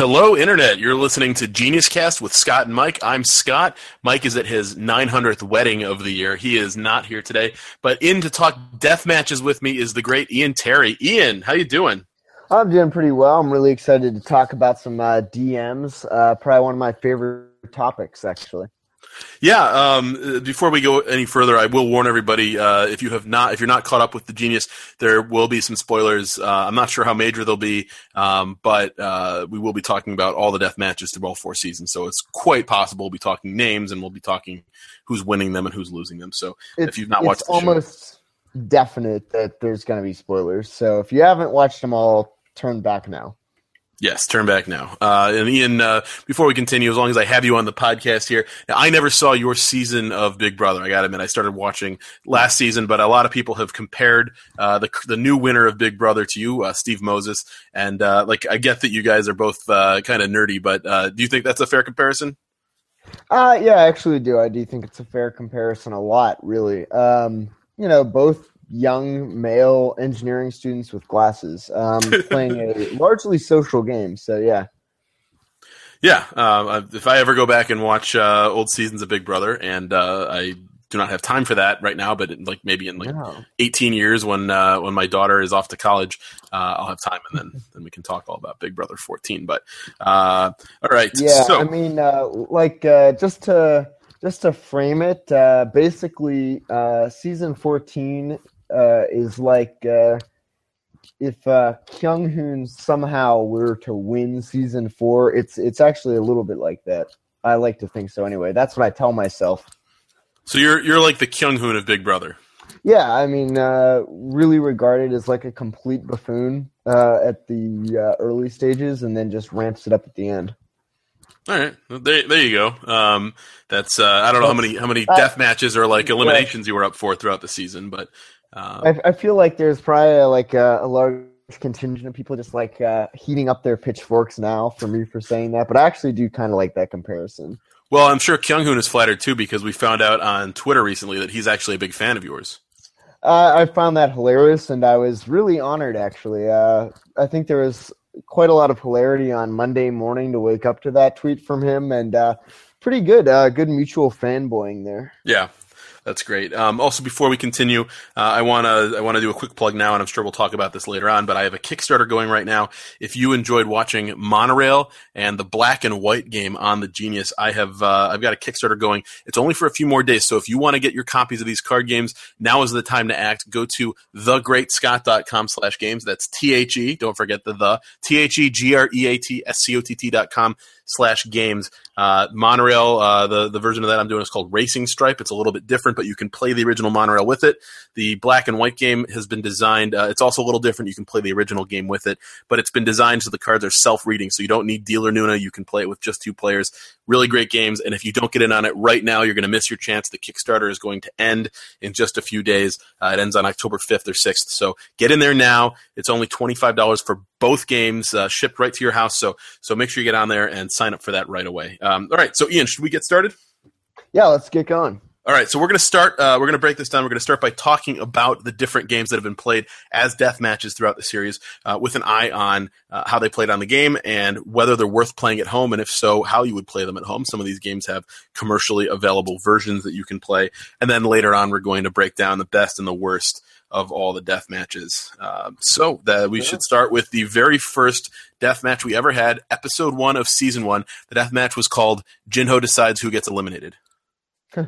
Hello, Internet. You're listening to Genius Cast with Scott and Mike. I'm Scott. Mike is at his 900th wedding of the year. He is not here today, but in to talk death matches with me is the great Ian Terry. Ian, how you doing? I'm doing pretty well. I'm really excited to talk about some uh, DMs. Uh, probably one of my favorite topics, actually. Yeah. Um, before we go any further, I will warn everybody: uh, if you have not, if you're not caught up with the Genius, there will be some spoilers. Uh, I'm not sure how major they'll be, um, but uh, we will be talking about all the death matches through all four seasons. So it's quite possible we'll be talking names, and we'll be talking who's winning them and who's losing them. So It's, if you've not watched, almost definite that there's going to be spoilers. So if you haven't watched them all, turn back now. Yes, turn back now. Uh, and Ian, uh, before we continue, as long as I have you on the podcast here, now, I never saw your season of Big Brother. I got to admit, I started watching last season, but a lot of people have compared uh, the the new winner of Big Brother to you, uh, Steve Moses. And uh, like, I get that you guys are both uh, kind of nerdy, but do you think that's a fair comparison? Uh, yeah, I actually do. I do think it's a fair comparison a lot, really. Um, you know, both young male engineering students with glasses um, playing a largely social game. So, yeah. Yeah, um, if I ever go back and watch uh, old seasons of Big Brother, and uh, I do not have time for that right now, but like maybe in like No. 18 years when uh, when my daughter is off to college, uh, I'll have time, and then then we can talk all about Big Brother 14. But uh, all right, Yeah, so I mean, uh, like uh, just to just to frame it, uh, basically, uh, season fourteen uh, is like uh, if uh, Kyung Hoon somehow were to win season four. It's it's actually a little bit like that. I like to think so. Anyway, that's what I tell myself. so you're you're like the Kyung Hoon of Big Brother. Yeah, I mean, uh, really regarded as like a complete buffoon uh, at the uh, early stages, and then just ramps it up at the end. All right, there, there you go. Um, that's uh, I don't know how many how many death matches or like eliminations you were up for throughout the season, but um, I, I feel like there's probably like a, a large contingent of people just like uh, heating up their pitchforks now for me for saying that, but I actually do kind of like that comparison. well, I'm sure Kyung Hoon is flattered too because we found out on Twitter recently that he's actually a big fan of yours. Uh, I found that hilarious, and I was really honored. Actually, uh, I think there was quite a lot of hilarity on Monday morning to wake up to that tweet from him, and uh, pretty good, uh, good mutual fanboying there. Yeah, that's great. Um, also, before we continue, uh, I want to I want to do a quick plug now, and I'm sure we'll talk about this later on. But I have a Kickstarter going right now. If you enjoyed watching Monorail and the Black and White game on the Genius, I have uh, I've got a Kickstarter going. It's only for a few more days, so if you want to get your copies of these card games, now is the time to act. Go to thegreatscott.com slash games. That's T H E. Don't forget the the T H E G R E A T S C O T T dot com slash games. Uh, Monorail, uh, the the version of that I'm doing is called Racing Stripe. It's a little bit different, but you can play the original Monorail with it. The black and white game has been designed. Uh, it's also a little different. You can play the original game with it, but it's been designed so the cards are self reading, so you don't need dealer Nuna. You can play it with just two players. Really great games, and if you don't get in on it right now, you're going to miss your chance. The Kickstarter is going to end in just a few days. Uh, it ends on October 5th or 6th, so get in there now. It's only twenty five dollars for both games, uh, shipped right to your house. So so make sure you get on there and sign up for that right away. Um, all right, so Ian, should we get started? Yeah, let's get going. All right, so we're going to start. Uh, we're going to break this down. We're going to start by talking about the different games that have been played as death matches throughout the series, uh, with an eye on uh, how they played on the game and whether they're worth playing at home, and if so, how you would play them at home. Some of these games have commercially available versions that you can play, and then later on, we're going to break down the best and the worst of all the death matches. Um, so that we should start with the very first death match we ever had, episode one of season one. The death match was called Jinho decides who gets eliminated.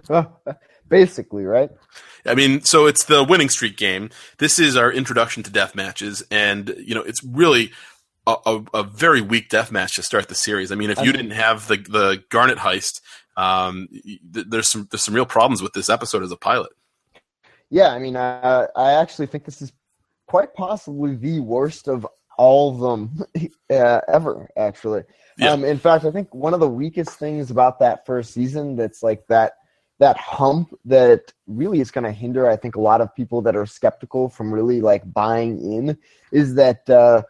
Basically, right? I mean, so it's the winning streak game. This is our introduction to death matches, and you know, it's really a, a, a very weak death match to start the series. I mean, if I you mean- didn't have the the Garnet heist, um, th- there's some there's some real problems with this episode as a pilot. Yeah, I mean, uh, I actually think this is quite possibly the worst of all of them uh, ever. Actually, Yeah. um, in fact, I think one of the weakest things about that first season that's like that that hump that really is going to hinder, I think, a lot of people that are skeptical from really like buying in is that. Uh,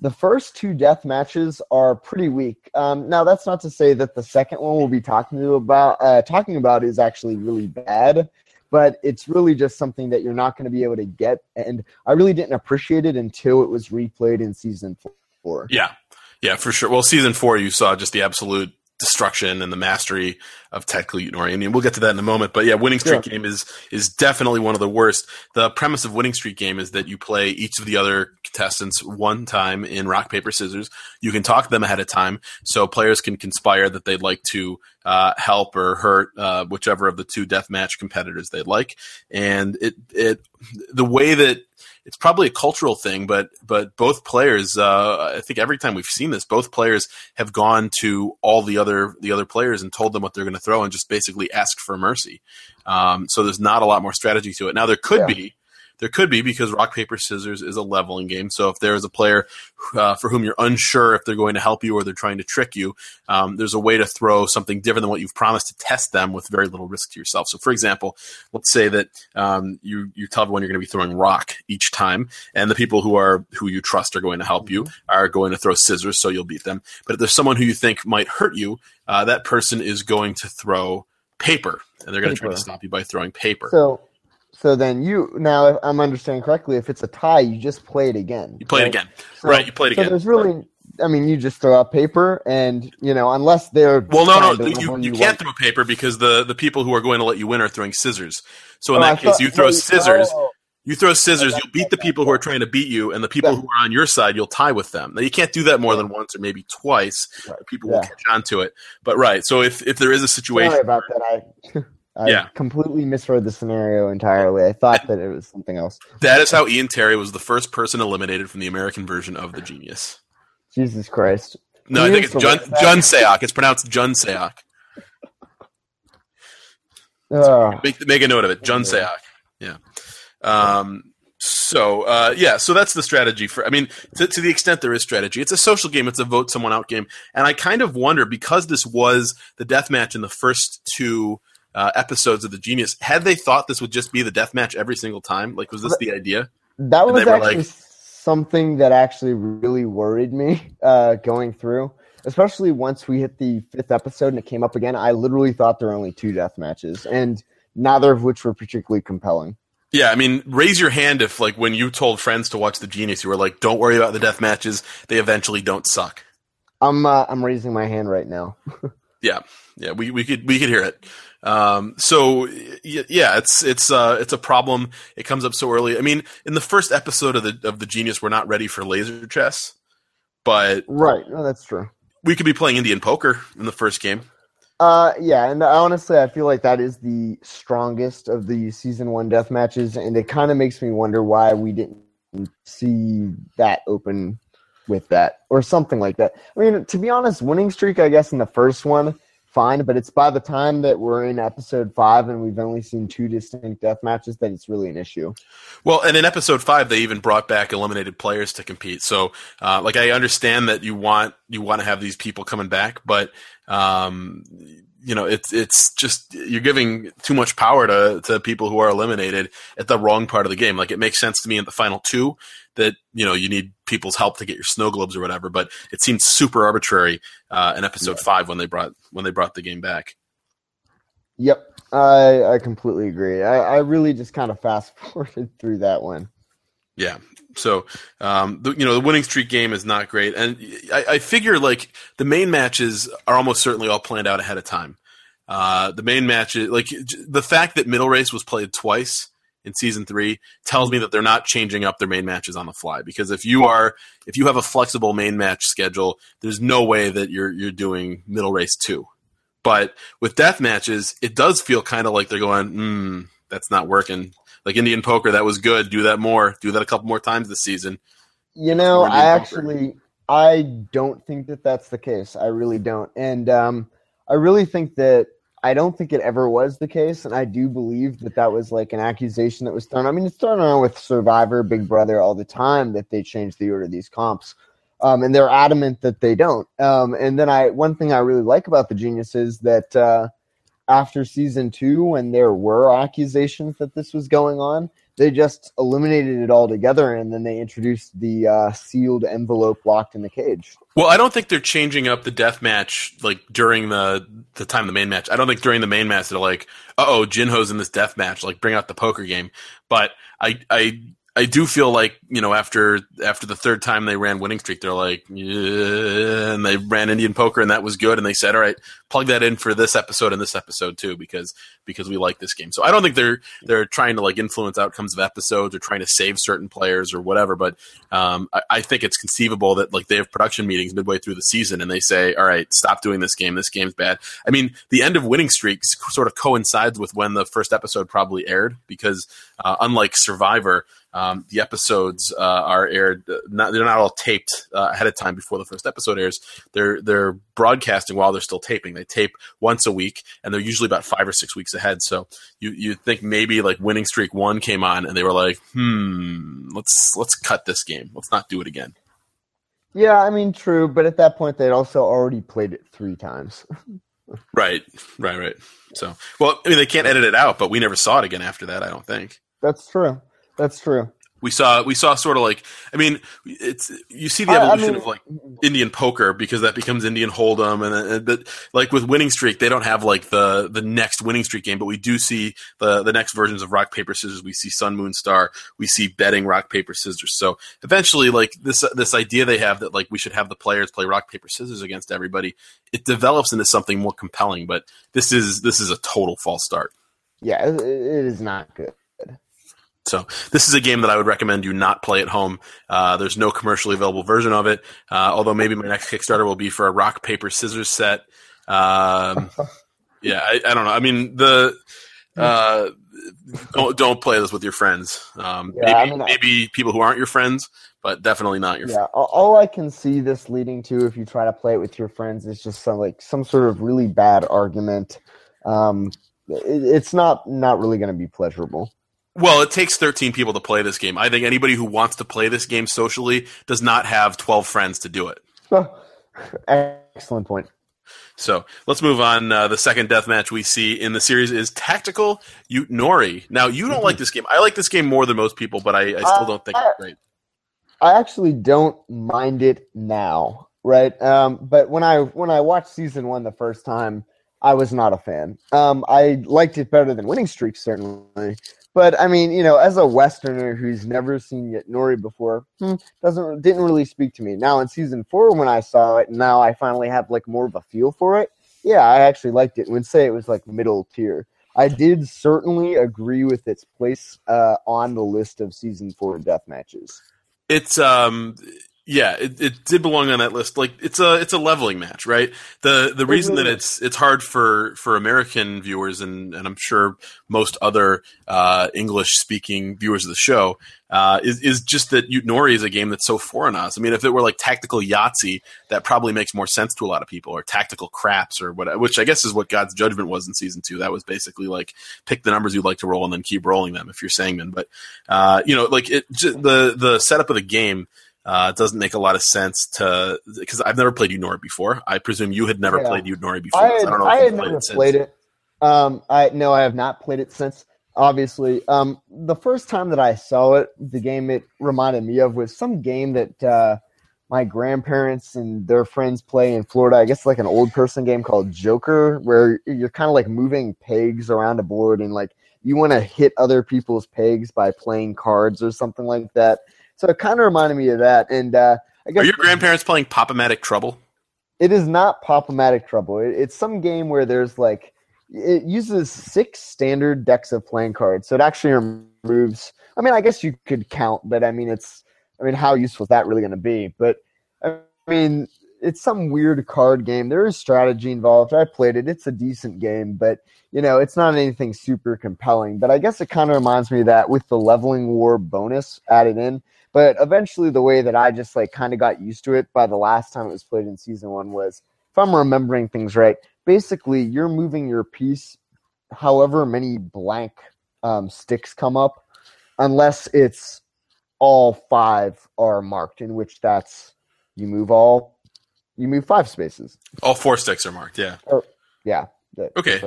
the first two death matches are pretty weak. Um, now, that's not to say that the second one we'll be talking to about uh, talking about is actually really bad but it's really just something that you're not going to be able to get. And I really didn't appreciate it until it was replayed in season four. Yeah. Yeah, for sure. Well, season four, you saw just the absolute destruction and the mastery of tactical Yutnori. And we'll get to that in a moment. But yeah, winning streak yeah. game is is definitely one of the worst. The premise of winning streak game is that you play each of the other contestants one time in rock paper scissors. You can talk to them ahead of time, so players can conspire that they'd like to uh, help or hurt uh, whichever of the two deathmatch competitors they'd like. And it it the way that it's probably a cultural thing, but but both players, uh, I think every time we've seen this, both players have gone to all the other the other players and told them what they're going to throw and just basically asked for mercy. Um, so there's not a lot more strategy to it. Now there could yeah. be there could be because rock paper scissors is a leveling game. So if there is a player uh, for whom you're unsure if they're going to help you or they're trying to trick you, um, there's a way to throw something different than what you've promised to test them with very little risk to yourself. So for example, let's say that um, you you tell everyone you're going to be throwing rock each time, and the people who are who you trust are going to help you mm-hmm. are going to throw scissors, so you'll beat them. But if there's someone who you think might hurt you, uh, that person is going to throw paper, and they're going to try to stop you by throwing paper. So so then you now, if I'm understanding correctly, if it's a tie, you just play it again. You play right? it again, so, right? You play it again. So there's really, I mean, you just throw out paper, and you know, unless they're well, no, no, you, you, can't throw paper because the the people who are going to let you win are throwing scissors. So in oh, that I case, thought, you throw scissors. Oh. You throw scissors, you'll beat the people who are trying to beat you, and the people who are on your side, you'll tie with them. Now you can't do that more than once or maybe twice. Right. People yeah. will catch on to it. But right, so if if there is a situation, Sorry about that, I I yeah. completely misread the scenario entirely. I thought that it was something else. That is how Ian Terry was the first person eliminated from the American version of the Genius. Jesus Christ. No, I think it's Jun, Jun Seok. It's pronounced Jun Seok. Uh, make, make a note of it. Jun Seok. Yeah. Um, so uh, yeah, so that's the strategy for. I mean, to, to, the extent there is strategy, it's a social game. It's a vote someone out game, and I kind of wonder because this was the death match in the first two uh, episodes of the Genius. Had they thought this would just be the death match every single time? Like, was this the idea? That was actually like, something that actually really worried me uh, going through, especially once we hit the fifth episode and it came up again. I literally thought there were only two death matches, and neither of which were particularly compelling. Yeah, I mean, raise your hand if, like, when you told friends to watch the Genius, you were like, "Don't worry about the death matches; they eventually don't suck." I'm uh, I'm raising my hand right now. yeah, yeah, we, we could we could hear it. Um, so yeah, it's it's uh, it's a problem. It comes up so early. I mean, in the first episode of the of the Genius, we're not ready for laser chess, but right, no, that's true. We could be playing Indian poker in the first game. Uh, yeah, and honestly, I feel like that is the strongest of the season one death matches, and it kind of makes me wonder why we didn't see that open with that or something like that. I mean, to be honest, winning streak, I guess, in the first one fine. But it's by the time that we're in episode five and we've only seen two distinct death matches that it's really an issue. Well, and in episode five, they even brought back eliminated players to compete. So, uh, like, I understand that you want you want to have these people coming back, but um, you know, it's it's just you're giving too much power to to people who are eliminated at the wrong part of the game. Like, it makes sense to me in the final two that you know you need people's help to get your snow globes or whatever. But it seemed super arbitrary uh, in episode yeah. five when they brought when they brought the game back. Yep, I I completely agree. I, I really just kind of fast forwarded through that one. Yeah. So, um, the, you know, the winning streak game is not great, and I, I figure like the main matches are almost certainly all planned out ahead of time. Uh, the main matches, like the fact that middle race was played twice in season three tells me that they're not changing up their main matches on the fly. Because if you are if you have a flexible main match schedule, there's no way that you're you're doing middle race two. But with death matches, it does feel kind of like they're going, hmm, that's not working. Like Indian poker, that was good. Do that more. Do that a couple more times this season. You know, I actually I don't think that that's the case. I really don't. And um, I really think that I don't think it ever was the case, and I do believe that that was like an accusation that was thrown. I mean, it's thrown around with Survivor, Big Brother all the time that they change the order of these comps, um, and they're adamant that they don't. Um, and then I, one thing I really like about the Genius is that uh, after season two, when there were accusations that this was going on, they just eliminated it altogether, and then they introduced the uh, sealed envelope locked in the cage. Well, I don't think they're changing up the death match like during the the time of the main match. I don't think during the main match they're like, "Uh oh, Jinho's in this death match. Like, bring out the poker game." But I I I do feel like you know after after the third time they ran winning streak, they're like, and they ran Indian poker, and that was good. And they said, all right, plug that in for this episode and this episode too, because because we like this game. So I don't think they're they're trying to like influence outcomes of episodes or trying to save certain players or whatever. But um, I, I think it's conceivable that like they have production meetings midway through the season, and they say, all right, stop doing this game. This game's bad. I mean, the end of winning streaks sort of coincides with when the first episode probably aired, because uh, unlike Survivor um, the episodes uh, are aired. Uh, not, they're not all taped uh, ahead of time before the first episode airs. They're they're broadcasting while they're still taping. Tape once a week, and they're usually about five or six weeks ahead. So you you think maybe like Winning Streak One came on, and they were like, hmm, let's let's cut this game. Let's not do it again. Yeah, I mean, true, but at that point, they'd also already played it three times. right, right, right. So, well, I mean, they can't edit it out, but we never saw it again after that. I don't think. That's true. That's true. We saw we saw sort of like I mean it's you see the evolution I, I mean, of like Indian poker because that becomes Indian Hold'em and, and but like with Winning Streak they don't have like the the next Winning Streak game but we do see the the next versions of Rock Paper Scissors we see Sun Moon Star we see betting Rock Paper Scissors so eventually like this this idea they have that like we should have the players play Rock Paper Scissors against everybody it develops into something more compelling but this is this is a total false start. Yeah, it is not good. So this is a game that I would recommend you not play at home. Uh, there's no commercially available version of it. Uh, although maybe my next Kickstarter will be for a rock paper scissors set. Um, yeah, I, I, don't know. I mean the uh, don't don't play this with your friends. Um, yeah, maybe I mean, maybe people who aren't your friends, but definitely not your. Yeah, friends. all I can see this leading to if you try to play it with your friends is just some like some sort of really bad argument. Um, it, it's not not really going to be pleasurable. Well, it takes 13 people to play this game. I think anybody who wants to play this game socially does not have 12 friends to do it. excellent point. So let's move on. Uh, the second death match we see in the series is Tactical Yutenori. Now, you don't like this game. I like this game more than most people, but I, I still don't think it's great. I actually don't mind it now, right? Um, but when I when I watched season one the first time, I was not a fan. Um, I liked it better than Winning Streak, certainly. But I mean, you know, as a Westerner who's never seen Yutnori before, hmm, doesn't didn't really speak to me. Now in season four, when I saw it, now I finally have like more of a feel for it. Yeah, I actually liked it. Would say it was like middle tier. I did certainly agree with its place uh, on the list of season four death matches. It's um yeah, it, it did belong on that list. Like it's a it's a leveling match, right? The the reason that it's it's hard for for American viewers and and I'm sure most other uh, English speaking viewers of the show uh, is is just that Yutenori is a game that's so foreign to us. I mean, if it were like tactical Yahtzee, that probably makes more sense to a lot of people, or tactical craps, or what, which I guess is what God's Judgment was in season two. That was basically like pick the numbers you'd like to roll and then keep rolling them if you're Sangmin. But uh, you know, like it, the the setup of the game uh, it doesn't make a lot of sense to because I've never played Yutenori before. I presume you had never yeah. played Yutenori before. I, had, I don't know I had never played, played it. Um, I no, I have not played it since. Obviously, um, the first time that I saw it, the game it reminded me of was some game that uh, my grandparents and their friends play in Florida. I guess like an old person game called Joker, where you're kind of like moving pegs around a board and like you want to hit other people's pegs by playing cards or something like that. So it kind of reminded me of that. And uh, I guess are your grandparents playing Pop-O-Matic Trouble? It is not Pop-O-Matic Trouble. It, it's some game where there's like it uses six standard decks of playing cards, so it actually removes. I mean, I guess you could count, but I mean, it's. I mean, how useful is that really going to be? But I mean, it's some weird card game. There is strategy involved. I played it. It's a decent game, but you know, it's not anything super compelling. But I guess it kind of reminds me of that with the leveling war bonus added in. But eventually, the way that I just like kind of got used to it by the last time it was played in season one was, if I'm remembering things right, basically you're moving your piece however many blank um, sticks come up, unless it's all five are marked, in which that's you move all, you move five spaces. All four sticks are marked. Yeah. Or, yeah. Okay.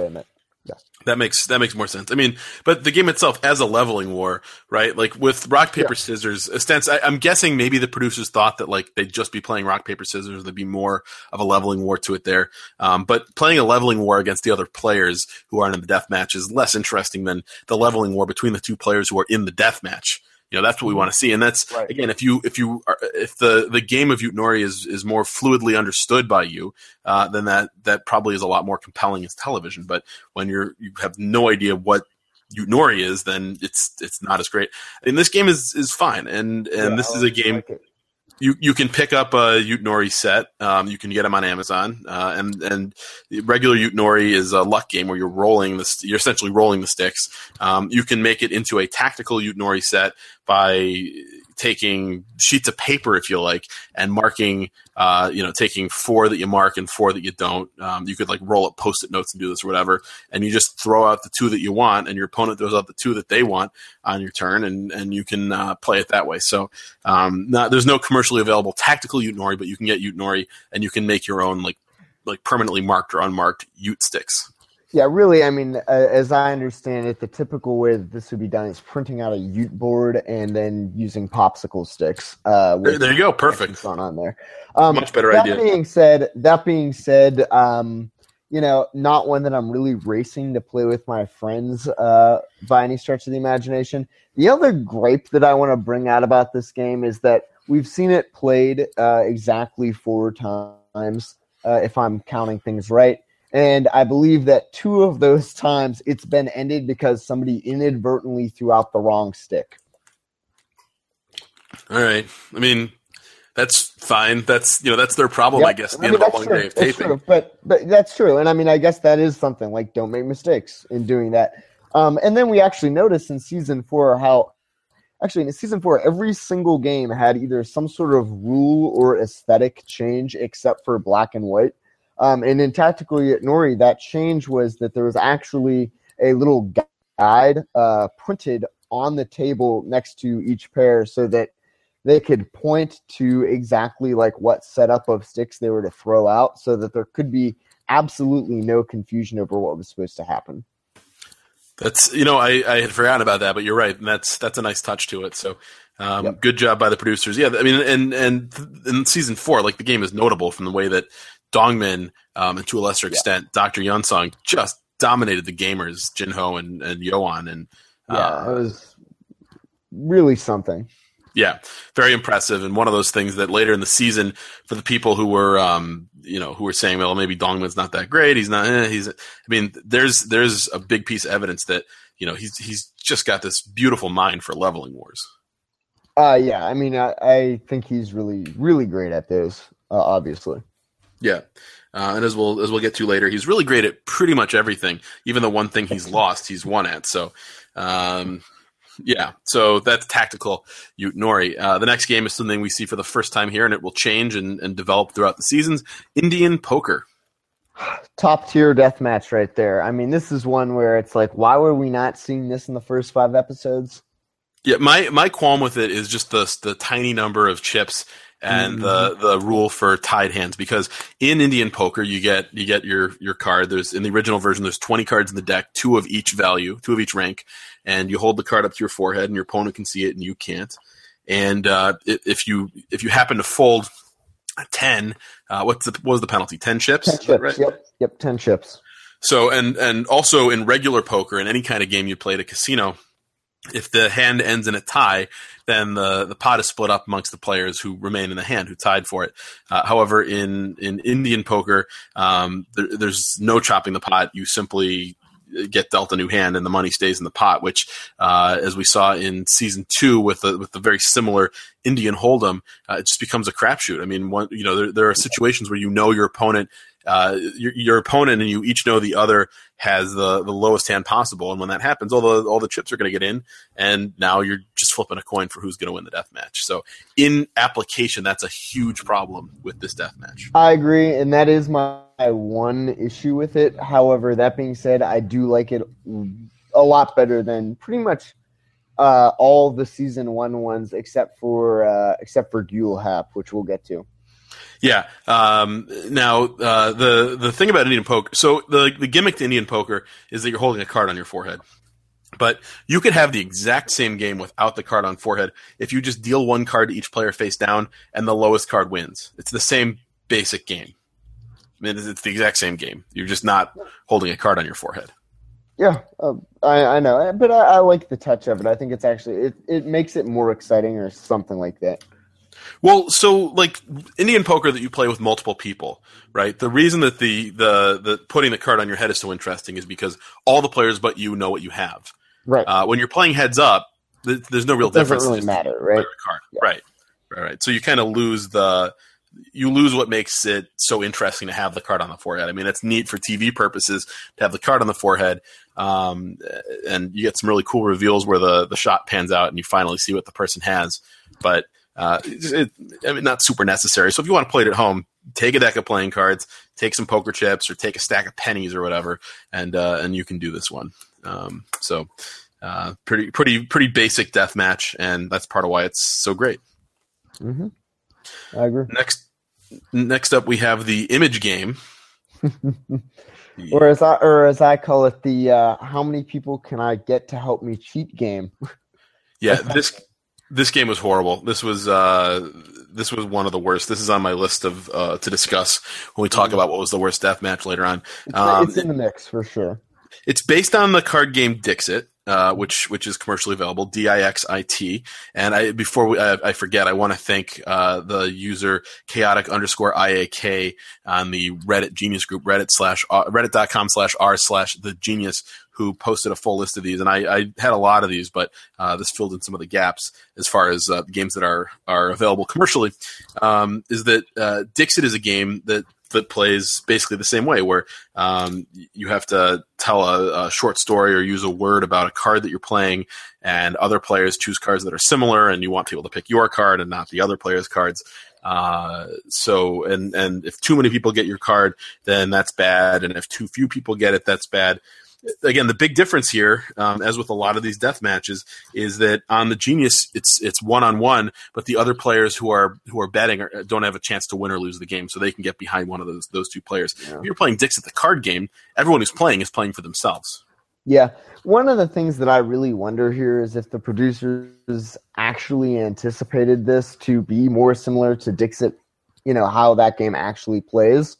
Yeah. That makes that makes more sense. I mean, but the game itself as a leveling war, right? Like with rock paper yeah. scissors, stance. I, am guessing maybe the producers thought that like they'd just be playing rock paper scissors. There'd be more of a leveling war to it there. Um, but playing a leveling war against the other players who aren't in the death match is less interesting than the leveling war between the two players who are in the death match You know, that's what we want to see. And that's Right. again, if you if you are, if the the game of Utenori is is more fluidly understood by you, uh, then that that probably is a lot more compelling as television. But when you're you have no idea what Utenori is, then it's it's not as great. And this game is is fine. And and Yeah, this is a game like. You you can pick up a Utenori set. Um, you can get them on Amazon, uh, and and regular Utenori is a luck game where you're rolling the st- you're essentially rolling the sticks. Um, you can make it into a tactical Utenori set by taking sheets of paper, if you like, and marking. Uh, you know, taking four that you mark and four that you don't. Um, you could like roll up post-it notes and do this or whatever, and you just throw out the two that you want, and your opponent throws out the two that they want on your turn, and and you can uh, play it that way. So um, not, there's no commercially available tactical Utenori, but you can get Utenori and you can make your own like like permanently marked or unmarked Ute sticks. Yeah, really. I mean, uh, as I understand it, the typical way that this would be done is printing out a Ute board and then using popsicle sticks. Uh, There, with there you go, perfect. on on there. Um, Much better that idea. being said, that being said, um, you know, not one that I'm really racing to play with my friends uh, by any stretch of the imagination. The other gripe that I want to bring out about this game is that we've seen it played uh, exactly four times, uh, if I'm counting things right. And I believe that two of those times it's been ended because somebody inadvertently threw out the wrong stick. All right. I mean, that's fine. That's you know that's their problem, Yep. I guess. At the I end of a long true. day of That's taping. true. But but that's true, and I mean, I guess that is something like don't make mistakes in doing that. Um, and then we actually noticed in season four how actually in season four every single game had either some sort of rule or aesthetic change except for black and white. Um, and in Tactical Nori, that change was that there was actually a little guide uh, printed on the table next to each pair so that they could point to exactly like what setup of sticks they were to throw out so that there could be absolutely no confusion over what was supposed to happen. That's you know I, I had forgotten about that, but you're right, and that's that's a nice touch to it. So um, Yep. good job by the producers. Yeah, I mean, and and in season four, like the game is notable from the way that Dongmin, um, and to a lesser extent, Doctor Yunsong just dominated the gamers, Jinho and and Yoan, and Yeah, uh, it was really something. yeah, very impressive. And one of those things that later in the season, for the people who were, um, you know, who were saying, well, maybe Dongmin's not that great. He's not. Eh, he's. I mean, there's there's a big piece of evidence that you know he's he's just got this beautiful mind for leveling wars. Uh, yeah, I mean, I, I think he's really, really great at those. Uh, obviously, Yeah. Uh, and as we'll as we'll get to later, he's really great at pretty much everything. Even the one thing he's lost, he's won at. So, um, yeah. So that's tactical Utenori. Uh, the next game is something we see for the first time here, and it will change and, and develop throughout the seasons. Indian poker. top tier death match right there. I mean, this is one where it's like, why were we not seeing this in the first five episodes? Yeah, my my qualm with it is just the the tiny number of chips and the the rule for tied hands because in Indian poker you get you get your your card. There's in the original version there's 20 cards in the deck, two of each value, two of each rank, and you hold the card up to your forehead and your opponent can see it and you can't. And uh, if you if you happen to fold a 10, uh, what's the what was the penalty? 10 chips. Ten chips. right? Yep, yep, ten chips. So and and also in regular poker in any kind of game you play at a casino, if the hand ends in a tie, then the the pot is split up amongst the players who remain in the hand who tied for it. Uh, however, in in Indian poker, um, there, there's no chopping the pot. You simply get dealt a new hand and the money stays in the pot. Which, uh, as we saw in season two with the with the very similar Indian Hold'em, uh, it just becomes a crapshoot. I mean, one you know there there are situations where you know your opponent uh, your, your opponent and you each know the other has the, the lowest hand possible, and when that happens, all the all the chips are going to get in, and now you're just flipping a coin for who's going to win the death match. So in application, that's a huge problem with this death match. I agree, and that is my one issue with it. However, that being said, I do like it a lot better than pretty much uh, all the season one ones, except for uh, except for Gyul Hap, which we'll get to. Yeah. Um, now uh, the the thing about Indian poker, so the the gimmick to Indian poker is that you're holding a card on your forehead. But you could have the exact same game without the card on forehead if you just deal one card to each player face down and the lowest card wins. It's the same basic game. I mean, it's the exact same game. You're just not holding a card on your forehead. Yeah, uh, I, I know, but I, I like the touch of it. I think it's actually it, it makes it more exciting or something like that. Well, so like Indian poker that you play with multiple people, right? The reason that the the the putting the card on your head is so interesting is because all the players but you know what you have. Right. Uh, when you're playing heads up, th- there's no real it doesn't difference. really matter, right? Yeah. Right. Right. Right. So you kind of lose the you lose what makes it so interesting to have the card on the forehead. I mean, it's neat for TV purposes to have the card on the forehead, um, and you get some really cool reveals where the the shot pans out and you finally see what the person has. But uh, it, I mean, not super necessary. So if you want to play it at home, take a deck of playing cards, take some poker chips, or take a stack of pennies or whatever, and uh, and you can do this one. Um, so uh, pretty pretty pretty basic death match, and that's part of why it's so great. hmm I agree. Next next up, we have the image game. Or as I or as I call it, the uh, how many people can I get to help me cheat game? Yeah, this this game was horrible. This was uh, this was one of the worst. This is on my list of uh, to discuss when we talk about what was the worst death match later on. It's, Um, it's in the mix for sure. It's based on the card game Dixit, uh, which which is commercially available, D I X I T. And I before we, I, I forget, I want to thank uh, the user chaotic underscore I A K on the Reddit Genius group, Reddit slash uh, Reddit.com slash r slash the Genius, who posted a full list of these. And I, I had a lot of these, but uh, this filled in some of the gaps as far as uh, games that are are available commercially. Um, is that uh, Dixit is a game that that plays basically the same way, where um, you have to tell a, a short story or use a word about a card that you're playing, and other players choose cards that are similar, and you want people to pick your card and not the other player's cards. Uh, so, and and if too many people get your card, then that's bad, and if too few people get it, that's bad. Again, the big difference here, um, as with a lot of these death matches, is that on the Genius, it's it's one on one, but the other players who are who are betting are, don't have a chance to win or lose the game, so they can get behind one of those those two players. Yeah. If you're playing Dixit at the card game, everyone who's playing is playing for themselves. Yeah. One of the things that I really wonder here is if the producers actually anticipated this to be more similar to Dixit, you know, how that game actually plays,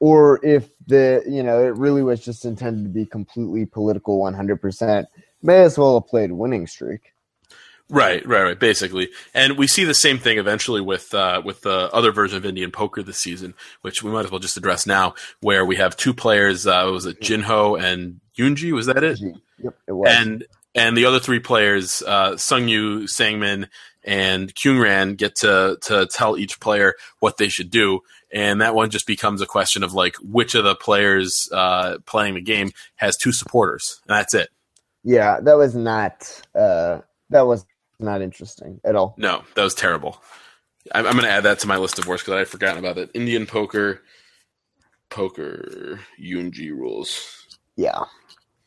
or if the, you know, it really was just intended to be completely political 100%. May as well have played winning streak. Right, right, right. Basically, and we see the same thing eventually with uh, with the other version of Indian Poker this season, which we might as well just address now, where we have two players. Uh, was it Jinho and Yunji? Was that it? Yep, it was. And and the other three players, uh, Sungyu, Sangmin, and Kyungran, get to to tell each player what they should do, and that one just becomes a question of like which of the players uh, playing the game has two supporters, and that's it. yeah, that was not, uh, that was not interesting at all. No, that was terrible. I'm, I'm going to add that to my list of worst because I'd forgotten about it. Indian poker, poker Yunji rules. Yeah.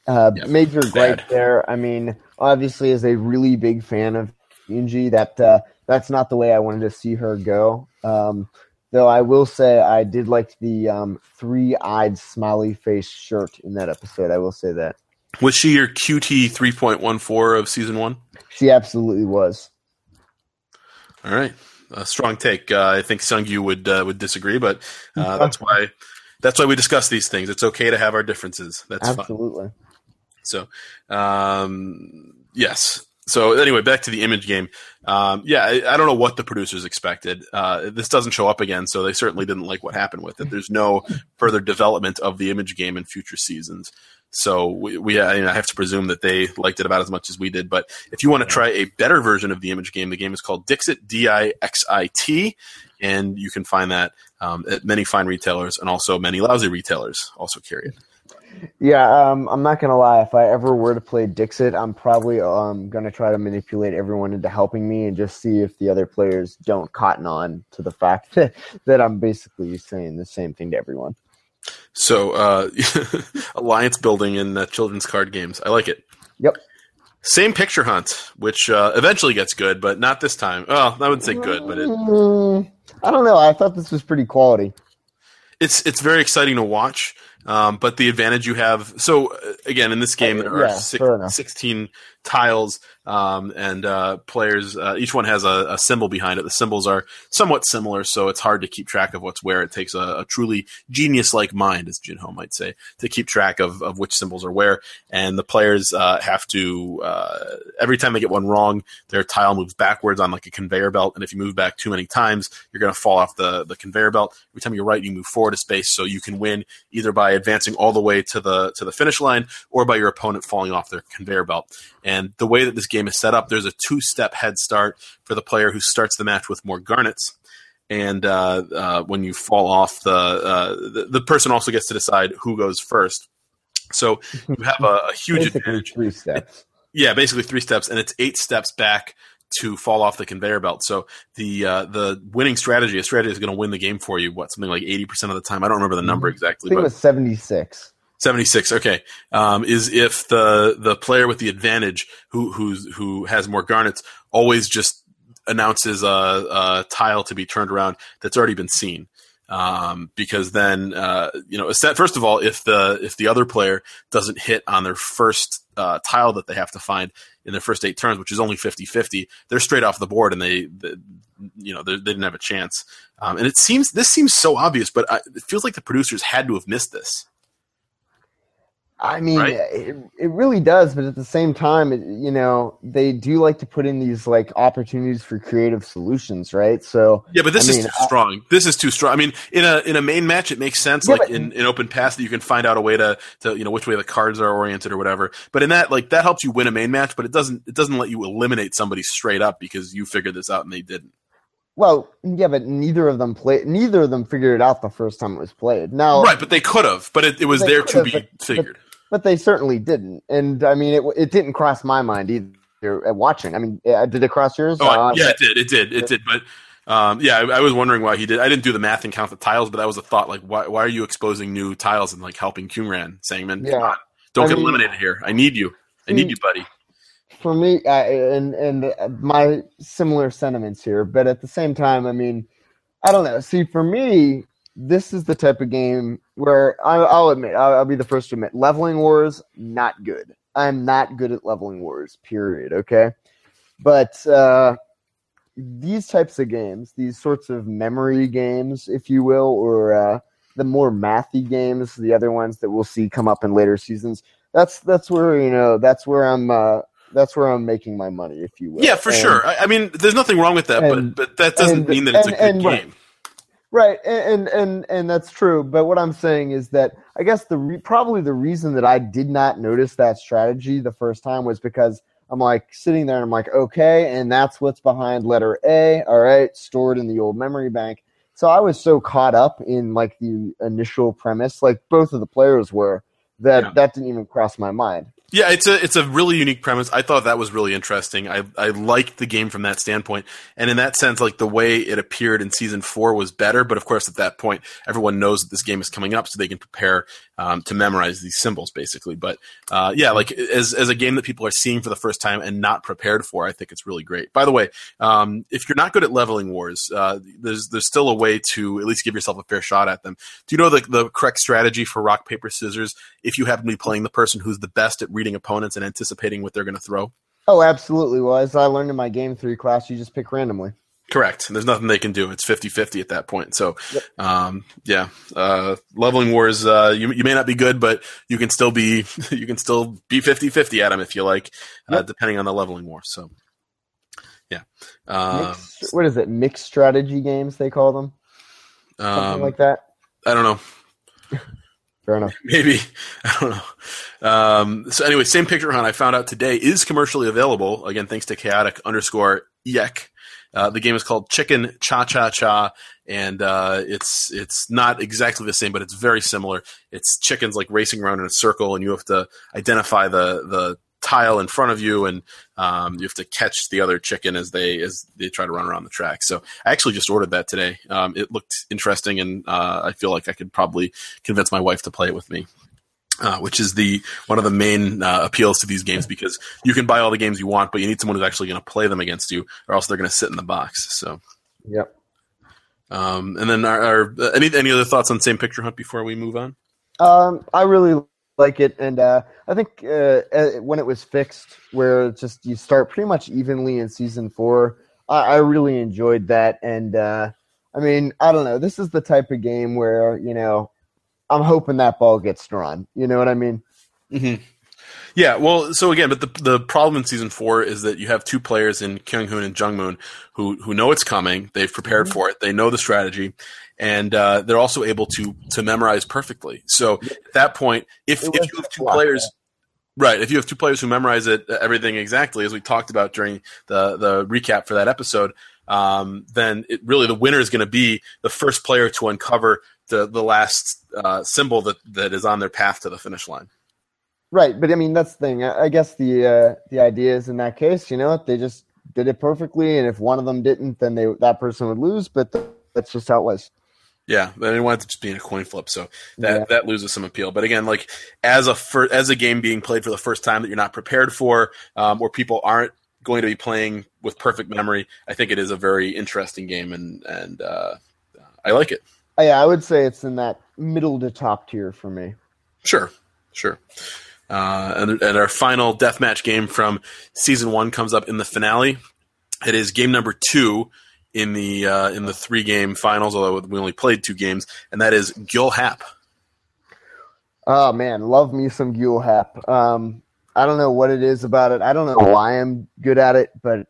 Uh, Yeah, major gripe there. I mean, obviously, as a really big fan of Yunji, that uh, that's not the way I wanted to see her go. Um, though I will say I did like the um, three-eyed smiley face shirt in that episode. I will say that Was she your QT 3.14 of season one? she absolutely was. All right, a strong take. Uh, I think Sungyu would uh, would disagree, but uh, that's why that's why we discuss these things. It's okay to have our differences. That's fine. absolutely. So, um, yes. So anyway, back to the image game. Um, yeah, I, I don't know what the producers expected. Uh, this doesn't show up again, so they certainly didn't like what happened with it. There's no further development of the image game in future seasons. So we, we I, mean, I have to presume that they liked it about as much as we did. But if you want to try a better version of the image game, the game is called Dixit, D-I-X-I-T, and you can find that um, at many fine retailers and also many lousy retailers also carry it. Yeah, um, I'm not gonna lie. If I ever were to play Dixit, I'm probably um, gonna try to manipulate everyone into helping me and just see if the other players don't cotton on to the fact that, that I'm basically saying the same thing to everyone. So, uh, alliance building in uh, children's card games. I like it. Yep. Same picture hunt, which uh, eventually gets good, but not this time. Well, I wouldn't say good, but it, Mm, I don't know. I thought this was pretty quality. it's it's very exciting to watch. Um, but the advantage you have, so uh, again, in this game there are Yeah, six, 16 tiles. Um, and uh, players uh, each one has a, a, symbol behind it. The symbols are somewhat similar, so it's hard to keep track of what's where. It takes a, a truly genius-like mind, as Jin Ho might say, to keep track of, of which symbols are where. And the players uh, have to uh, every time they get one wrong, their tile moves backwards on like a conveyor belt, and if you move back too many times, you're going to fall off the the conveyor belt. Every time you're right, you move forward a space, so you can win either by advancing all the way to the to the finish line or by your opponent falling off their conveyor belt. And the way that this game is set up, there's a two step head start for the player who starts the match with more garnets. And uh, uh, when you fall off, the, uh, the, the person also gets to decide who goes first. So you have a, a huge advantage. three steps. Yeah, basically three steps, and it's eight steps back to fall off the conveyor belt. So the uh, the winning strategy, a strategy is going to win the game for you. What something like eighty percent of the time. I don't remember the number I exactly, think it but was 76. 76 okay. Um, is if the the player with the advantage who who's who has more garnets always just announces a, a tile to be turned around that's already been seen. Um, because then uh, you know first of all if the if the other player doesn't hit on their first uh, tile that they have to find in their first eight turns which is only 50-50 they're straight off the board and they, they you know they, didn't have a chance. Um, and it seems this seems so obvious but I, it feels like the producers had to have missed this I mean, Right? it, it really does, but at the same time, it, you know, they do like to put in these like opportunities for creative solutions, right? So Yeah, but this I is mean, too strong. This is too strong. I mean, in a in a main match, it makes sense, Yeah, like but- in, in open pass, that you can find out a way to to you know which way the cards are oriented or whatever. But in that, like that helps you win a main match, but it doesn't it doesn't let you eliminate somebody straight up because you figured this out and they didn't. well, yeah, but neither of them played. Neither of them figured it out the first time it was played. Now, Right, but they could have. But it, it was there to could've, be but- figured. but they certainly didn't. And I mean, it it didn't cross my mind either at watching. I mean, yeah, did it cross yours? Oh, Uh, yeah, it did. It did. It did. But um, yeah, I, I was wondering why he did. I didn't do the math and count the tiles, but that was a thought. Like, why why are you exposing new tiles and like helping Kyungran, saying, "Man, come Yeah. on, don't I get mean- eliminated here. I need you. I need you, buddy." for me uh, and and my similar sentiments here but at the same time i mean i don't know see for me this is the type of game where I, i'll admit I'll, I'll be the first to admit leveling wars not good i'm not good at leveling wars period okay but uh these types of games these sorts of memory games if you will or uh the more mathy games the other ones that we'll see come up in later seasons that's that's where you know that's where i'm uh that's where I'm making my money, if you will. Yeah, for And- sure. I, I mean, there's nothing wrong with that, and- but but that doesn't and- mean that it's a good game. Right, and and and that's true. But what I'm saying is that I guess the re- probably the reason that I did not notice that strategy the first time was because I'm like sitting there and I'm like, okay, and that's what's behind letter A. All right, stored in the old memory bank. So I was so caught up in like the initial premise, like both of the players were, that Yeah. that didn't even cross my mind. Yeah, it's a it's a really unique premise. I thought that was really interesting. I I liked the game from that standpoint, and in that sense, like the way it appeared in season four was better. But of course, at that point, everyone knows that this game is coming up, so they can prepare um, to memorize these symbols, basically. But uh, yeah, like as as a game that people are seeing for the first time and not prepared for, I think it's really great. By the way, um, if you're not good at leveling wars, uh, there's there's still a way to at least give yourself a fair shot at them. Do you know the the correct strategy for rock paper scissors? If you happen to be playing the person who's the best at reading opponents and anticipating what they're going to throw. Oh, absolutely. Well, as I learned in my game theory class, you just pick randomly. Correct. There's nothing they can do. It's 50-50 at that point. So, Yep. um, yeah, uh, leveling wars, uh, you, you may not be good, but you can still be, you can still be 50-50 at them if you like, uh, depending on the leveling war. So, yeah. Um, Mixed, what is it? Mixed strategy games they call them, something um, like that. I don't know. Fair enough. Maybe I don't know. Um, so anyway, same picture hunt I found out today is commercially available. Again, thanks to chaotic underscore yek. Uh, the game is called Chicken Cha Cha Cha, and uh, it's it's not exactly the same, but it's very similar. It's chickens like racing around in a circle, and you have to identify the the tile in front of you, and um, you have to catch the other chicken as they as they try to run around the track. So I actually just ordered that today. Um, it looked interesting, and uh, I feel like I could probably convince my wife to play it with me. Uh, which is the one of the main uh, appeals to these games because you can buy all the games you want, but you need someone who's actually going to play them against you, or else they're going to sit in the box. So, Yep. um, and then our, our any any other thoughts on same picture hunt before we move on? Um, I really like it, and uh, I think uh, uh, when it was fixed, where it's just you start pretty much evenly in season four, I, I really enjoyed that. And uh, I mean, I don't know, this is the type of game where you know I'm hoping that ball gets drawn. You know what I mean? Mm-hmm. Yeah, well, so again, but the the problem in season four is that you have two players in Kyung Hoon and Jung Moon who who know it's coming. They've prepared mm-hmm. for it. They know the strategy, and uh, they're also able to to memorize perfectly. So at that point, if if you have two players. Right. If you have two players who memorize it, everything exactly as we talked about during the the recap for that episode, um, then it, really the winner is going to be the first player to uncover the the last uh, symbol that that is on their path to the finish line. Right, but I mean that's the thing. I guess the uh, the idea is in that case, you know, they just did it perfectly, and if one of them didn't, then they that person would lose. But that's just how it was. Yeah, I didn't want it to just be a coin flip, so that yeah. that loses some appeal. But again, like as a fir- as a game being played for the first time that you're not prepared for, um, or people aren't going to be playing with perfect memory, I think it is a very interesting game, and and uh, I like it. Oh, yeah, I would say it's in that middle to top tier for me. Sure, sure. Uh, and, and, our final deathmatch game from season one comes up in the finale. It is game number two in the uh, in the three game finals, although we only played two games, and that is Gyul Hap. Oh man, love me some Gyul Hap. Um, I don't know what it is about it. I don't know why I'm good at it, but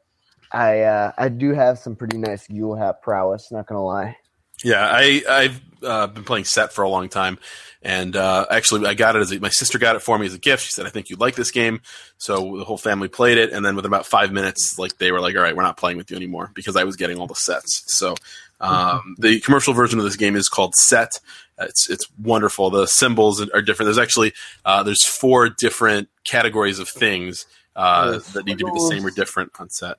I uh, I do have some pretty nice Gyul Hap prowess. Not gonna lie. Yeah, I I've uh, been playing set for a long time, and uh, actually I got it as a, my sister got it for me as a gift. She said, "I think you'd like this game," so the whole family played it, and then within about five minutes, like they were like, "All right, we're not playing with you anymore," because I was getting all the sets. So um, the commercial version of this game is called Set. It's it's wonderful. The symbols are different. There's actually uh, there's four different categories of things uh, that need to be the same or different on Set.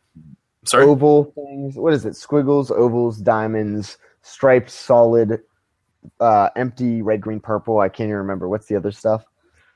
sorry, oval things. What is it? Squiggles, ovals, diamonds striped, solid, uh, empty, red, green, purple. I can't even remember. What's the other stuff?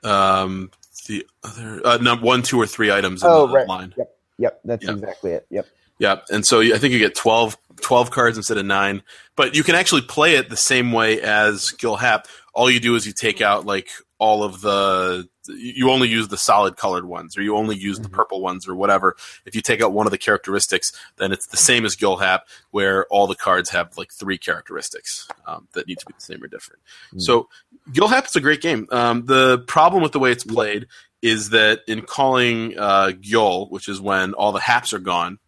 Um, the other uh, no, one, two, or three items in oh, the right. line. Yep, yep, that's yep. exactly it. Yep. Yep. And so I think you get 12, 12 cards instead of nine, but you can actually play it the same way as Gyul Hap. All you do is you take out like all of the you only use the solid colored ones or you only use the mm-hmm. purple ones or whatever if you take out one of the characteristics then it's the same as Gyul Hap where all the cards have like three characteristics um, that need to be the same or different mm-hmm. so Gyul Hap is a great game um, the problem with the way it's played is that in calling uh, Gyul, which is when all the haps are gone,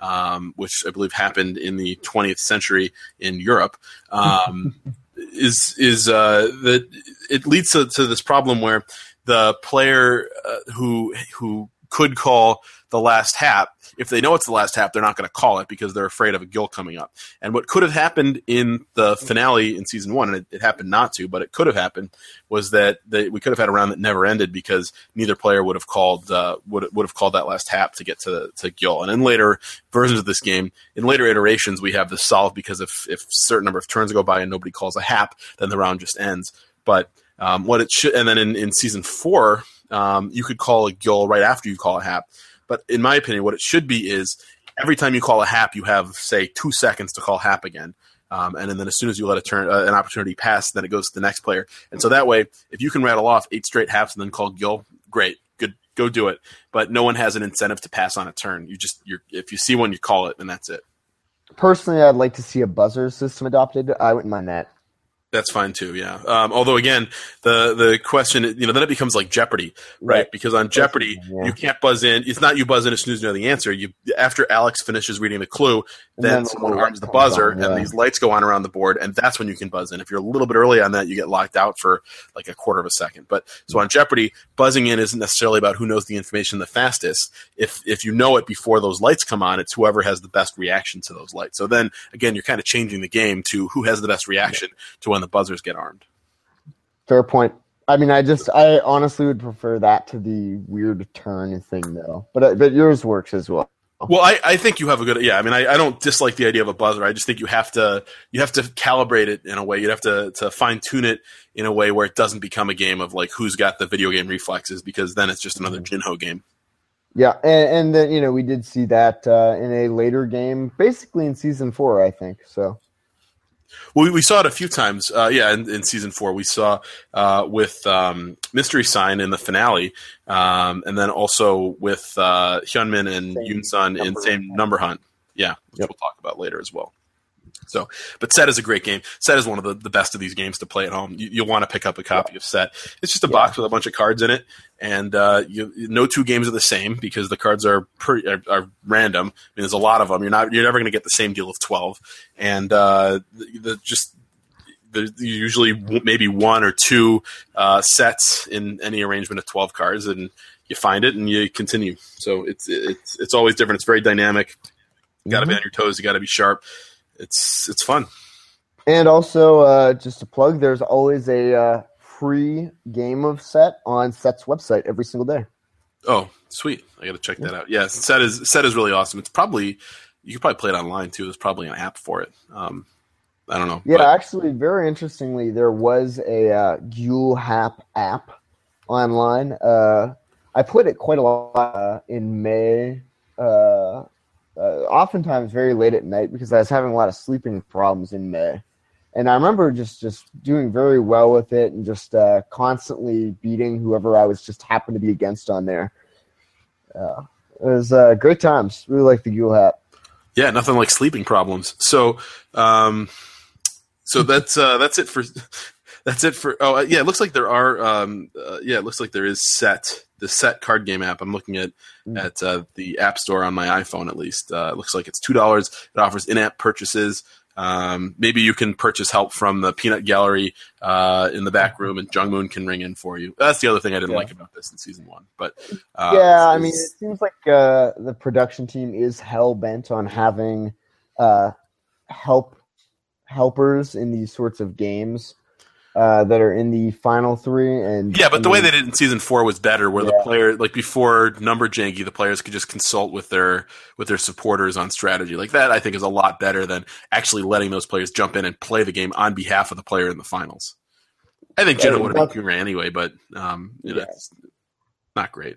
um, which I believe happened in the 20th century in Europe, um, is is uh, that it leads to, to, this problem where the player uh, who who could call the last hap, if they know it's the last hap, they're not going to call it because they're afraid of a Gyul coming up. And what could have happened in the finale in season one, and it, it happened not to, but it could have happened, was that they, we could have had a round that never ended because neither player would have called uh, would would have called that last hap to get to to Gyul. And in later versions of this game, in later iterations, we have this solved because if if certain number of turns go by and nobody calls a hap, then the round just ends. But um, what it should, and then in, in season four, um, you could call a Gyul right after you call a hap. But in my opinion, what it should be is every time you call a hap, you have say two seconds to call hap again. Um, and then as soon as you let a turn uh, an opportunity pass, then it goes to the next player. And so that way, if you can rattle off eight straight haps and then call Gyul, great, good, go do it. But no one has an incentive to pass on a turn. You just you're if you see one, you call it, and that's it. Personally, I'd like to see a buzzer system adopted. I wouldn't mind that. That's fine too, yeah. Um, although again, the the question, you know, then it becomes like Jeopardy, right? right. Because on Jeopardy, yeah. you can't buzz in. It's not you buzz in as soon as you know the answer. You after Alex finishes reading the clue, then, then someone arms the buzzer, on, yeah. and these lights go on around the board, and that's when you can buzz in. If you're a little bit early on that, you get locked out for like a quarter of a second. But so on Jeopardy, buzzing in isn't necessarily about who knows the information the fastest. If if you know it before those lights come on, it's whoever has the best reaction to those lights. So then again, you're kind of changing the game to who has the best reaction yeah. to when the buzzers get armed. Fair point. I mean, I just, I honestly would prefer that to the weird turn thing, though. But uh, but yours works as well. Well, I, I think you have a good yeah. I mean, I, I don't dislike the idea of a buzzer. I just think you have to you have to calibrate it in a way. You have to to fine tune it in a way where it doesn't become a game of like who's got the video game reflexes because then it's just another mm-hmm. Jinho game. Yeah, and, and then you know we did see that uh, in a later game, basically in season four, I think. So Well, we, we saw it a few times. Uh, yeah, in, in, season four, we saw uh, with um, Mystery Sign in the finale, um, and then also with uh, Hyunmin and Yoon Sun in same number hunt. Yeah, which yep. we'll talk about later as well. So, but Set is a great game. Set is one of the, the best of these games to play at home. You, will want to pick up a copy yeah. of Set. It's just a yeah. box with a bunch of cards in it, and uh, you, no two games are the same because the cards are pretty are, are random. I mean, there's a lot of them. You're not you're never going to get the same deal of twelve, and uh, the, the just there's usually maybe one or two uh, sets in any arrangement of 12 cards and you find it and you continue so it's it's it's always different it's very dynamic you got to mm-hmm. be on your toes you got to be sharp it's it's fun. And also, uh, just a plug, there's always a uh, free game of set on Set's website every single day. Oh, sweet! I got to check that out. Yeah, Set is Set is really awesome. It's probably you could probably play it online too. There's probably an app for it. Um, I don't know. Yeah, but... actually, very interestingly, there was a uh, Gyul Hap app online. Uh, I played it quite a lot uh, in May. Uh, uh, oftentimes very late at night because I was having a lot of sleeping problems in May. And I remember just, just doing very well with it and just uh, constantly beating whoever I was just happened to be against on there. Uh, it was uh, great times. Really like the Gyul Hap. Yeah, nothing like sleeping problems. So, um, so that's uh, that's it for that's it for. Oh, yeah, it looks like there are. Um, uh, yeah, it looks like there is set the set card game app. I'm looking at mm. at uh, the App Store on my iPhone at least. Uh, it looks like it's two dollars. It offers in-app purchases. Um, maybe you can purchase help from the Peanut Gallery uh, in the back room, and Jung Moon can ring in for you. That's the other thing I didn't yeah. like about this in season one. But uh, yeah, I mean, it seems like uh, the production team is hell bent on having uh, help helpers in these sorts of games uh, that are in the final three. And yeah, but the way they did in season four was better, where yeah. the player, like before Number Janky, the players could just consult with their with their supporters on strategy. Like that, I think is a lot better than actually letting those players jump in and play the game on behalf of the player in the finals. I think Jenna would have been anyway, but um, yeah. it's not great.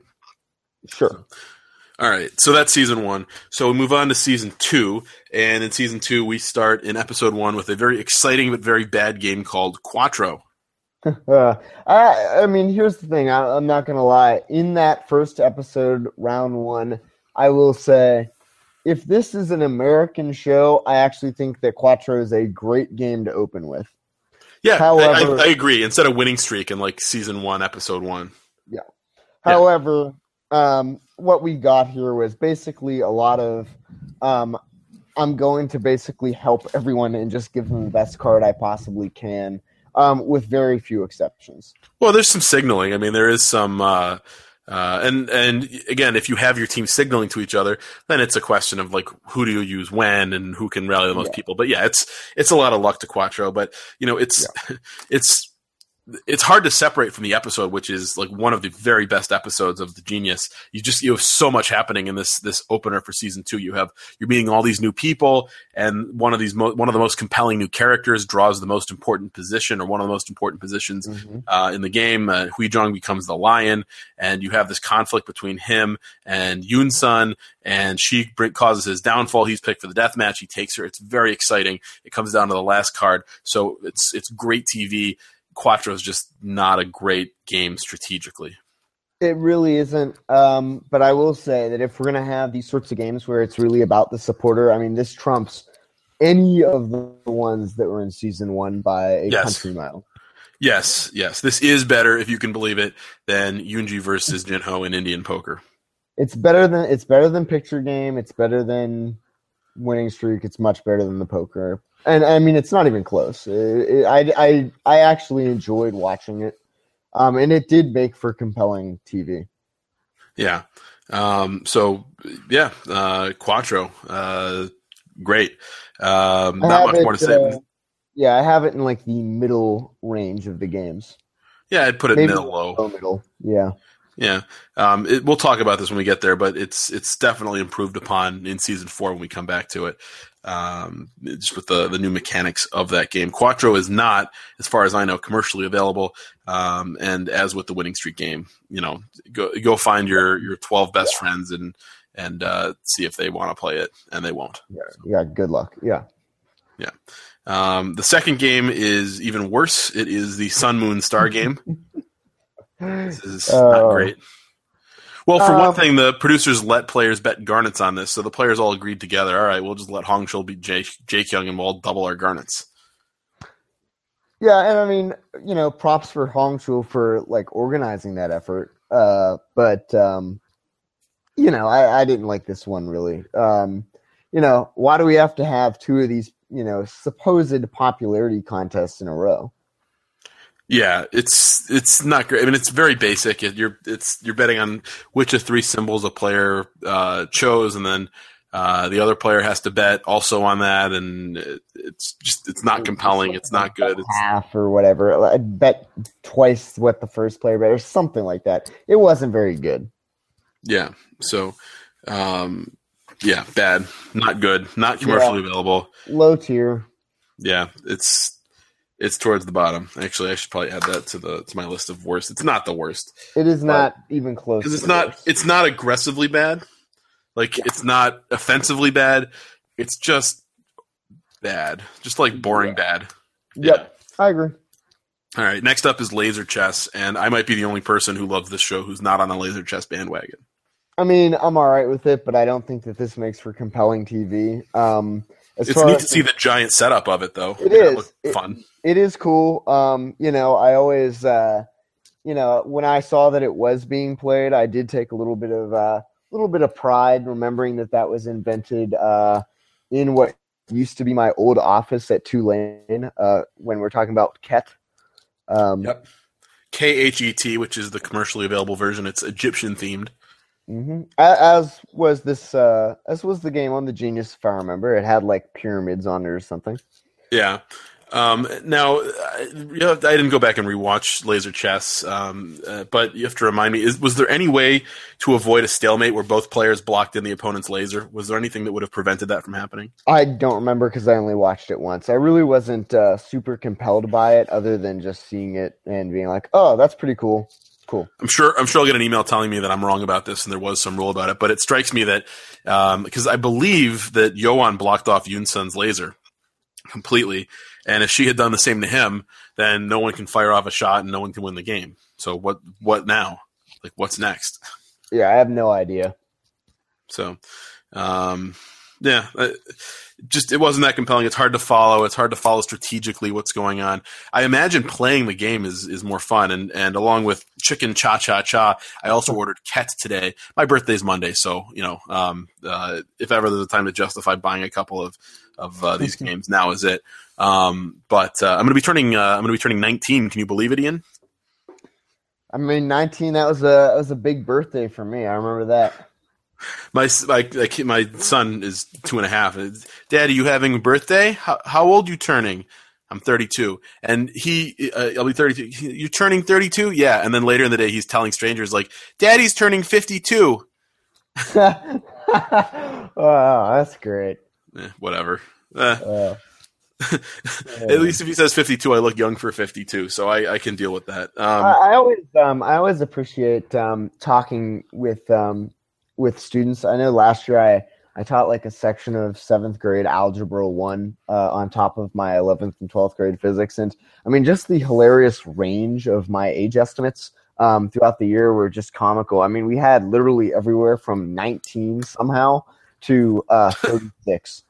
Sure. So. All right, so that's season one. So we move on to season two, and in season two, we start in episode one with a very exciting but very bad game called Quattro. Uh, I, I mean, here's the thing. I, I'm not gonna lie. In that first episode, round one, I will say, if this is an American show, I actually think that Quattro is a great game to open with. Yeah, However, I, I, I agree. Instead of winning streak in like season one, episode one. Yeah. However, um, what we got here was basically a lot of um, I'm going to basically help everyone and just give them the best card I possibly can, um, with very few exceptions. Well, there's some signaling. I mean, there is some, uh, uh, and and again, if you have your team signaling to each other, then it's a question of like who do you use when and who can rally the most yeah. people. But yeah, it's it's a lot of luck to Quattro, but you know, it's yeah. it's it's hard to separate from the episode, which is like one of the very best episodes of the Genius. You just you have so much happening in this this opener for season two. You have you're meeting all these new people, and one of these mo- one of the most compelling new characters draws the most important position or one of the most important positions mm-hmm. uh, in the game. Uh, Huijong becomes the lion, and you have this conflict between him and Yoon Sun, and she causes his downfall. He's picked for the death match. He takes her. It's very exciting. It comes down to the last card, so it's it's great TV Quattro is just not a great game strategically. It really isn't. Um, but I will say that if we're going to have these sorts of games where it's really about the supporter, I mean, this trumps any of the ones that were in season one by a yes. country mile. Yes, yes. This is better, if you can believe it, than Yunji versus Jinho in Indian poker. It's better than it's better than picture game. It's better than winning streak. It's much better than the poker and I mean it's not even close. It, it, I I I actually enjoyed watching it, um, and it did make for compelling TV. Yeah. Um, so yeah, uh, Quattro, uh, great. Um, not much it, more to say. Uh, yeah, I have it in like the middle range of the games. Yeah, I'd put it Maybe middle low. Middle, yeah. Yeah, um, it, we'll talk about this when we get there, but it's it's definitely improved upon in season four when we come back to it um, just with the, the new mechanics of that game. Quattro is not, as far as I know, commercially available. Um, and as with the winning streak game, you know, go go find your your twelve best friends and and uh, see if they want to play it, and they won't. Yeah, yeah. Good luck. Yeah. Yeah. Um, the second game is even worse. It is the Sun Moon Star game. This is Oh. not great. Well, for one Um, thing, the producers let players bet garnets on this, so the players all agreed together. All right, we'll just let Hong Chul beat Jake, Jake Young, and we'll all double our garnets. Yeah, and I mean, you know, props for Hong Chul for like organizing that effort. Uh, but um, you know, I, I didn't like this one really. Um, you know, why do we have to have two of these, you know, supposed popularity contests in a row? Yeah, it's it's not great. I mean, it's very basic. It, you're it's you're betting on which of three symbols a player uh, chose, and then uh, the other player has to bet also on that, and it, it's just it's not compelling. It's not good. It's, Half or whatever. I bet twice what the first player bet or something like that. It wasn't very good. yeah, so um, yeah, bad, not good, not commercially available. Low tier. Yeah, it's it's towards the bottom. Actually, I should probably add that to the to my list of worst. It's not the worst. It is not even close. because it's not worst. it's not aggressively bad like it's not offensively bad it's just bad just like boring bad Yep, I agree. all right next up is laser chess and i might be the only person who loves this show who's not on the laser chess bandwagon I mean, I'm all right with it, but I don't think that this makes for compelling TV. Um, as it's neat to see the giant setup of it though It is. It- fun it is cool. Um, you know, I always, uh, you know, when I saw that it was being played, I did take a little bit of a little bit of pride, remembering that that was invented uh, in what used to be my old office at Tulane. Uh, when we're talking about Khet. Um, Yep. k-h-e-t which is the commercially available version it's egyptian themed hmm As was this, uh, as was the game on the Genius, if I remember. It had like pyramids on it or something. Yeah. Um, now, I, you know, I didn't go back and rewatch Laser Chess, um, uh, but you have to remind me: is, was there any way to avoid a stalemate where both players blocked in the opponent's laser? Was there anything that would have prevented that from happening? I don't remember because I only watched it once. I really wasn't uh, super compelled by it, other than just seeing it and being like, "Oh, that's pretty cool." Cool. I'm sure. I'm sure I'll get an email telling me that I'm wrong about this, and there was some rule about it. But it strikes me that because I believe that Yoan blocked off Yunsun's laser completely, and if she had done the same to him, then no one can fire off a shot and no one can win the game. So what? What now? Like, what's next? Yeah, I have no idea. So, um, yeah, just it wasn't that compelling. It's hard to follow. It's hard to follow strategically what's going on. I imagine playing the game is is more fun. And and along with Chicken Cha Cha Cha, I also ordered Khet today. My birthday's Monday, so you know, um, uh, if ever there's a time to justify buying a couple of of uh, these games, now is it. Um, but uh, I'm going to be turning uh, I'm going to be turning 19. Can you believe it, Ian? I mean, nineteen. That was a that was a big birthday for me. I remember that. My my my son is two and a half. Dad, are you having a birthday? How how old you turning? I'm 32, and he uh, I'll be 32. You're turning 32? Yeah. And then later in the day, he's telling strangers like, "Daddy's turning 52." wow, that's great. Eh, whatever. Eh. Uh, At least if he says 52, I look young for 52, so I, I can deal with that. Um, I, I always um, I always appreciate um, talking with um, with students. I know last year I, I taught like a section of seventh grade algebra one uh, on top of my eleventh and twelfth grade physics, and I mean just the hilarious range of my age estimates um, throughout the year were just comical. I mean we had literally everywhere from nineteen somehow to uh, thirty six.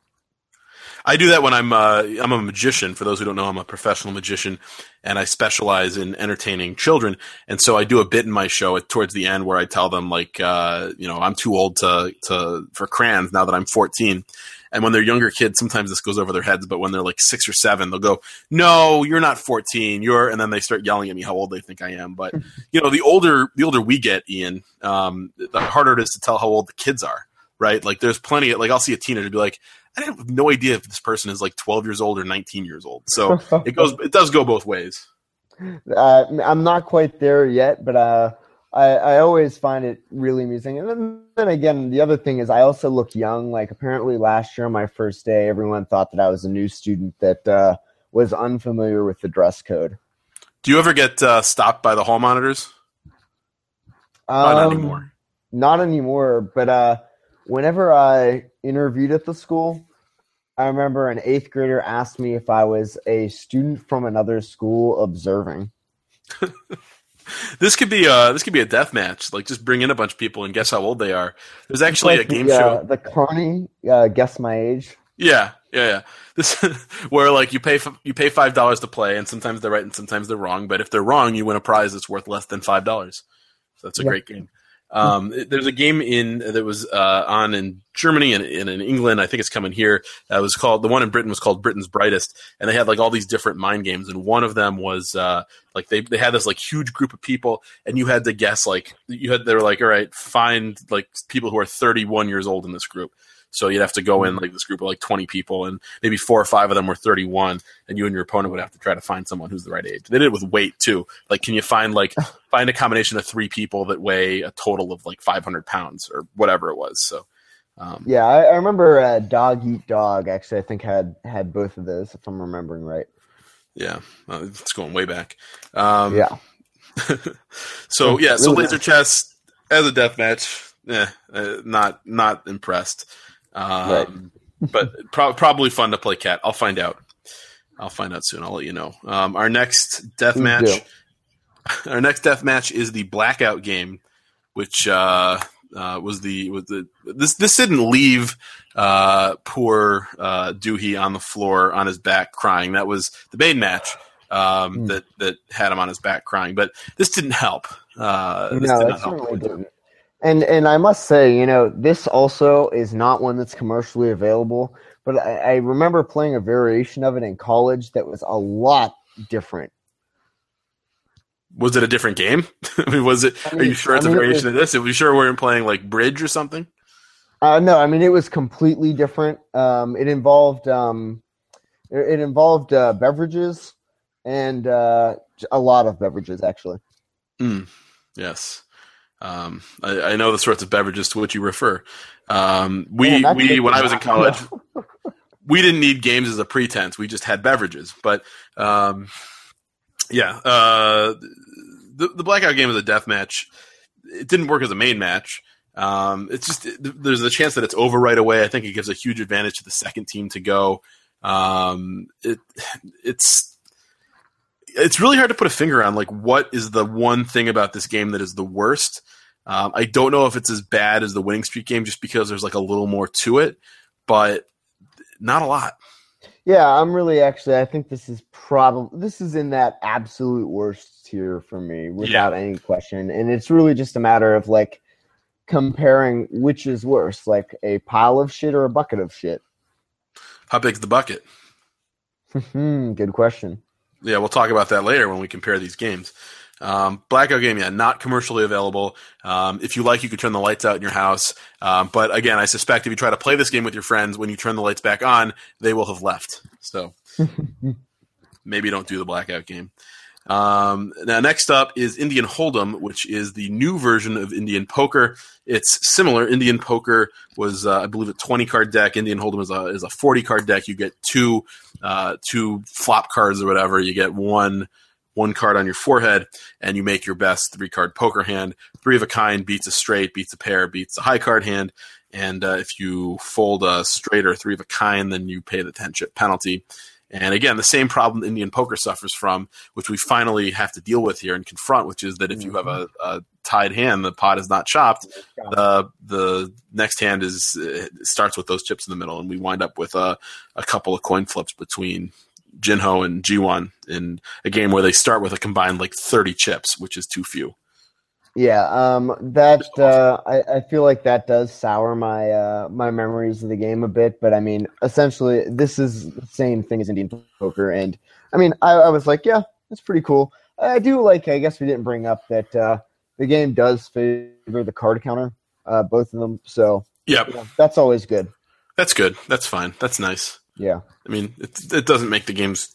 I do that when I'm uh, I'm a magician. For those who don't know, I'm a professional magician, and I specialize in entertaining children. And so I do a bit in my show at, towards the end where I tell them like, uh, you know, I'm too old to to for crayons now that I'm 14. And when they're younger kids, sometimes this goes over their heads. But when they're like six or seven, they'll go, "No, you're not 14. You're," and then they start yelling at me how old they think I am. But you know, the older the older we get, Ian, um, the harder it is to tell how old the kids are. Right? Like, there's plenty. Of, like, I'll see a teenager be like, I have no idea if this person is like 12 years old or 19 years old. So it goes, it does go both ways. Uh, I'm not quite there yet, but uh, I, I always find it really amusing. And then, then again, the other thing is I also look young. Like apparently last year on my first day, everyone thought that I was a new student that uh, was unfamiliar with the dress code. Do you ever get uh, stopped by the hall monitors? Probably not Um, anymore. Not anymore. But uh, whenever I interviewed at the school, I remember an eighth grader asked me if I was a student from another school observing. this could be a this could be a death match. Like just bring in a bunch of people and guess how old they are. There's actually like a game the, show. Uh, the Carney, uh, guess my age. Yeah, yeah, yeah. This where like you pay f- you pay five dollars to play, and sometimes they're right and sometimes they're wrong. But if they're wrong, you win a prize that's worth less than five dollars. So that's a Yeah. great game. Um, there's a game in that was uh, on in Germany and, and in England. I think it's coming here. Uh, it was called the one in Britain was called Britain's Brightest, and they had like all these different mind games. And one of them was uh, like they they had this like huge group of people, and you had to guess like you had they were like all right, find like people who are 31 years old in this group. So you'd have to go in like this group of like 20 people, and maybe four or five of them were 31, and you and your opponent would have to try to find someone who's the right age. They did it with weight too. Like, can you find like find a combination of three people that weigh a total of like 500 pounds or whatever it was? So, um, Yeah, I, I remember uh, Dog Eat Dog. Actually, I think had had both of those, if I'm remembering right. yeah, uh, it's going way back. Um, Yeah, so yeah, so laser chess as a death match, eh, uh, not not impressed. Um, but pro- probably fun to play Khet. I'll find out. I'll find out soon. I'll let you know. Um, our next death match. do. Our next death match is the blackout game, which uh, uh, was the was the this this didn't leave uh, poor uh, Doohy on the floor on his back crying. That was the main match um, Hmm. that that had him on his back crying. But this didn't help. Uh, this no, did it not help. didn't. And and I must say, you know, this also is not one that's commercially available. But I, I remember playing a variation of it in college that was a lot different. Was it a different game? I mean, was it? I are you sure it's I a mean, it variation of this? Are we sure we weren't playing like bridge or something? Uh, no, I mean it was completely different. Um, it involved um, it, involved uh, beverages and uh, a lot of beverages actually. Mm, yes. Um, I, I know the sorts of beverages to which you refer. Um, we Man, we when I was in college, we didn't need games as a pretense. We just had beverages. But um, yeah, uh, the the blackout game is a death match. It didn't work as a main match. Um, it's just there's a chance that it's over right away. I think it gives a huge advantage to the second team to go. Um, it it's it's really hard to put a finger on like what is the one thing about this game that is the worst. Um, I don't know if it's as bad as the winning streak game just because there's like a little more to it, but not a lot. Yeah, I'm really actually. I think this is probably this is in that absolute worst tier for me, without any question. And it's really just a matter of like comparing which is worse, like a pile of shit or a bucket of shit. How big's the bucket? Hmm, good question. Yeah, we'll talk about that later when we compare these games. Um, Blackout game, yeah, not commercially available. Um, if you like, you could turn the lights out in your house. Um, but again, I suspect if you try to play this game with your friends, when you turn the lights back on, they will have left. So maybe don't do the Blackout game. Um, now, next up is Indian Hold'em, which is the new version of Indian Poker. It's similar. Indian Poker was, uh, I believe, a twenty card deck. Indian Hold'em is a is a forty card deck. You get two uh, two flop cards or whatever. You get one one card on your forehead, and you make your best three card poker hand. Three of a kind beats a straight, beats a pair, beats a high card hand. And uh, if you fold a straight or three of a kind, then you pay the ten chip penalty. And again, the same problem Indian poker suffers from, which we finally have to deal with here and confront, which is that if you have a, a tied hand, the pot is not chopped. The the next hand is uh, starts with those chips in the middle, and we wind up with a, a couple of coin flips between Jinho and G1 in a game where they start with a combined like 30 chips, which is too few. Yeah, um, that uh, I, I feel like that does sour my uh, my memories of the game a bit. But I mean, essentially, this is the same thing as Indian poker, and I mean, I, I was like, yeah, it's pretty cool. I do like. I guess we didn't bring up that uh, the game does favor the card counter, uh, both of them. So Yep, yeah, that's always good. that's good. That's fine. That's nice. Yeah, I mean, it, it doesn't make the games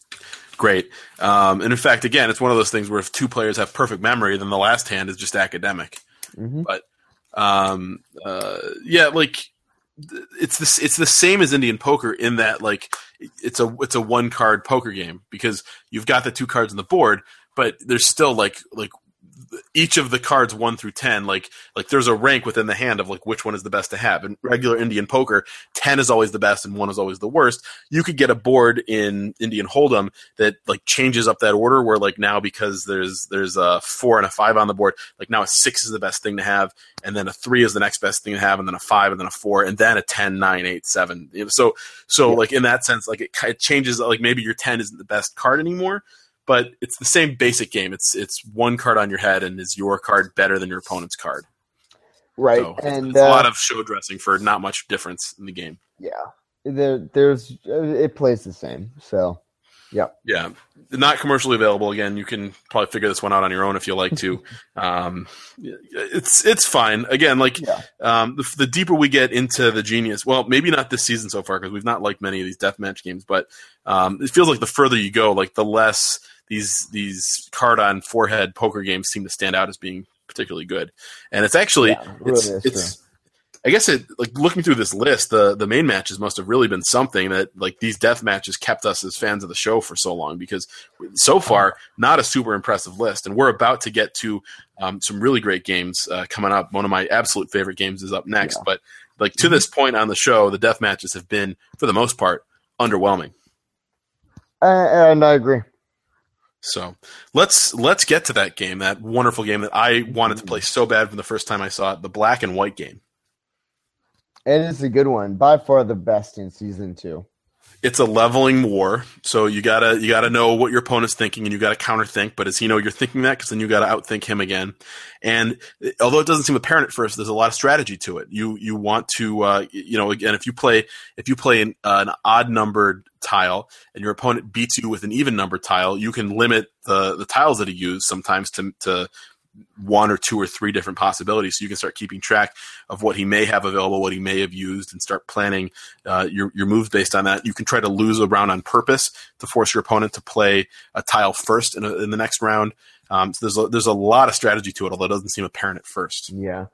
great. Um, and in fact, again, it's one of those things where if two players have perfect memory, then the last hand is just academic. hmm um uh yeah like it's this it's the same as indian poker in that like it's a it's a one card poker game because you've got the two cards on the board but there's still like like each of the cards one through ten, like like there's a rank within the hand of like which one is the best to have. In regular Indian poker, ten is always the best and one is always the worst. You could get a board in Indian Hold'em that like changes up that order where like now because there's there's a four and a five on the board, like now a six is the best thing to have, and then a three is the next best thing to have, and then a five, and then a four, and then a 10, 9, 8, 7. So so yeah. like in that sense, like it, it changes. Like maybe your ten isn't the best card anymore but it's the same basic game. It's it's one card on your head, and is your card better than your opponent's card? Right, so and it's, uh, a lot of show dressing for not much difference in the game. Yeah, there, there's it plays the same. So, yeah, yeah, not commercially available. Again, you can probably figure this one out on your own if you like to. um, it's it's fine. Again, like yeah. um, the, the deeper we get into the genius, well, maybe not this season so far because we've not liked many of these deathmatch games, but um, it feels like the further you go, like the less these these card on forehead poker games seem to stand out as being particularly good. And it's actually yeah, it really it's, it's I guess it like looking through this list, the the main matches must have really been something that like these death matches kept us as fans of the show for so long because so far not a super impressive list, and we're about to get to um, some really great games uh, coming up. One of my absolute favorite games is up next, yeah. but like to mm-hmm. this point on the show, the death matches have been for the most part underwhelming. Uh, and I agree. So let's let's get to that game, that wonderful game that I wanted to play so bad from the first time I saw it, the black and white game. It is a good one, by far the best in season two it's a leveling war. So you gotta you gotta know what your opponent's thinking, and you gotta counterthink. But as you know, you're thinking that because then you gotta outthink him again. And although it doesn't seem apparent at first, there's a lot of strategy to it. You you want to uh, you know again if you play if you play an, uh, an odd numbered tile and your opponent beats you with an even numbered tile, you can limit the the tiles that he used sometimes to to one or two or three different possibilities. So you can start keeping track of what he may have available, what he may have used, and start planning uh, your your moves based on that. You can try to lose a round on purpose to force your opponent to play a tile first in, a, in the next round. Um, so there's a, there's a lot of strategy to it, although it doesn't seem apparent at first. Yeah,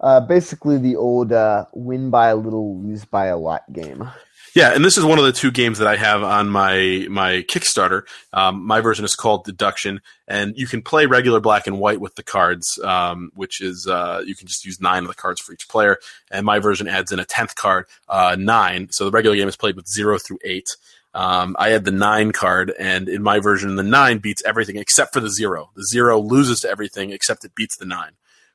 uh, basically the old uh, win by a little, lose by a lot game. Yeah, and this is one of the two games that I have on my my Kickstarter. Um, my version is called Deduction, and you can play regular black and white with the cards, um, which is uh, you can just use nine of the cards for each player. And my version adds in a tenth card, uh, nine. So the regular game is played with zero through eight. Um, I had the nine card, and in my version, the nine beats everything except for the zero. The zero loses to everything except it beats the nine,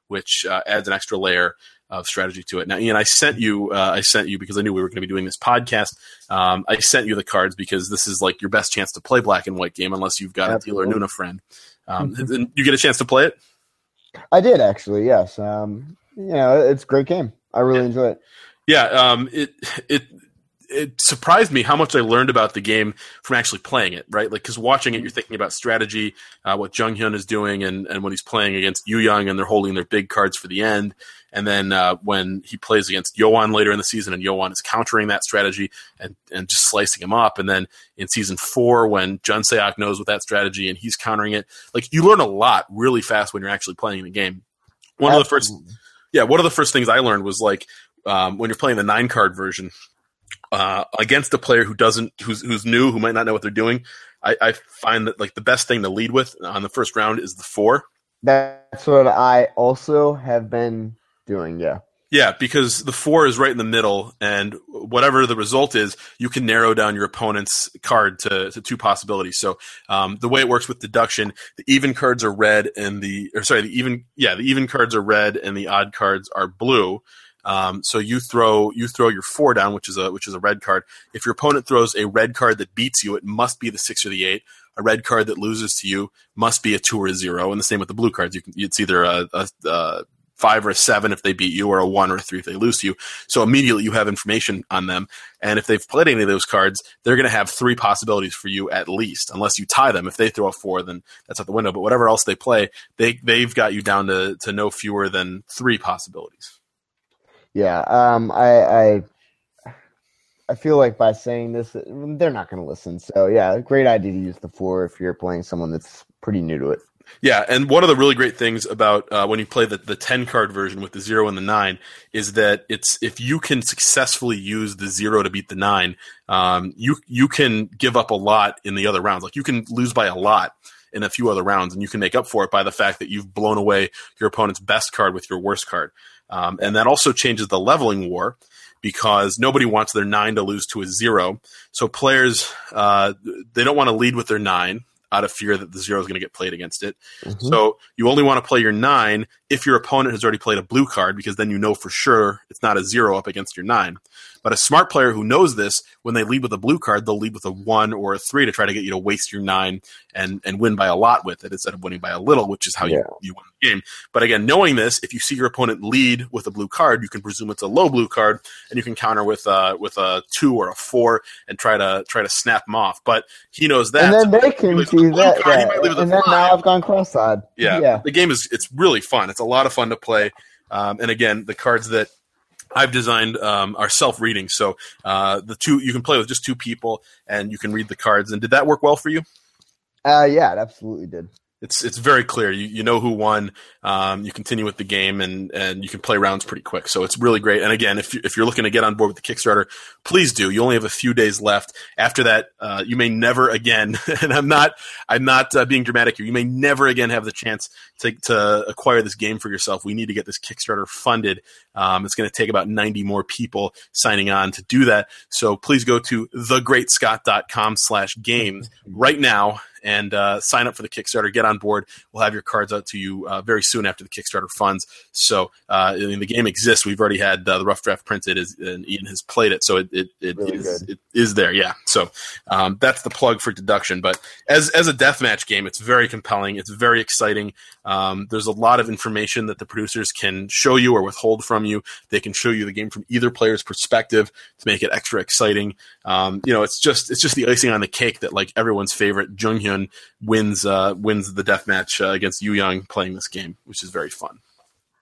which uh, adds an extra layer of strategy to it. Now, Ian, I sent you, uh, I sent you because I knew we were going to be doing this podcast. Um, I sent you the cards because this is like your best chance to play black and white game, unless you've got Absolutely. a dealer Nuna friend. Um, mm-hmm. you get a chance to play it. I did actually, yes. Um, you know, it's a great game. I really yeah. enjoy it. Yeah, um, it it it surprised me how much I learned about the game from actually playing it, right? Like, because watching it, you're thinking about strategy, uh, what Jung Hyun is doing, and, and when he's playing against Yu Young and they're holding their big cards for the end. And then uh, when he plays against Yoan later in the season, and Yoan is countering that strategy and, and just slicing him up. And then in season four, when Jun Seok knows with that strategy and he's countering it, like you learn a lot really fast when you're actually playing the game. One Absolutely. of the first, yeah, one of the first things I learned was like um, when you're playing the nine card version uh, against a player who doesn't who's who's new who might not know what they're doing I, I, find that like the best thing to lead with on the first round is the four. That's what i also have been doing yeah. Yeah because the four is right in the middle and whatever the result is you can narrow down your opponent's card to, to two possibilities. So um, the way it works with deduction the even cards are red and the or sorry the even yeah the even cards are red and the odd cards are blue um, so you throw you throw your four down, which is a which is a red card. If your opponent throws a red card that beats you, it must be the six or the eight. A red card that loses to you must be a two or a zero, and the same with the blue cards. You can it's either a, a, a five or a seven if they beat you, or a one or a three if they lose to you. So immediately you have information on them. And if they've played any of those cards, they're going to have three possibilities for you at least, unless you tie them. If they throw a four, then that's out the window. But whatever else they play, they they've got you down to to no fewer than three possibilities. Yeah, um, I, I I feel like by saying this, they're not going to listen. So yeah, great idea to use the four if you're playing someone that's pretty new to it. Yeah, and one of the really great things about uh, when you play the, the ten card version with the zero and the nine is that it's if you can successfully use the zero to beat the nine, um, you you can give up a lot in the other rounds. Like you can lose by a lot in a few other rounds, and you can make up for it by the fact that you've blown away your opponent's best card with your worst card. Um, and that also changes the leveling war because nobody wants their nine to lose to a zero. So players, uh, they don't want to lead with their nine out of fear that the zero is going to get played against it. Mm-hmm. So you only want to play your nine if your opponent has already played a blue card because then you know for sure it's not a zero up against your nine. But a smart player who knows this, when they lead with a blue card, they'll lead with a one or a three to try to get you to waste your nine and, and win by a lot with it instead of winning by a little, which is how yeah. you, you win the game. But again, knowing this, if you see your opponent lead with a blue card, you can presume it's a low blue card and you can counter with uh, with a two or a four and try to try to snap them off. But he knows that. And then they can see that. Card, yeah. And then now I've gone cross-eyed. Yeah. yeah. The game is it's really fun. It's a lot of fun to play. Um, and again, the cards that I've designed um, are self-reading, so uh, the two you can play with just two people, and you can read the cards. And did that work well for you? Uh, yeah, it absolutely did it's it's very clear. You you know who won. Um, you continue with the game, and and you can play rounds pretty quick. So it's really great. And again, if you, if you're looking to get on board with the Kickstarter, please do. You only have a few days left. After that, uh, you may never again. And I'm not I'm not uh, being dramatic here. You may never again have the chance to to acquire this game for yourself. We need to get this Kickstarter funded. Um, it's going to take about 90 more people signing on to do that. So please go to thegreatscott.com slash games right now and uh, sign up for the Kickstarter. Get on board. We'll have your cards out to you uh, very soon after the Kickstarter funds. So uh, I mean, the game exists. We've already had uh, the rough draft printed, and Ian has played it, so it it, it, really is, it is, there. Yeah. So um, that's the plug for deduction. But as as a deathmatch game, it's very compelling. It's very exciting. Um, there's a lot of information that the producers can show you or withhold from you. They can show you the game from either player's perspective to make it extra exciting. Um, you know, it's just it's just the icing on the cake that like everyone's favorite Jung Hyun wins uh, wins the death match uh, against Yu Young playing this game, which is very fun.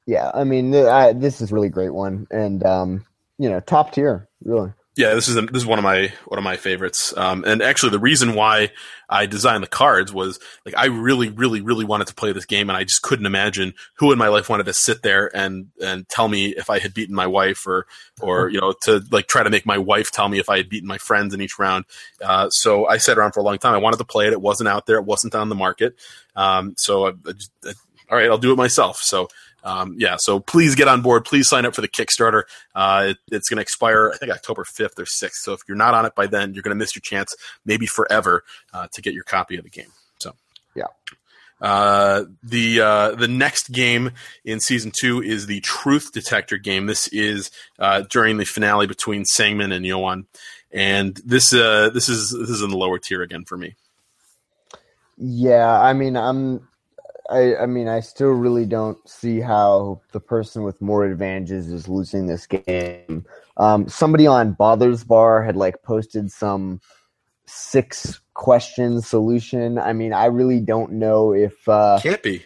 Yeah, I mean, I, this is really great one, and um, you know, top tier, really. Yeah, this is a, this is one of my one of my favorites. Um, and actually, the reason why I designed the cards was like I really, really, really wanted to play this game, and I just couldn't imagine who in my life wanted to sit there and and tell me if I had beaten my wife, or or you know to like try to make my wife tell me if I had beaten my friends in each round. Uh, so I sat around for a long time. I wanted to play it. It wasn't out there. It wasn't on the market. Um, so I, I just, I, all right, I'll do it myself. So um, yeah, so please get on board. Please sign up for the Kickstarter. Uh, it, it's going to expire, I think, October 5th or 6th. So if you're not on it by then, you're going to miss your chance, maybe forever, uh, to get your copy of the game. So, yeah. Uh, the uh, the next game in season two is the Truth Detector game. This is uh, during the finale between Sangmin and Yoan, and this uh, this is this is in the lower tier again for me. Yeah, I mean, I'm I, I mean, I still really don't see how the person with more advantages is losing this game. Um, somebody on Bothers Bar had like posted some six question solution. I mean, I really don't know if uh, can't be.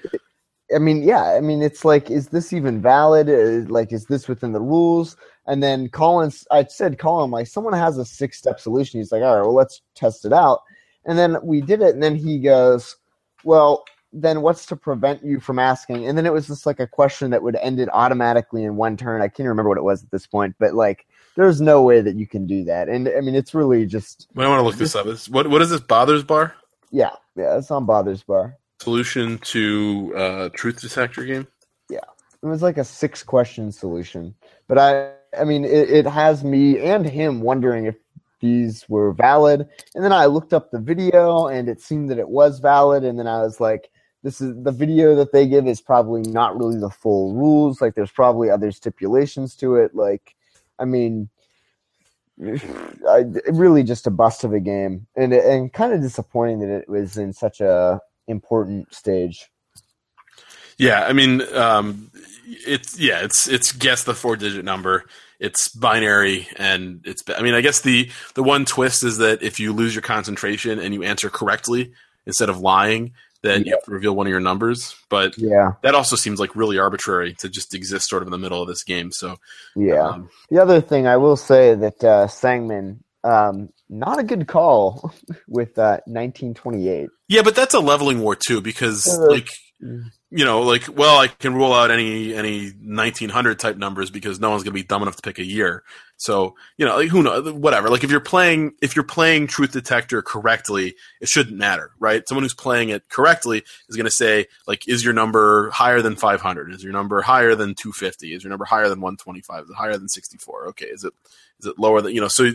I mean, yeah. I mean, it's like, is this even valid? Uh, like, is this within the rules? And then Collins, I said, Colin, like, someone has a six step solution. He's like, all right, well, let's test it out. And then we did it, and then he goes, well, then what's to prevent you from asking? And then it was just like a question that would end it automatically in one turn. I can't remember what it was at this point, but like there's no way that you can do that. And I mean, it's really just. I want to look this up. What what is this Bothers Bar? Yeah, yeah, it's on Bothers Bar. Solution to uh, truth detector game. Yeah, it was like a six question solution, but I I mean, it, it has me and him wondering if these were valid. And then I looked up the video and it seemed that it was valid. And then I was like, this is the video that they give is probably not really the full rules. Like there's probably other stipulations to it. Like, I mean, I, really just a bust of a game, and and kind of disappointing that it was in such a important stage. Yeah, I mean, um, it's yeah, it's it's guess the four digit number. It's binary, and it's. I mean, I guess the the one twist is that if you lose your concentration and you answer correctly instead of lying, then you have to reveal one of your numbers. But yeah, that also seems like really arbitrary to just exist sort of in the middle of this game. So yeah. Um, the other thing I will say that uh, Sangmin, um, not a good call with uh, 1928. Yeah, but that's a leveling war too, because uh, like you know, like well, I can rule out any any 1900 type numbers because no one's gonna be dumb enough to pick a year. So you know, like who knows, whatever. Like if you're playing if you're playing Truth Detector correctly, it shouldn't matter, right? Someone who's playing it correctly is going to say like, is your number higher than 500? Is your number higher than 250? Is your number higher than 125? Is it higher than 64? Okay, is it is it lower than you know? So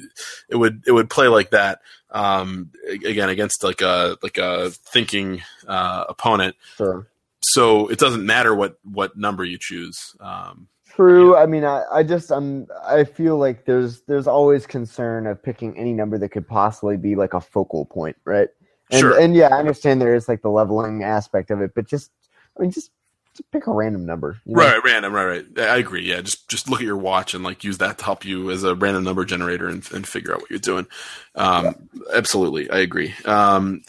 it would it would play like that um, again against like a like a thinking uh, opponent. Sure. So it doesn't matter what what number you choose. Um, True. I mean, I, I just I'm I feel like there's there's always concern of picking any number that could possibly be like a focal point, right? And, Sure. And yeah, I understand there is like the leveling aspect of it, but just I mean, just, just pick a random number. you know? Right, random, right, right. I agree. Yeah, just just look at your watch and like use that to help you as a random number generator and, and figure out what you're doing. Um, Absolutely, I agree. Um,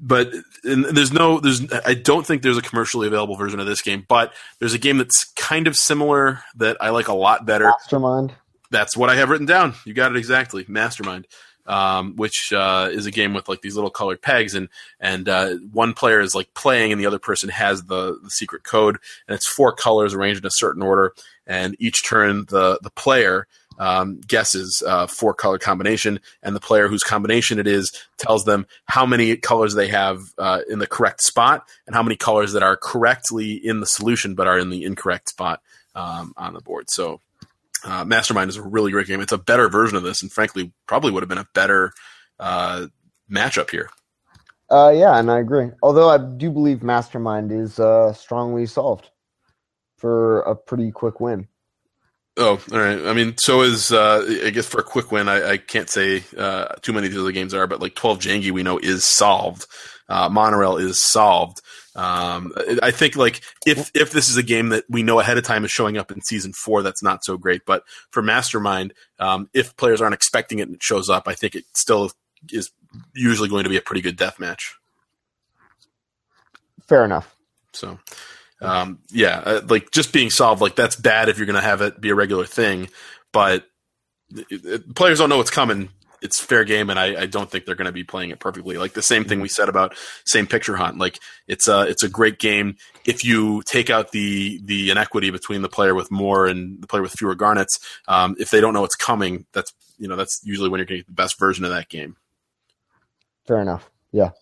but there's no, there's I don't think there's a commercially available version of this game, but there's a game that's kind of similar that I like a lot better. Mastermind. That's what I have written down. You got it exactly. Mastermind, um, which uh, is a game with like these little colored pegs, and and uh, one player is like playing, and the other person has the, the secret code, and it's four colors arranged in a certain order, and each turn the the player um, guesses uh, four color combination, and the player whose combination it is tells them how many colors they have uh, in the correct spot, and how many colors that are correctly in the solution but are in the incorrect spot um, on the board. So uh, Mastermind is a really great game. It's a better version of this, and frankly, probably would have been a better uh, matchup here. Uh, yeah, and I agree. Although I do believe Mastermind is uh, strongly solved for a pretty quick win. Oh, all right. I mean, so is uh, I guess for a quick win, I, I can't say uh, too many of the other games are, but like Twelve Jangi, we know is solved. Uh, Monorail is solved. Um, I think like if if this is a game that we know ahead of time is showing up in season four, that's not so great. But for Mastermind, um, if players aren't expecting it and it shows up, I think it still is usually going to be a pretty good death match. Fair enough. So, um, yeah, uh, like just being solved, like that's bad if you're going to have it be a regular thing. But it, it- players don't know what's coming. It's fair game, and I, I don't think they're going to be playing it perfectly. Like the same thing we said about same picture hunt. Like it's a it's a great game if you take out the the inequity between the player with more and the player with fewer garnets. Um, if they don't know what's coming, that's you know that's usually when you're going to get the best version of that game. Fair enough. Yeah.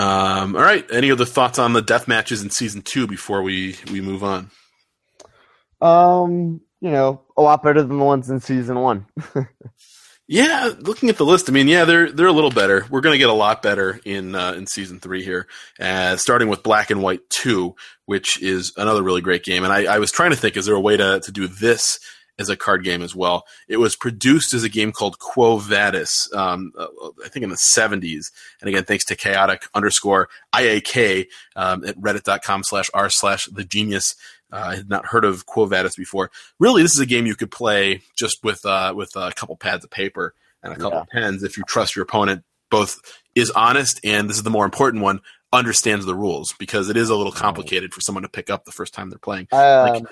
Um, all right. Any other thoughts on the death matches in season two before we we move on? Um, you know, a lot better than the ones in season one. Yeah, looking at the list, I mean, yeah, they're they're a little better. We're going to get a lot better in uh, in season three here, uh, starting with Black and White Two, which is another really great game. And I, I was trying to think, is there a way to to do this as a card game as well? It was produced as a game called Quo Vadis, um, uh, I think in the seventies. And again, thanks to chaotic underscore IAK um, at reddit.com slash r slash the genius. Uh, I had not heard of Quo Vadis before. Really, this is a game you could play just with uh, with a couple pads of paper and a couple Yeah. of pens if you trust your opponent both is honest and this is the more important one understands the rules because it is a little complicated for someone to pick up the first time they're playing. Um,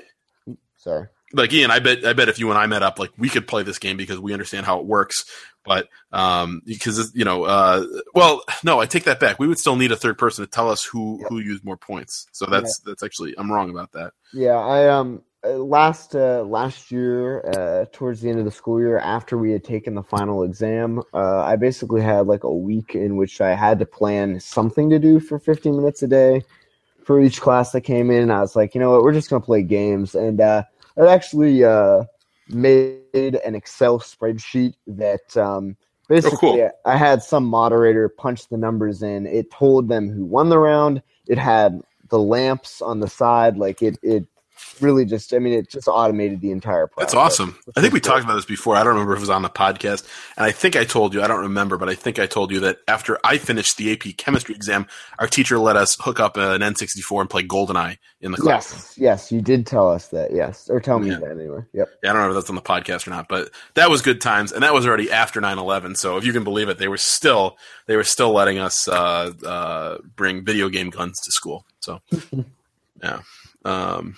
sorry. Like Ian, I bet I bet if you and I met up, like we could play this game because we understand how it works. But um, because you know, uh, well, no, I take that back. We would still need a third person to tell us who who used more points. So that's that's actually I'm wrong about that. Yeah, I um uh, last uh, last year uh, towards the end of the school year after we had taken the final exam, uh, I basically had like a week in which I had to plan something to do for 15 minutes a day for each class that came in. I was like, you know what, we're just gonna play games, and uh, I actually uh, made an Excel spreadsheet that um, basically cool. I had some moderator punch the numbers in. It told them who won the round. It had the lamps on the side, like it it really just I mean it just automated the entire process. That's awesome. I think we talked about this before. I don't remember if it was on the podcast. And I think I told you, I don't remember, but I think I told you that after I finished the AP chemistry exam, our teacher let us hook up an N64 and play GoldenEye in the class. Yes, yes, you did tell us that. Yes, or tell me Yeah. that anyway. Yep. Yeah, I don't know if that's on the podcast or not, but that was good times, and that was already after 9-11, So if you can believe it, they were still they were still letting us uh, uh, bring video game guns to school. So yeah, um,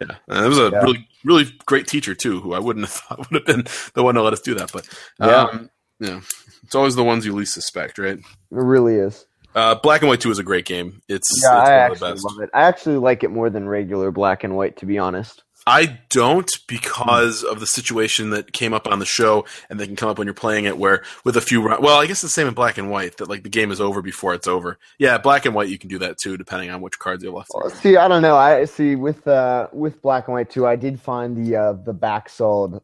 yeah, and it was a Yeah. really really great teacher too, who I wouldn't have thought would have been the one to let us do that. But um, yeah, it's always the ones you least suspect, right? It really is. Uh, Black and White Two is a great game. It's, Yeah, it's I one of the actually best. love it. I actually like it more than regular black and white, to be honest. I don't because of the situation that came up on the show, and they can come up when you're playing it, where with a few. Well, I guess the same in black and white that like the game is over before it's over. Yeah, black and white you can do that too, depending on which cards you left. Well, see, I don't know. I see with uh with black and white too. I did find the uh the back solve,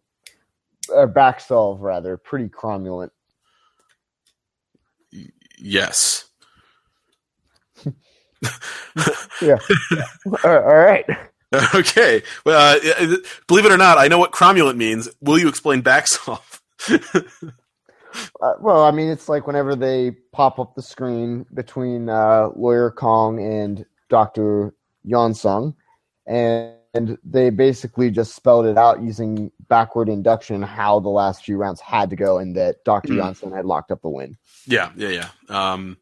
or back solve rather, pretty cromulent. Yes. yeah. all right. Okay. Well, uh, believe it or not, I know what cromulent means. Will you explain backsolve? uh, well, I mean, it's like whenever they pop up the screen between uh, Lawyer Kang and Doctor Yonsung, and and they basically just spelled it out using backward induction how the last few rounds had to go, and that Doctor mm. had locked up the win. Yeah, yeah, yeah. Um,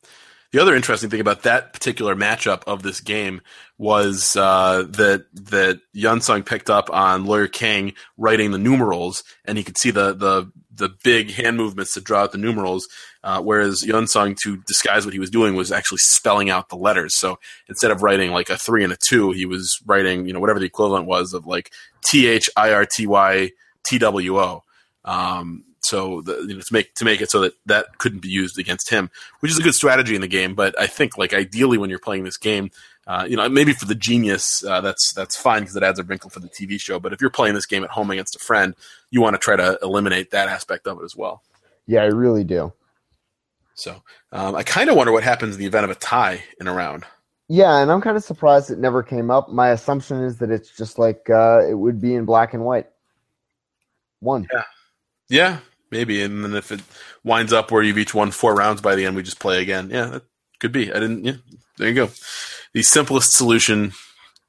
the other interesting thing about that particular matchup of this game was uh, that that Yunsung picked up on Lawyer Kang writing the numerals, and he could see the the the big hand movements to draw out the numerals, uh, whereas Yunsung, to disguise what he was doing, was actually spelling out the letters. So instead of writing like a three and a two, he was writing you know whatever the equivalent was of like T H I R T Y T W O. Um, so the, you know, to make to make it so that that couldn't be used against him, which is a good strategy in the game. But I think like ideally when you're playing this game, uh, you know, maybe for the genius, uh, that's that's fine because it adds a wrinkle for the TV show. But if you're playing this game at home against a friend, you want to try to eliminate that aspect of it as well. Yeah, I really do. So um, I kind of wonder what happens in the event of a tie in a round. Yeah, and I'm kind of surprised it never came up. My assumption is that it's just like uh, it would be in black and white. One. Yeah. Yeah, maybe. And then if it winds up where you've each won four rounds by the end, we just play again. Yeah, that could be. I didn't. Yeah, there you go. The simplest solution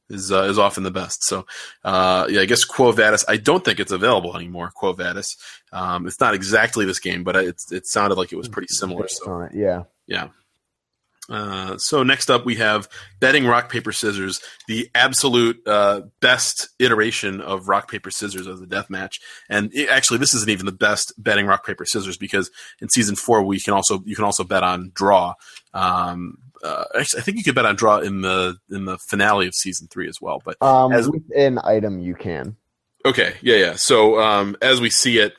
is uh, is often the best. So, uh, yeah, I guess Quo Vadis. I don't think it's available anymore. Quo Vadis. Um, it's not exactly this game, but it it sounded like it was pretty similar. So, yeah, yeah. Uh, so next up we have betting rock paper scissors, the absolute uh, best iteration of rock paper scissors as a death match. And it, actually, this isn't even the best betting rock paper scissors because in season four we can also you can also bet on draw. Um, uh, actually, I think you could bet on draw in the in the finale of season three as well. But um, as an item, you can. Okay, yeah, yeah. So um, as we see it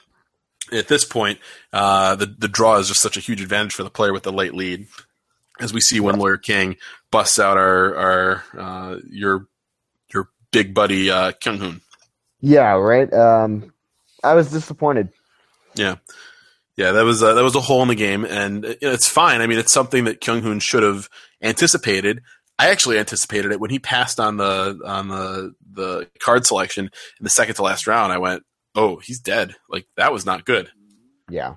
at this point, uh, the the draw is just such a huge advantage for the player with the late lead as we see when Lawyer Kang busts out our our uh, your your big buddy uh, Kyung Hoon. Yeah, right. Um, I was disappointed. Yeah, yeah, that was uh, that was a hole in the game, and you it's fine. I mean, it's something that Kyung Hoon should have anticipated. I actually anticipated it when he passed on the on the the card selection in the second to last round. I went, "Oh, he's dead!" Like that was not good. Yeah,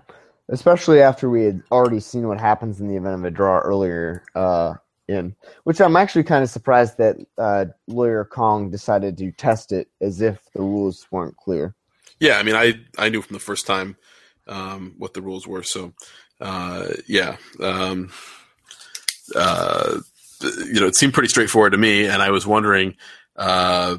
especially after we had already seen what happens in the event of a draw earlier uh, in, which I'm actually kind of surprised that uh, lawyer Kang decided to test it as if the rules weren't clear. Yeah, I mean, I I knew from the first time um, what the rules were, so uh, yeah, um, uh, you know, it seemed pretty straightforward to me, and I was wondering. Uh,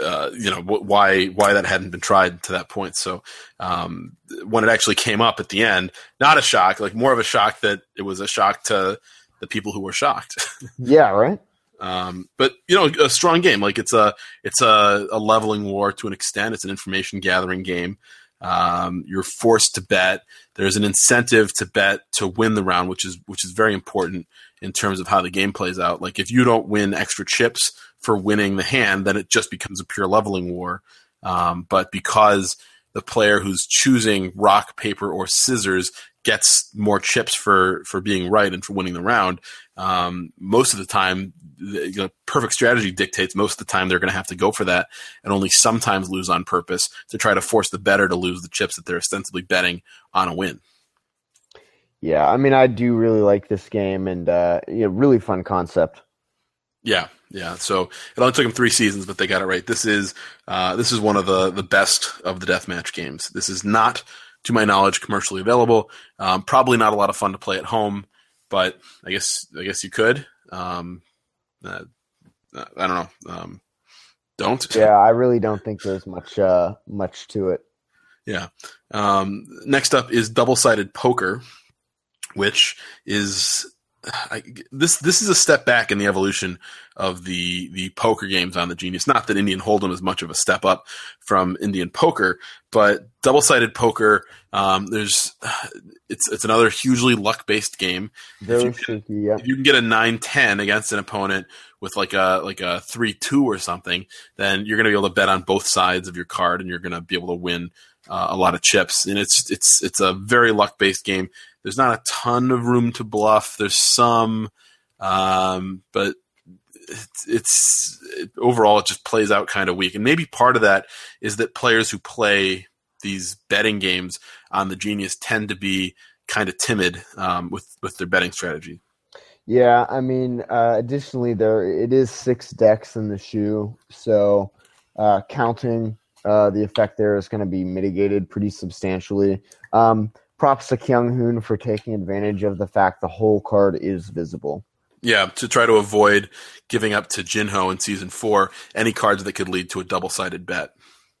uh, you know why why that hadn't been tried to that point. So um, when it actually came up at the end, not a shock, like more of a shock that it was a shock to the people who were shocked. yeah, right. Um, but you know, a strong game. Like it's a it's a, a leveling war to an extent. It's an information gathering game. Um, you're forced to bet. There's an incentive to bet to win the round, which is which is very important in terms of how the game plays out. Like if you don't win extra chips for winning the hand, then it just becomes a pure leveling war. Um, but because the player who's choosing rock, paper, or scissors gets more chips for for being right and for winning the round, um, most of the time, the, you know, perfect strategy dictates most of the time they're going to have to go for that, and only sometimes lose on purpose to try to force the better to lose the chips that they're ostensibly betting on a win. Yeah, I mean, I do really like this game, and uh, you know, really fun concept. Yeah, yeah. So it only took them three seasons, but they got it right. This is uh, this is one of the the best of the deathmatch games. This is not, to my knowledge, commercially available. Um, probably not a lot of fun to play at home, but I guess I guess you could. Um, uh, I don't know. Um, don't. Yeah, I really don't think there's much uh, much to it. Yeah. Um, next up is double sided poker which is I, this this is a step back in the evolution of the the poker games on the Genius. Not that Indian Hold'em is much of a step up from Indian poker, but double sided poker. Um, there's it's it's another hugely luck based game. Very if you, tricky. Yeah. if you can get a 9-10 against an opponent with like a like a three two or something, then you're going to be able to bet on both sides of your card, and you're going to be able to win uh, a lot of chips. And it's it's it's a very luck based game. There's not a ton of room to bluff. There's some, um, but it's, it's it, overall it just plays out kind of weak. And maybe part of that is that players who play these betting games on the Genius tend to be kind of timid um, with with their betting strategy. Yeah, I mean, uh, additionally, there it is six decks in the shoe, so uh, counting uh, the effect there is going to be mitigated pretty substantially. Um, props to Kyung Hoon for taking advantage of the fact the whole card is visible. Yeah, to try to avoid giving up to Jinho in season four any cards that could lead to a double sided bet.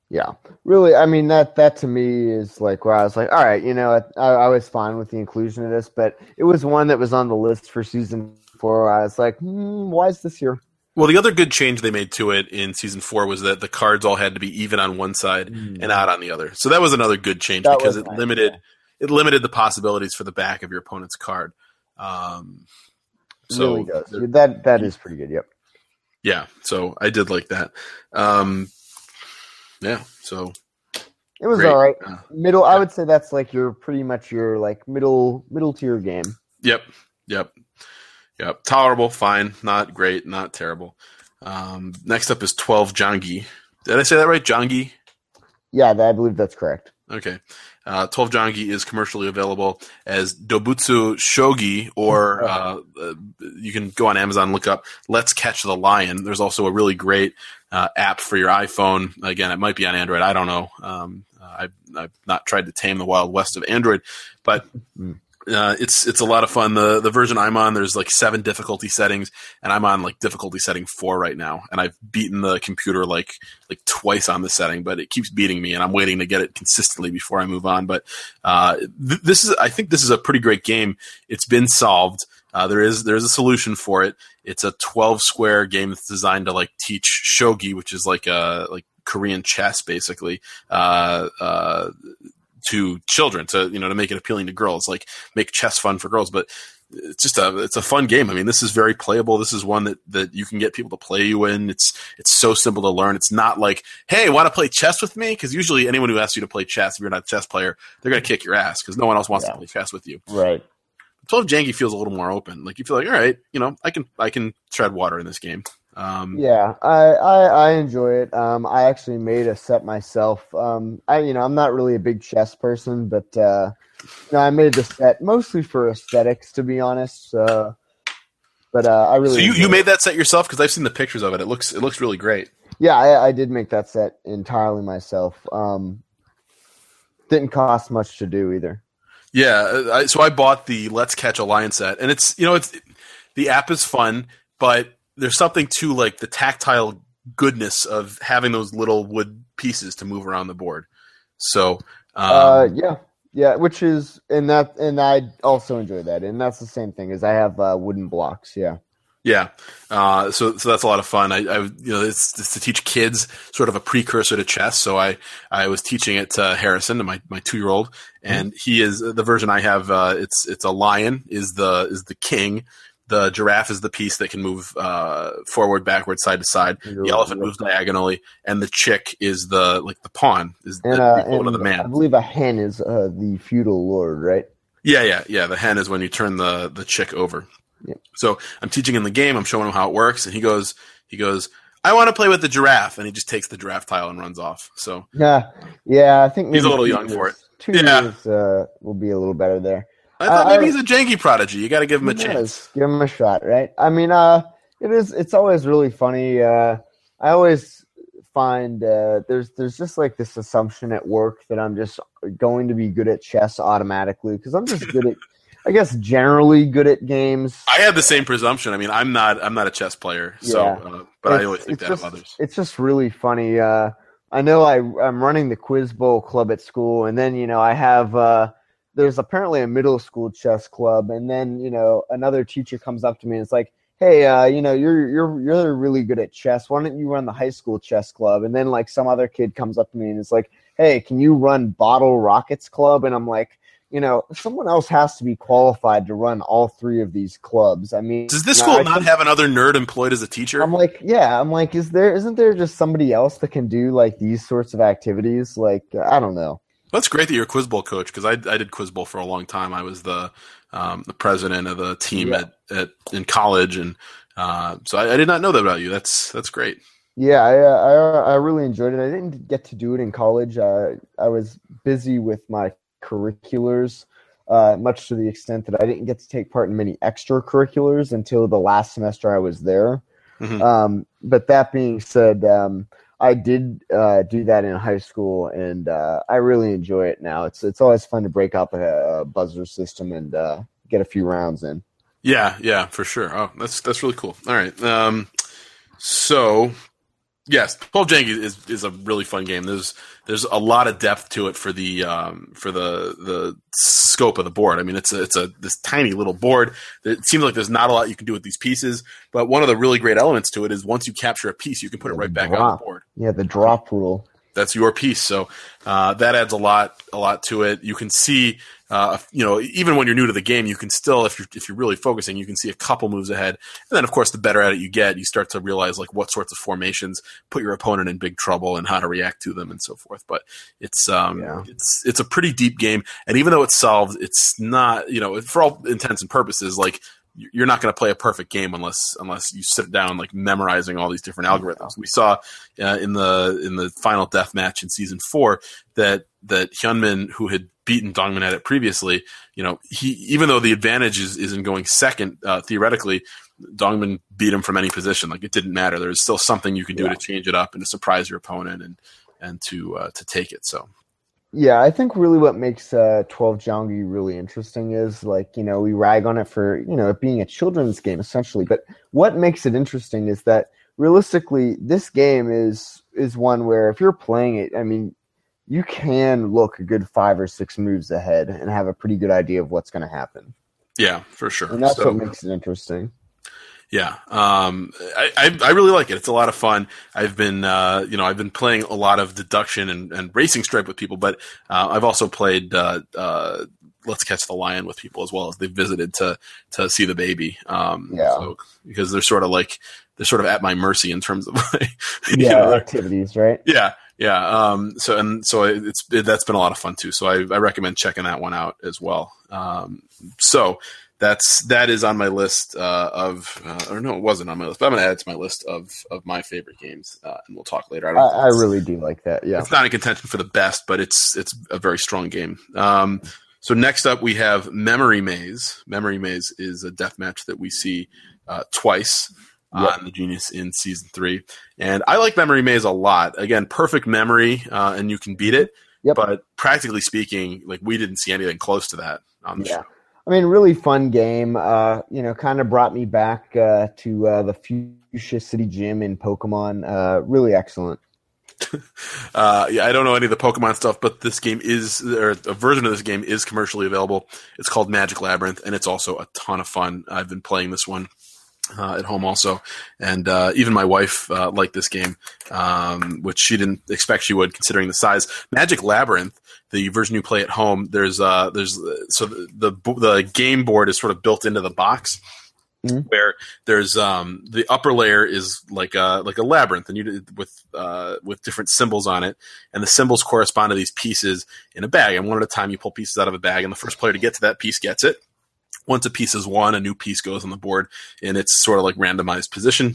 Yeah, really. I mean that that to me is like where I was like, all right, you know, I, I was fine with the inclusion of this, but it was one that was on the list for season four. Where I was like, hmm, why is this here? Well, the other good change they made to it in season four was that the cards all had to be even on one side Mm. and out on the other. So that was another good change That because it nice, limited yeah. It limited the possibilities for the back of your opponent's card. Um, so really does. That that is pretty good. Yep. yeah, so I did like that. Um, yeah, so It was Great. all right. Uh, Middle. I would say that's like your pretty much your like middle middle tier game. Yep, yep, yep. Tolerable, fine. Not great, not terrible. Um, next up is twelve Jongi. Did I say that right? Jongi. Yeah, I believe that's correct. Okay. Uh, 12 Jangi is commercially available as Dobutsu Shogi, or uh, uh, you can go on Amazon look up Let's Catch the Lion. There's also a really great uh, app for your iPhone. Again, it might be on Android. I don't know. Um, I've, I've not tried to tame the Wild West of Android, but uh, it's it's a lot of fun. The the version I'm on, there's like seven difficulty settings, and I'm on like difficulty setting four right now. And I've beaten the computer like like twice on the setting, but it keeps beating me, and I'm waiting to get it consistently before I move on. But uh, th- this is I think this is a pretty great game. It's been solved. Uh, there is there's a solution for it. It's a 12 square game that's designed to like teach shogi, which is like a like Korean chess, basically. Uh, uh, to children to you know to make it appealing to girls like make chess fun for girls. But it's just a it's a fun game. I mean this is very playable. This is one that that you can get people to play you in. It's it's so simple to learn. It's not like hey want to play chess with me? Because usually anyone who asks you to play chess if you're not a chess player they're going to kick your ass because no one else wants Yeah. to play chess with you. Right. 12 Jangi feels a little more open. Like you feel like all right you know i can i can tread water in this game um Yeah, I, I I enjoy it. Um, I actually made a set myself. Um, I you know I'm not really a big chess person, but uh, you know, I made the set mostly for aesthetics, to be honest. Uh, but uh, I really so you, you it. made that set yourself because i've seen the pictures of it it looks it looks really great Yeah, I, I did make that set entirely myself. Um, didn't cost much to do either. Yeah, uh, I, so I bought the Let's Catch a Lion set, and it's you know it's the app is fun, but there's something to like the tactile goodness of having those little wood pieces to move around the board. So um, uh, yeah, yeah, which is and that and I also enjoy that, and that's the same thing as I have uh, wooden blocks. Yeah. yeah, uh, so so that's a lot of fun. I, I you know it's, it's to teach kids sort of a precursor to chess. So I I was teaching it to Harrison, to my my two year old, and he is the version I have. Uh, it's it's a lion is the is the king. The giraffe is the piece that can move uh, forward, backward, side to side. The elephant moves diagonally, and the chick is the like the pawn is the And, uh, equivalent of the the I believe a hen is uh, the feudal lord, right? Yeah, yeah, yeah. The hen is when you turn the the chick over. Yep. So I'm teaching him the game. I'm showing him how it works, and he goes, he goes, I want to play with the giraffe, and he just takes the giraffe tile and runs off. So Yeah, yeah. I think He's a little young for it. Two Yeah. years uh, will be a little better there. I thought Uh, maybe he's a janky prodigy. You got to give him a chance. Give him a shot, right? I mean, uh, it is. It's always really funny. Uh, I always find uh, there's there's just like this assumption at work that I'm just going to be good at chess automatically because I'm just good at, I guess, generally good at games. I had the same presumption. I mean, I'm not I'm not a chess player, so Yeah. uh, but I always think it's that just, of others. It's just really funny. Uh, I know I, I'm running the Quiz Bowl club at school, and then you know I have uh, there's apparently a middle school chess club, and then you know another teacher comes up to me and it's like, "Hey, uh, you know, you're you're you're really good at chess. Why don't you run the high school chess club?" And then like some other kid comes up to me and it's like, "Hey, can you run Bottle Rockets Club?" And I'm like, you know, someone else has to be qualified to run all three of these clubs. I mean, does this school not have another nerd employed as a teacher? I'm like, yeah, I'm like, is there isn't there just somebody else that can do like these sorts of activities? Like, I don't know. That's great that you're a quiz bowl coach because I, I did quiz bowl for a long time. I was the um, the president of the team yeah. at, at in college, and uh, so I, I, did not know that about you. That's that's great. Yeah, I, I, I really enjoyed it. I didn't get to do it in college. Uh, I was busy with my curriculars, uh, much to the extent that I didn't get to take part in many extracurriculars until the last semester I was there. Mm-hmm. Um, but that being said, um, I did uh, do that in high school, and uh, I really enjoy it now. It's it's always fun to break up a, a buzzer system and uh, get a few rounds in. Yeah, yeah, for sure. Oh, that's that's really cool. All right, um, so Yes, Twelve Jangi is is a really fun game. There's there's a lot of depth to it for the um, for the the scope of the board. I mean, it's a, it's a this tiny little board. It seems like there's not a lot you can do with these pieces, but one of the really great elements to it is once you capture a piece, you can put it right back drop. on the board. Yeah, the drop rule. That's your piece. So uh, that adds a lot a lot to it. You can see uh, you know, even when you're new to the game, you can still, if you're if you're really focusing, you can see a couple moves ahead. And then, of course, the better at it you get, you start to realize like what sorts of formations put your opponent in big trouble and how to react to them and so forth. But it's um, yeah. it's it's a pretty deep game, and even though it's solved, it's not you know for all intents and purposes like you're not going to play a perfect game unless unless you sit down like memorizing all these different algorithms. We saw uh, in the in the final death match in season four that that Hyunmin, who had beaten Dongmin at it previously, you know, he even though the advantage is, is in going second uh, theoretically, Dongmin beat him from any position. Like it didn't matter. There's still something you can do yeah. to change it up and to surprise your opponent and and to uh, to take it. So yeah, I think really what makes uh, 12 Jangi really interesting is like, you know, we rag on it for, you know, it being a children's game essentially, but what makes it interesting is that realistically this game is is one where if you're playing it, I mean, you can look a good 5 or 6 moves ahead and have a pretty good idea of what's going to happen. Yeah, for sure. And that's so, what makes it interesting. Yeah, um, I, I, I really like it. It's a lot of fun. I've been uh, you know I've been playing a lot of deduction and, and racing stripe with people, but uh, I've also played uh, uh, Let's Catch the Lion with people as well as they've visited to to see the baby. Um, yeah, so, because they're sort of like they're sort of at my mercy in terms of like, yeah know, activities, right? Yeah, yeah. Um, so and so it's it, that's been a lot of fun too. So I, I recommend checking that one out as well. Um, so that's that is on my list uh, of uh, or no, it wasn't on my list, but I'm gonna add it to my list of of my favorite games, uh, and we'll talk later. I, I, I really do like that. Yeah, it's not in contention for the best, but it's it's a very strong game. Um, so next up we have Memory Maze. Memory Maze is a death match that we see uh, twice. Yep. on the Genius in season three, and I like Memory Maze a lot. Again, perfect memory, uh, and you can beat it. Yep. But practically speaking, like we didn't see anything close to that on the yeah. show. I mean, really fun game. Uh, you know, kind of brought me back uh, to uh, the Fuchsia City Gym in Pokemon. Uh, really excellent. Uh, yeah, I don't know any of the Pokemon stuff, but this game is, or a version of this game is commercially available. It's called Magic Labyrinth, and it's also a ton of fun. I've been playing this one uh, at home also, and uh, even my wife uh, liked this game, um, which she didn't expect she would, considering the size. Magic Labyrinth the version you play at home, there's uh there's so the the, the game board is sort of built into the box. Mm-hmm. Where there's um the upper layer is like a like a labyrinth and you with uh with different symbols on it and the symbols correspond to these pieces in a bag and one at a time you pull pieces out of a bag and the first player to get to that piece gets it once a piece is won, a new piece goes on the board and it's sort of like randomized position.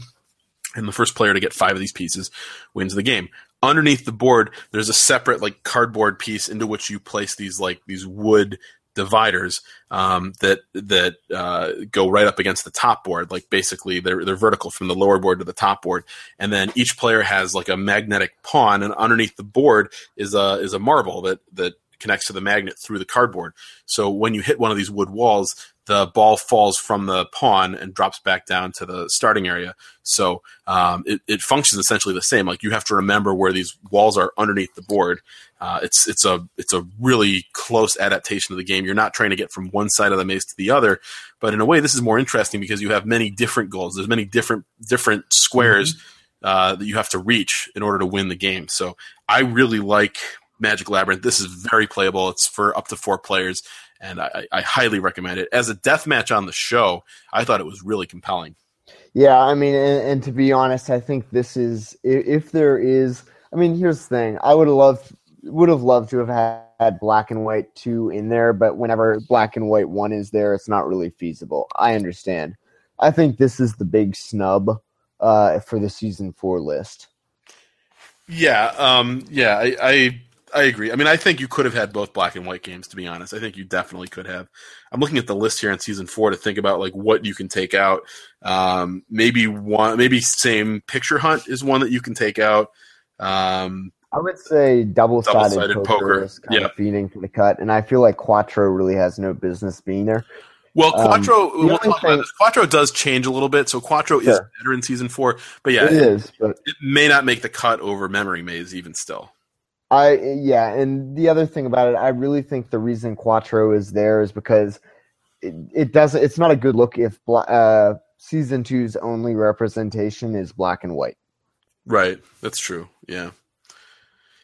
And the first player to get five of these pieces wins the game underneath the board there's a separate like cardboard piece into which you place these like these wood dividers um, that that uh, go right up against the top board. Like basically, they're they're vertical from the lower board to the top board, and then each player has like a magnetic pawn, and underneath the board is a is a marble that that connects to the magnet through the cardboard. So when you hit one of these wood walls, the ball falls from the pawn and drops back down to the starting area. So um, it, it functions essentially the same. Like you have to remember where these walls are underneath the board. Uh, it's it's a it's a really close adaptation of the game. You're not trying to get from one side of the maze to the other, but in a way, this is more interesting because you have many different goals. There's many different different squares mm-hmm. uh, that you have to reach in order to win the game. So I really like Magic Labyrinth. This is very playable. It's for up to four players and I, I highly recommend it. As a death match on the show, I thought it was really compelling. Yeah, I mean, and, and to be honest, I think this is if, if there is. I mean, here's the thing: I would have loved would have loved to have had, had black and white two in there, but whenever black and white one is there, it's not really feasible. I understand. I think this is the big snub uh, for the season four list. Yeah, um, yeah, I, I I agree. I mean, I think you could have had both black and white games. To be honest, I think you definitely could have. I'm looking at the list here in season four to think about like what you can take out. Um, maybe one, maybe same picture hunt is one that you can take out. Um, I would say double-sided, double-sided poker, poker, is kind yeah. of feeding for the cut, and I feel like Quattro really has no business being there. Well, Quattro, um, we'll thing. Quattro does change a little bit, so Quattro sure. is better in season four, but yeah, it, it is. But it may not make the cut over Memory Maze even still. I yeah, and the other thing about it, I really think the reason Quattro is there is because it, it doesn't. It's not a good look if uh, season two's only representation is black and white. Right, that's true. Yeah,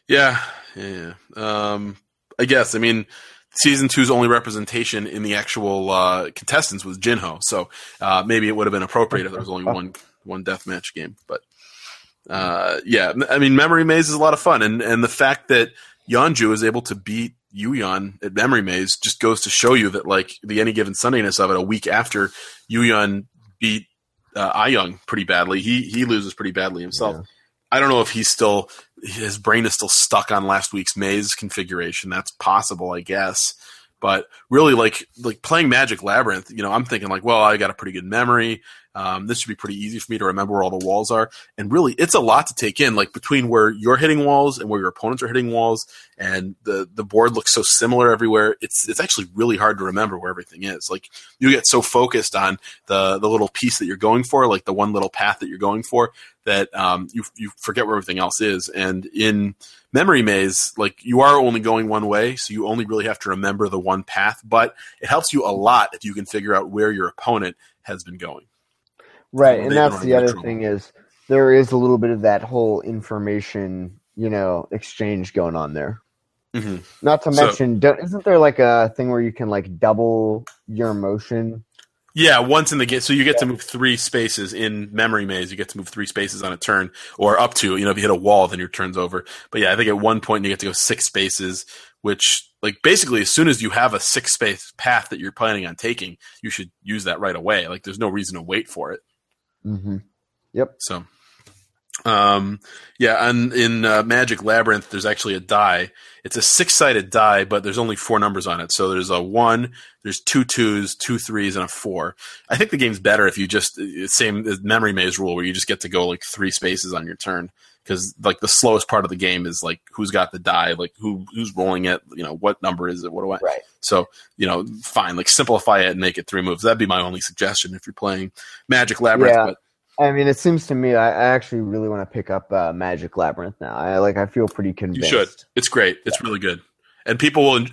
yeah, yeah. Um, I guess. I mean, season two's only representation in the actual uh, contestants was Jinho, so uh, maybe it would have been appropriate if there was only one one death match game, but uh, yeah, I mean, Memory Maze is a lot of fun, and and the fact that Yeonju is able to beat Yuyan at Memory Maze just goes to show you that like the any given Sundayness of it. A week after Yuyan beat uh, Ayung pretty badly, he he loses pretty badly himself. Yeah. I don't know if he's still his brain is still stuck on last week's maze configuration. That's possible, I guess. But really, like like playing Magic Labyrinth, you know, I'm thinking like, well, I got a pretty good memory. Um, this should be pretty easy for me to remember where all the walls are. And really, it's a lot to take in, like between where you're hitting walls and where your opponents are hitting walls, and the the board looks so similar everywhere. It's it's actually really hard to remember where everything is. Like you get so focused on the the little piece that you're going for, like the one little path that you're going for, that um, you you forget where everything else is. And in memory maze, like you are only going one way, so you only really have to remember the one path. But it helps you a lot if you can figure out where your opponent has been going. Right, and that's the other thing is there is a little bit of that whole information, you know, exchange going on there. Mm-hmm. Not to mention, so, isn't there like a thing where you can like double your motion? Yeah, once in the game, so you get yeah. to move three spaces in memory maze. You get to move three spaces on a turn, or up to. You know, if you hit a wall, then your turn's over. But yeah, I think at one point you get to go six spaces, which like basically as soon as you have a six space path that you're planning on taking, you should use that right away. Like there's no reason to wait for it. Mm-hmm. Yep. So, um, yeah, and in uh, Magic Labyrinth, there's actually a die. It's a six sided die, but there's only four numbers on it. So there's a one, there's two twos, two threes, and a four. I think the game's better if you just same memory maze rule where you just get to go like three spaces on your turn because like the slowest part of the game is like who's got the die, like who who's rolling it, you know, what number is it, what do I? Right. So you know, fine, like simplify it and make it three moves. That'd be my only suggestion if you're playing Magic Labyrinth. Yeah. But, I mean, it seems to me I, I actually really want to pick up uh, Magic Labyrinth now. I like. I feel pretty convinced. You should. It's great. It's yeah. really good, and people will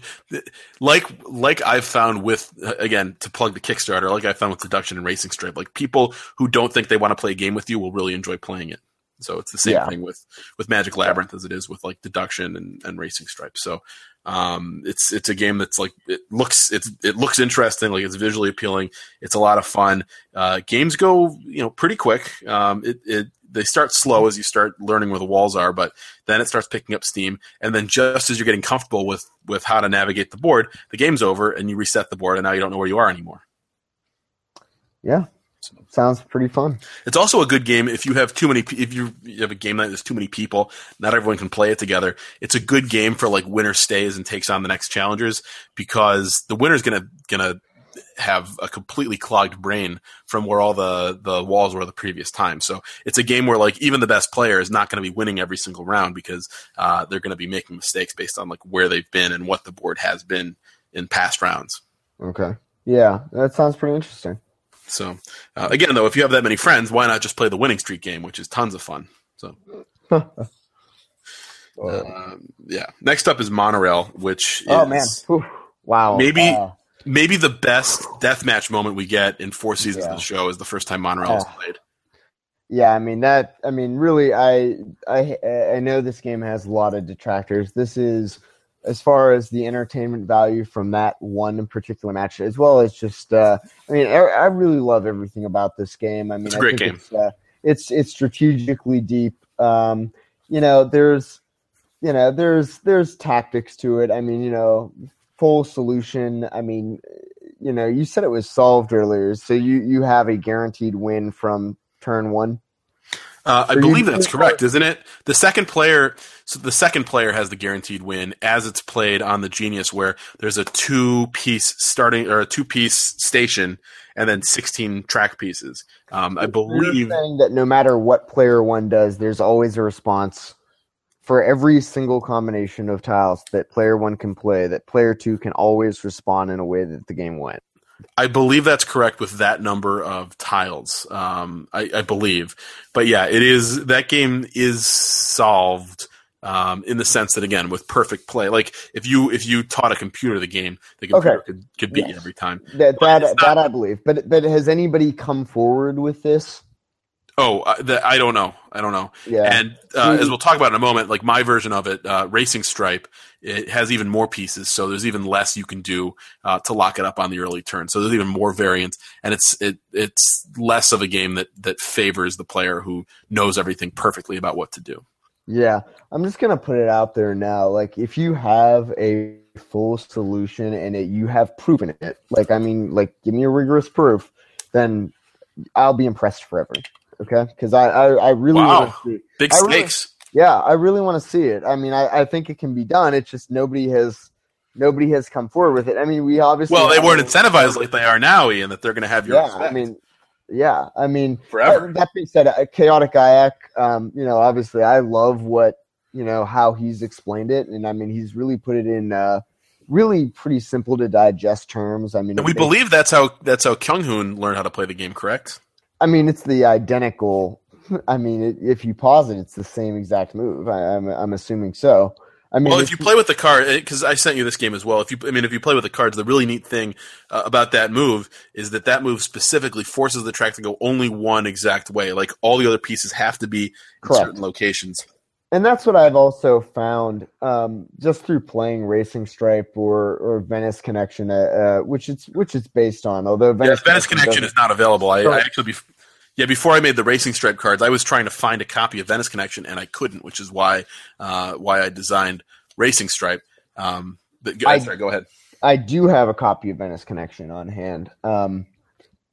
like like I've found with again to plug the Kickstarter. Like I found with Deduction and Racing Stripe. Like people who don't think they want to play a game with you will really enjoy playing it. So it's the same yeah. thing with with Magic Labyrinth as it is with like Deduction and, and Racing Stripes. So um, it's it's a game that's like it looks it's it looks interesting, like it's visually appealing. It's a lot of fun. Uh, games go you know pretty quick. Um, it, it they start slow as you start learning where the walls are, but then it starts picking up steam. And then just as you're getting comfortable with with how to navigate the board, the game's over and you reset the board, and now you don't know where you are anymore. Yeah, Sounds pretty fun. It's also a good game if you have too many. If you have a game night, there's too many people. Not everyone can play it together. It's a good game for like winner stays and takes on the next challengers because the winner's gonna gonna have a completely clogged brain from where all the the walls were the previous time. So it's a game where like even the best player is not going to be winning every single round because uh, they're going to be making mistakes based on like where they've been and what the board has been in past rounds. Okay. Yeah, that sounds pretty interesting. So uh, again, though, if you have that many friends, why not just play the winning streak game, which is tons of fun. So. Uh, yeah. Next up is monorail, which oh man, Whew. wow, maybe Uh, maybe the best deathmatch moment we get in four seasons Yeah. of the show is the first time monorail is Oh. played. Yeah, I mean that. I mean, really, I I I know this game has a lot of detractors. This is as far as the entertainment value from that one particular match, as well as just. Uh, I mean, I, I really love everything about this game. I mean, It's a I great think game. It's, uh, it's it's strategically deep. Um, you know, there's you know there's there's tactics to it. I mean, you know, full solution. I mean, you know, you said it was solved earlier, so you you have a guaranteed win from turn one. Uh, I So believe that's correct, isn't it? The second player, so the second player has the guaranteed win as it's played on the Genius, where there's a two-piece starting or a two-piece station, and then 16 track pieces. Um, I believe. saying that no matter what player one does, there's always a response for every single combination of tiles that player one can play. That player two can always respond in a way that the game went. I believe that's correct with that number of tiles. Um, I, I believe, but yeah, it is that game is solved um, in the sense that again with perfect play. Like if you if you taught a computer the game, the computer Okay. could, could beat you every time. That that not- that I believe. But but has anybody come forward with this? Oh, uh, the, I don't know. I don't know. Yeah. And uh, Mhm. as we'll talk about in a moment, like my version of it, uh, Racing Stripe, it has even more pieces, so there's even less you can do uh, to lock it up on the early turn. So there's even more variants, and it's it it's less of a game that that favors the player who knows everything perfectly about what to do. Yeah, I'm just gonna put it out there now. Like, if you have a full solution and it, you have proven it, like, I mean, like, give me a rigorous proof, then I'll be impressed forever. Okay, because I, I I really Wow. want to see. Big I really- stakes. Yeah, I really want to see it. I mean, I, I think it can be done. It's just nobody has nobody has come forward with it. I mean, we obviously well, they weren't incentivized like they are now, Ian. That they're going to have your Yeah, respect I mean, yeah, I mean, forever. that, that being said, uh, chaotic Ayak, um, you know, obviously, I love what you know how he's explained it, and I mean, he's really put it in uh, really pretty simple to digest terms. I mean, we believe that's how that's how Kyung Hoon learned how to play the game. Correct? I mean, it's the identical. I mean, it, if you pause it, it's the same exact move. I, I'm I'm assuming so. I mean, well, if you play with the card, because I sent you this game as well. If you, I mean, if you play with the cards, the really neat thing uh, about that move is that that move specifically forces the track to go only one exact way. Like all the other pieces have to be in certain locations. And that's what I've also found um, just through playing Racing Stripe or or Venice Connection, uh, uh, which it's which it's based on. Although Venice, yeah, Venice Connection doesn't- is not available. I, I actually, bef- yeah, before I made the Racing Stripe cards, I was trying to find a copy of Venice Connection and I couldn't, which is why uh, why I designed Racing Stripe. Um, but go, I- sorry, go ahead. I do have a copy of Venice Connection on hand. Um,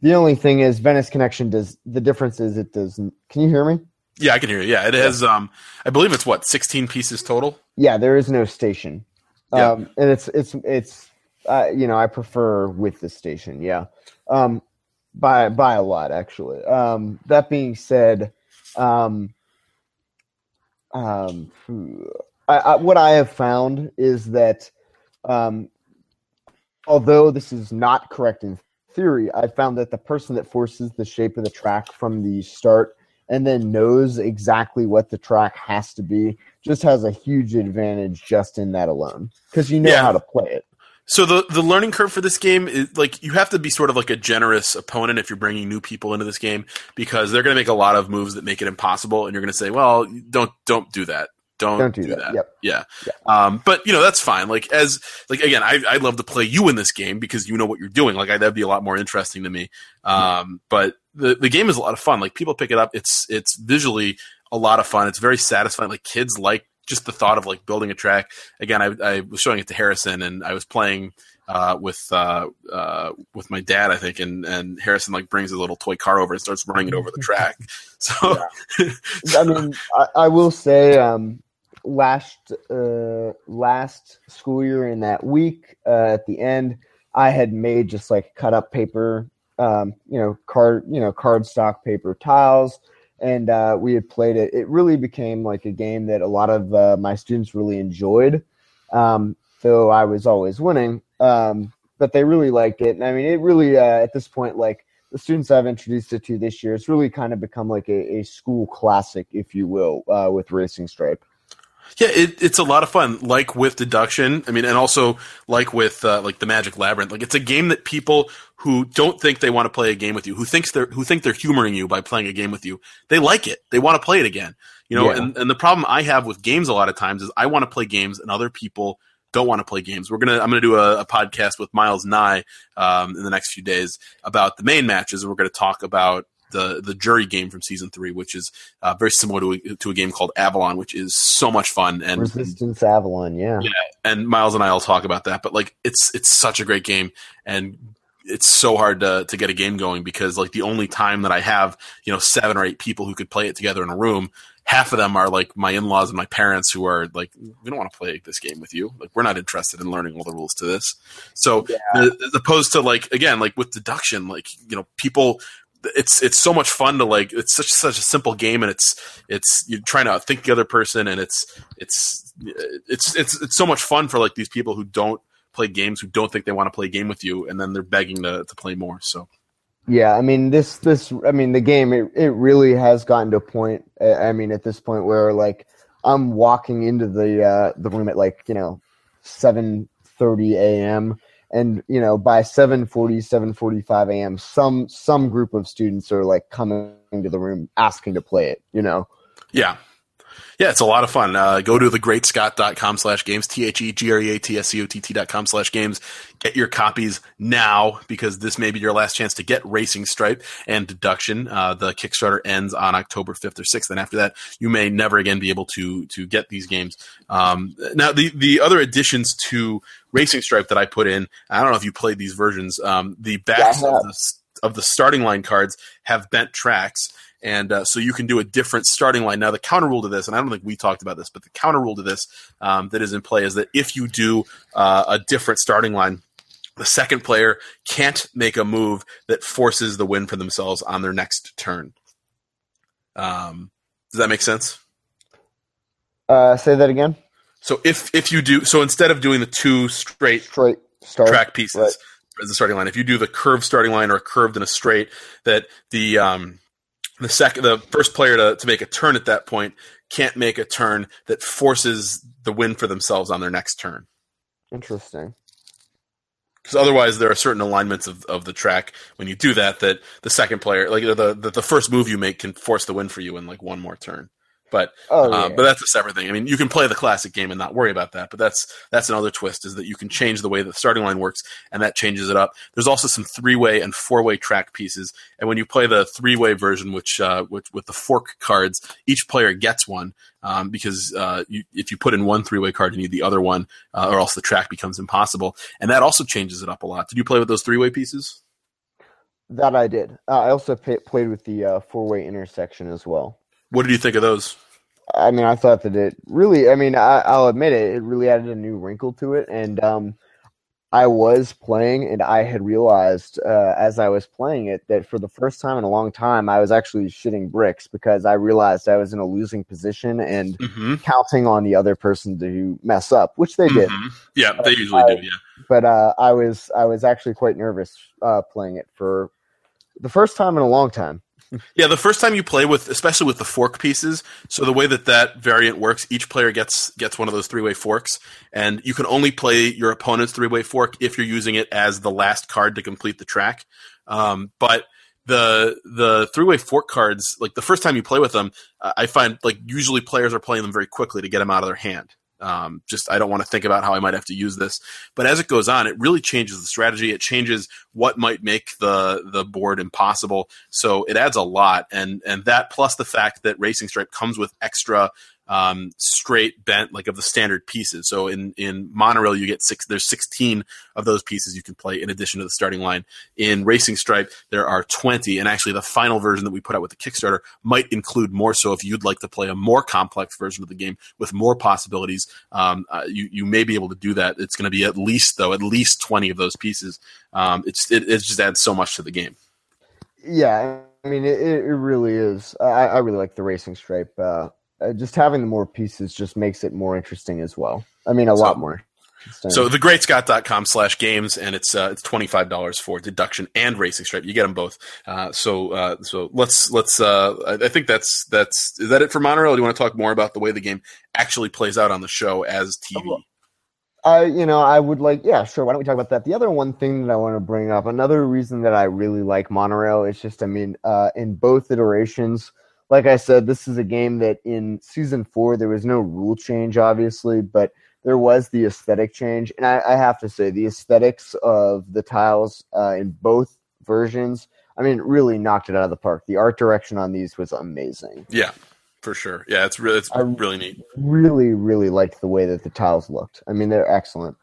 the only thing is Venice Connection does the difference is it does. Can you hear me? Yeah, I can hear you. Yeah, it has. Um, I believe it's what sixteen pieces total. Yeah, there is no station. Yeah. Um, and it's it's it's uh, you know I prefer with the station. Yeah, um, by by a lot actually. Um, that being said, um, um, I, I, what I have found is that um, although this is not correct in theory, I found that the person that forces the shape of the track from the start and then knows exactly what the track has to be just has a huge advantage just in that alone because you know Yeah. how to play it. So the the learning curve for this game is like you have to be sort of like a generous opponent if you're bringing new people into this game because they're going to make a lot of moves that make it impossible, and you're going to say, "Well, don't don't do that, don't, Don't do that. Yep. Yeah. Yeah. Um, but you know that's fine. Like as like again, I I'd love to play you in this game because you know what you're doing. Like I, that'd be a lot more interesting to me. Um, but the the game is a lot of fun. Like people pick it up. It's it's visually a lot of fun. It's very satisfying. Like kids like just the thought of like building a track. Again, I I was showing it to Harrison and I was playing uh, with uh, uh, with my dad, I think, and and Harrison like brings his little toy car over and starts running it over the track. So I mean, I, I will say, um, last uh, last school year in that week uh, at the end, I had made just like cut up paper, um, you know, card, you know, card stock paper tiles, and uh, we had played it. It really became like a game that a lot of uh, my students really enjoyed. Um, though I was always winning. Um, but they really liked it. And I mean, it really uh, at this point, like the students I've introduced it to this year, it's really kind of become like a, a school classic, if you will, uh, with Racing Stripe. Yeah, it, it's a lot of fun. Like with deduction, I mean, and also like with uh, like the Magic Labyrinth. Like it's a game that people who don't think they want to play a game with you, who thinks they're who think they're humoring you by playing a game with you, they like it. They want to play it again. You know, yeah. and, and the problem I have with games a lot of times is I want to play games and other people don't want to play games. We're gonna I'm gonna do a, a podcast with Miles Nye um, in the next few days about the main matches, and we're gonna talk about the the jury game from season three, which is uh, very similar to a, to a game called Avalon, which is so much fun. And Resistance Avalon, yeah, yeah. And Miles and I will talk about that. But like, it's it's such a great game, and it's so hard to to get a game going because like the only time that I have, you know, seven or eight people who could play it together in a room half of them are like my in-laws and my parents who are like we don't want to play this game with you like we're not interested in learning all the rules to this so yeah. as opposed to like again like with deduction like you know people it's it's so much fun to like it's such such a simple game and it's it's you're trying to think the other person and it's it's it's it's it's so much fun for like these people who don't play games who don't think they want to play a game with you and then they're begging to, to play more so yeah, I mean this this I mean the game it, it really has gotten to a point I mean at this point where like I'm walking into the uh the room at like, you know, 7:30 a.m. and you know by 7:40 7:45 a.m. some some group of students are like coming to the room asking to play it, you know. Yeah. Yeah, it's a lot of fun. Uh, go to thegreatscott.com slash games, T-H-E-G-R-E-A-T-S-C-O-T-T dot com slash games. Get your copies now because this may be your last chance to get Racing Stripe and Deduction. Uh, the Kickstarter ends on October 5th or 6th, and after that, you may never again be able to to get these games. Um, now, the, the other additions to Racing Stripe that I put in, I don't know if you played these versions, um, the backs yeah, of, the, of the starting line cards have bent tracks – and uh, so you can do a different starting line. Now, the counter rule to this, and I don't think we talked about this, but the counter rule to this um, that is in play is that if you do uh, a different starting line, the second player can't make a move that forces the win for themselves on their next turn. Um, does that make sense? Uh, say that again. So if if you do so instead of doing the two straight straight start, track pieces right. as a starting line, if you do the curved starting line or a curved and a straight, that the um, the second the first player to, to make a turn at that point can't make a turn that forces the win for themselves on their next turn. Interesting. Because otherwise, there are certain alignments of, of the track when you do that that the second player, like the, the the first move you make, can force the win for you in like one more turn. But oh, uh, but that's a separate thing. I mean, you can play the classic game and not worry about that. But that's that's another twist is that you can change the way the starting line works, and that changes it up. There's also some three way and four way track pieces, and when you play the three way version, which uh, which with the fork cards, each player gets one. Um, because uh, you, if you put in one three way card, you need the other one, uh, or else the track becomes impossible. And that also changes it up a lot. Did you play with those three way pieces? That I did. Uh, I also pay, played with the uh, four way intersection as well. What did you think of those? I mean, I thought that it really. I mean, I, will admit it. It really added a new wrinkle to it, and um, I was playing, and I had realized uh, as I was playing it that for the first time in a long time, I was actually shitting bricks because I realized I was in a losing position and mm-hmm. counting on the other person to mess up, which they did. Mm-hmm. Yeah, they usually I, do. Yeah, but uh, I was I was actually quite nervous uh, playing it for the first time in a long time yeah, the first time you play with, especially with the fork pieces, so the way that that variant works, each player gets gets one of those three way forks, and you can only play your opponent's three way fork if you're using it as the last card to complete the track. Um, but the the three way fork cards, like the first time you play with them, I find like usually players are playing them very quickly to get them out of their hand. Um, just I don't want to think about how I might have to use this. But as it goes on, it really changes the strategy. It changes what might make the the board impossible. So it adds a lot, and and that plus the fact that Racing Stripe comes with extra um, straight bent like of the standard pieces. So in in monorail you get six. There's 16 of those pieces you can play in addition to the starting line. In Racing Stripe there are 20, and actually the final version that we put out with the Kickstarter might include more. So if you'd like to play a more complex version of the game with more possibilities, um, uh, you you may be able to do that. It's going to be at least though at least 20 of those pieces. Um, it's it, it just adds so much to the game. Yeah, I mean it, it really is. I, I really like the Racing Stripe. Uh, uh, just having the more pieces just makes it more interesting as well. I mean, a so, lot more. So the thegreatscott.com slash games, and it's uh, it's twenty five dollars for deduction and racing stripe. You get them both. Uh, so uh, so let's let's. Uh, I think that's that's is that it for Monorail. do you want to talk more about the way the game actually plays out on the show as TV? I, you know, I would like, yeah, sure. Why don't we talk about that? The other one thing that I want to bring up, another reason that I really like Monorail is just, I mean, uh, in both iterations, like I said, this is a game that in season four there was no rule change, obviously, but there was the aesthetic change, and I, I have to say the aesthetics of the tiles uh, in both versions, I mean, really knocked it out of the park. The art direction on these was amazing. Yeah, for sure. Yeah, it's really it's I really neat. Really, really liked the way that the tiles looked. I mean, they're excellent.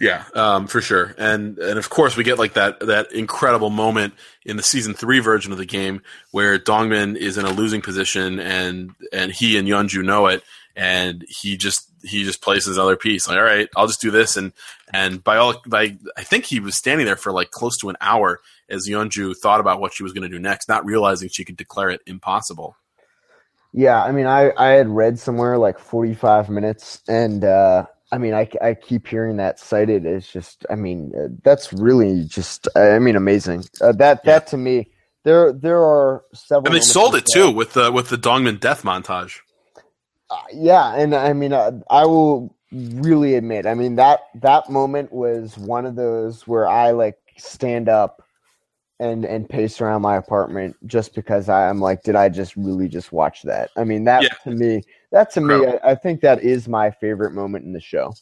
Yeah, um, for sure, and and of course we get like that that incredible moment in the season three version of the game where Dongmin is in a losing position and and he and Yeonju know it, and he just he just plays his other piece. Like all right I'll just do this. And and by all by I think he was standing there for like close to an hour as Yeonju thought about what she was going to do next, not realizing she could declare it impossible. Yeah, I mean, I, I had read somewhere like 45 minutes, and uh, I mean, I, I keep hearing that cited as just, I mean, uh, that's really just, I mean, amazing. Uh, that yeah. that to me, there there are several. And they sold it too with the with the Dongmin death montage. Uh, yeah, and I mean, uh, I will really admit, I mean that that moment was one of those where I like stand up and and pace around my apartment just because I, am like, did I just really just watch that? I mean, that yeah. to me, that to me, I, I, think that is my favorite moment in the show.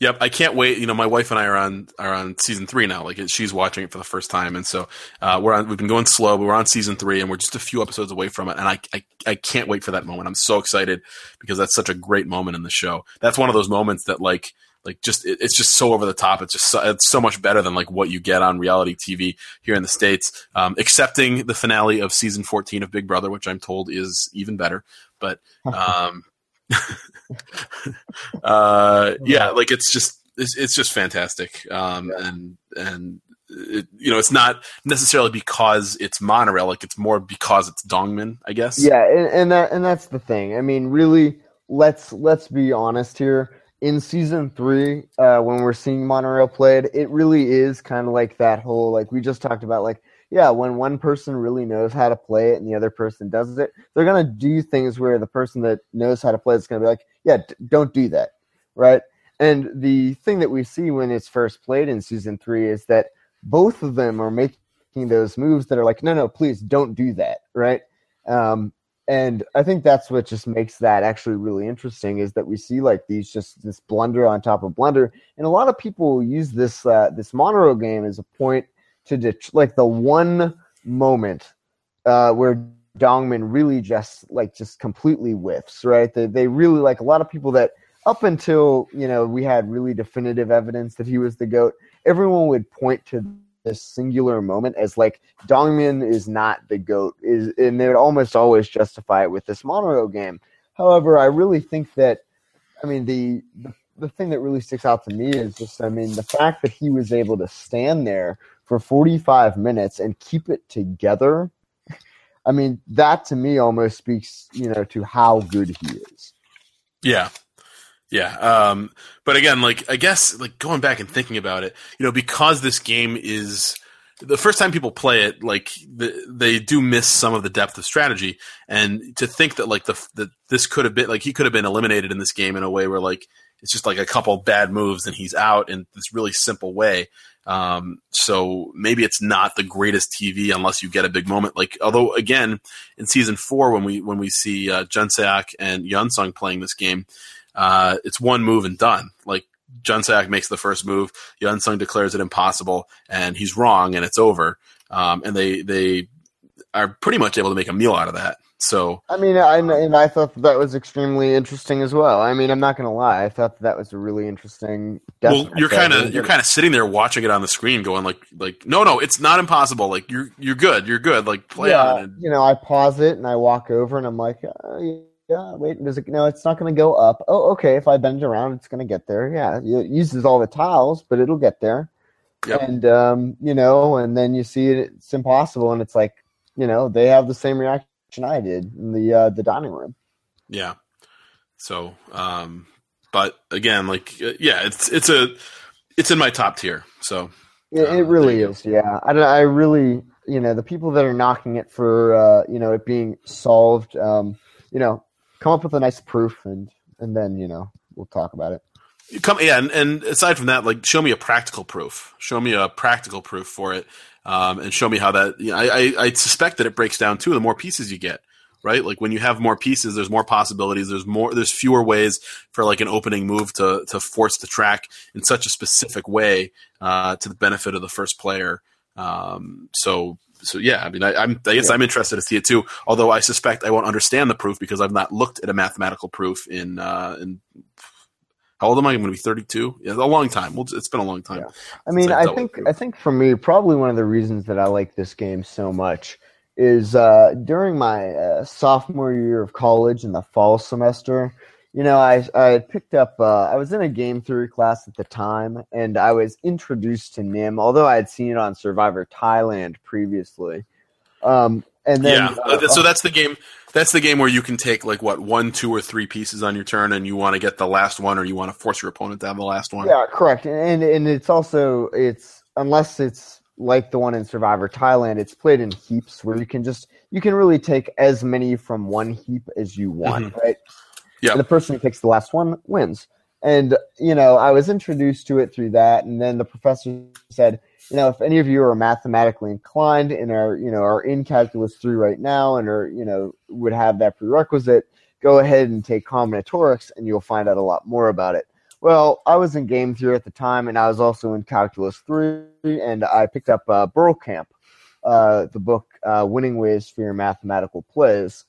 Yep, I can't wait. You know, my wife and I are on are on season three now. Like she's watching it for the first time, and so uh, we're on. We've been going slow, but we're on season three, and we're just a few episodes away from it. And I, I I can't wait for that moment. I'm so excited because that's such a great moment in the show. That's one of those moments that like like just it, it's just so over the top. It's just so, it's so much better than like what you get on reality TV here in the states. Um, excepting the finale of season 14 of Big Brother, which I'm told is even better. But um, uh, yeah, like it's just it's, it's just fantastic. Um, and and it, you know, it's not necessarily because it's monorail. Like it's more because it's Dongmin, I guess. Yeah, and, and that and that's the thing. I mean, really, let's let's be honest here in season three, uh, when we're seeing monorail played, it really is kind of like that whole like we just talked about. Like, yeah, when one person really knows how to play it and the other person does it, they're gonna do things where the person that knows how to play is gonna be like, yeah, d- don't do that, right? And the thing that we see when it's first played in season three is that both of them are making those moves that are like, no, no, please don't do that, right? Um, and I think that's what just makes that actually really interesting is that we see like these just this blunder on top of blunder, and a lot of people use this uh, this Monorail game as a point to like the one moment uh, where Dongmin really just like just completely whiffs, right? They they really like a lot of people that up until you know we had really definitive evidence that he was the goat. Everyone would point to this singular moment as like Dongmin is not the goat is and they would almost always justify it with this Monorail game. However, I really think that I mean the the thing that really sticks out to me is just I mean the fact that he was able to stand there for 45 minutes and keep it together. I mean that to me almost speaks, you know, to how good he is. Yeah. Yeah. Um, but again, like I guess like going back and thinking about it, you know, because this game is the first time people play it, like the, they do miss some of the depth of strategy, and to think that like the that this could have been like he could have been eliminated in this game in a way where like it's just like a couple bad moves and he's out in this really simple way. Um, so maybe it's not the greatest TV unless you get a big moment. Like although again in season four when we when we see uh, Junseok and Yunsung playing this game uh, it's one move and done. Like Junseok makes the first move, Yunsung declares it impossible, and he's wrong, and it's over. Um, and they they are pretty much able to make a meal out of that. So I mean, I, and I thought that, that was extremely interesting as well. I mean, I'm not going to lie, I thought that, that was a really interesting. Well, you're kind of you're kind of sitting there watching it on the screen, going like like no no, it's not impossible. Like you're you're good, you're good. Like play yeah, on. And, you know, I pause it and I walk over and I'm like, uh, yeah, wait, does it? No, it's not going to go up. Oh, okay. If I bend around, it's going to get there. Yeah, it uses all the tiles, but it'll get there. Yep. And um, you know, and then you see it, it's impossible, and it's like, you know, they have the same reaction I did in the uh, the dining room. Yeah. So, um, but again, like uh, yeah, it's it's a it's in my top tier. So it, it uh, really is. Yeah, I, I really you know the people that are knocking it for uh, you know it being solved. Um, you know, come up with a nice proof and and then you know we'll talk about it. You come yeah, and, and aside from that, like show me a practical proof. Show me a practical proof for it, um, and show me how that. You know, I, I I suspect that it breaks down too. The more pieces you get, right? Like when you have more pieces, there's more possibilities. There's more. There's fewer ways for like an opening move to to force the track in such a specific way uh, to the benefit of the first player. Um, so so yeah, I mean, I, I'm I guess Yeah. I'm interested to see it too. Although I suspect I won't understand the proof because I've not looked at a mathematical proof in uh, in. How old am I? I'm going to be 32. Yeah, a long time. Well, it's been a long time. Yeah. I mean, I've I think. I think for me, probably one of the reasons that I like this game so much is uh, during my uh, sophomore year of college in the fall semester. You know, I I had picked up. Uh, I was in a game theory class at the time, and I was introduced to Nim, although I had seen it on Survivor Thailand previously. Um, and then, yeah. uh, Uh, so that's the game. That's the game where you can take like what one, two, or three pieces on your turn, and you want to get the last one, or you want to force your opponent to have the last one. Yeah, correct. And and it's also it's unless it's like the one in Survivor Thailand, it's played in heaps where you can just you can really take as many from one heap as you want, right? Yeah. And the person who picks the last one wins. And you know, I was introduced to it through that, and then the professor said, you know, if any of you are mathematically inclined and are you know are in calculus three right now and are you know would have that prerequisite, go ahead and take combinatorics, and you'll find out a lot more about it. Well, I was in game theory at the time, and I was also in calculus three, and I picked up uh, uh, the book uh, "Winning Ways for Your Mathematical Plays,"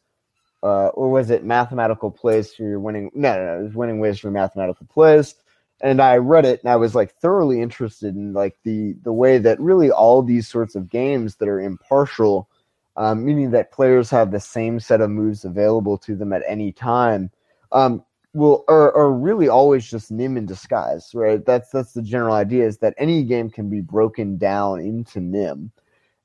uh, or was it "Mathematical Plays for Your Winning"? No, no, no, it was "Winning Ways for Your Mathematical Plays." And I read it, and I was like thoroughly interested in like the the way that really all these sorts of games that are impartial, um, meaning that players have the same set of moves available to them at any time. Um, will are, are really always just nim in disguise, right? That's that's the general idea is that any game can be broken down into nim,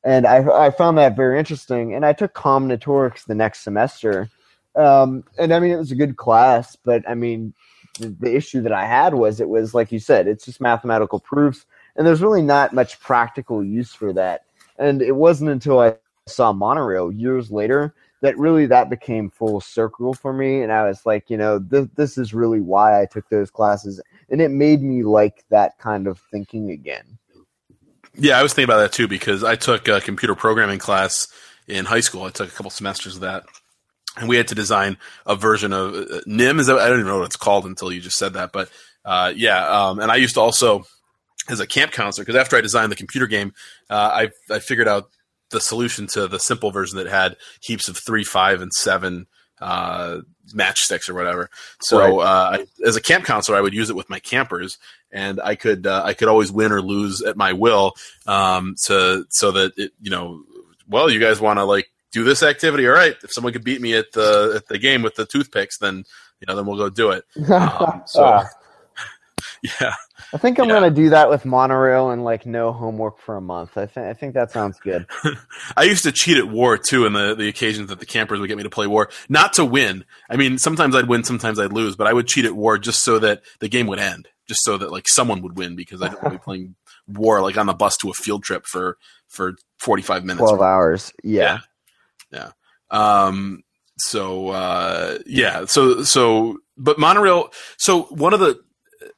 and I I found that very interesting. And I took combinatorics the next semester, um, and I mean it was a good class, but I mean the, the issue that I had was it was like you said, it's just mathematical proofs, and there's really not much practical use for that. And it wasn't until I saw monorail years later that really that became full circle for me and i was like you know this, this is really why i took those classes and it made me like that kind of thinking again Yeah, I was thinking about that too because I took a computer programming class in high school. I took a couple semesters of that, and we had to design a version of uh, NIM. Is that, I don't even know what it's called until you just said that, but uh, yeah. Um, and I used to also, as a camp counselor, because after I designed the computer game, uh, I I figured out the solution to the simple version that had heaps of three, five, and seven uh, matchsticks or whatever. So uh, I, as a camp counselor, I would use it with my campers, and I could uh, I could always win or lose at my will. Um, to so that it, you know, well, you guys want to like do this activity, all right? If someone could beat me at the at the game with the toothpicks, then you know, then we'll go do it. Um, so Ah, yeah, i think i'm yeah. gonna do that with monorail and like no homework for a month i think i think that sounds good I used to cheat at war too, in the the occasions that the campers would get me to play war, not to win. I mean, sometimes I'd win, sometimes I'd lose, but I would cheat at war just so that the game would end, just so that like someone would win because I didn't want to be playing war like on the bus to a field trip for for forty five minutes. 12 hours yeah, yeah. Um. So uh, yeah. So so but monorail. So one of the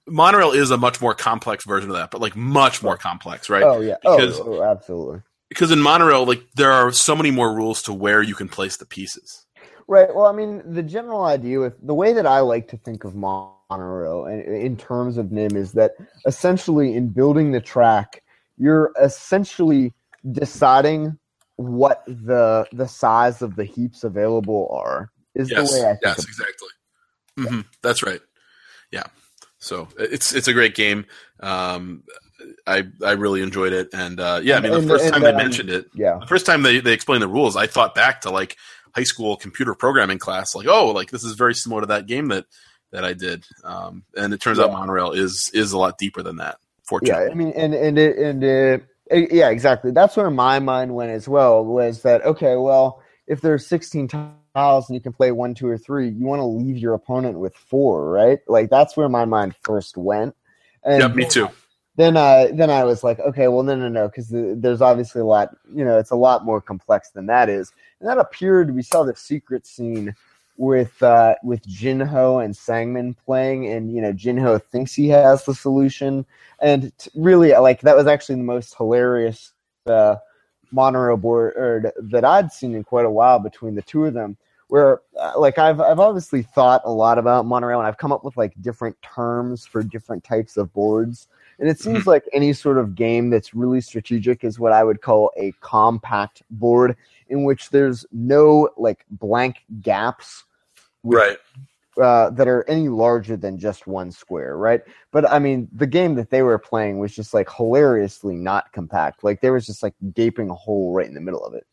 monorail is a much more complex version of that, but like much more complex, right? oh yeah Because- oh, oh absolutely because in monorail like there are so many more rules to where you can place the pieces Right. Well, I mean, the general idea with the way that I like to think of monorail in, in terms of NIM is that essentially in building the track, you're essentially deciding what the the size of the heaps available are. Is yes. the way I think yes exactly. Hmm that's right. Yeah. So it's it's a great game. Um i i really enjoyed it. And uh yeah i mean the And- first and, time they um, mentioned it Yeah. the first time they they explained the rules i thought back to like high school computer programming class like oh like this is very similar to that game that that i did. Um and it turns out monorail is is a lot deeper than that Yeah. I mean, and and it, and eh, yeah, exactly. That's where my mind went as well. Was that okay? Well, if there's 16 tiles and you can play one, two, or three, you want to leave your opponent with four, right? Like that's where my mind first went. And yeah, me too. Then, uh, then I was like, okay, well, no, no, no, because the, there's obviously a lot, you know, it's a lot more complex than that is. And that appeared, we saw the secret scene with uh, with Jinho and Sangmin playing, and you know Jinho thinks he has the solution, and t- really like that was actually the most hilarious uh, board that I'd seen in quite a while between the two of them. Where uh, like I've I've obviously thought a lot about monorail, and I've come up with like different terms for different types of boards. And it seems mm-hmm. like any sort of game that's really strategic is what I would call a compact board in which there's no like blank gaps with, right uh, that are any larger than just one square, right? But I mean, the game that they were playing was just like hilariously not compact. Like there was just like gaping a hole right in the middle of it.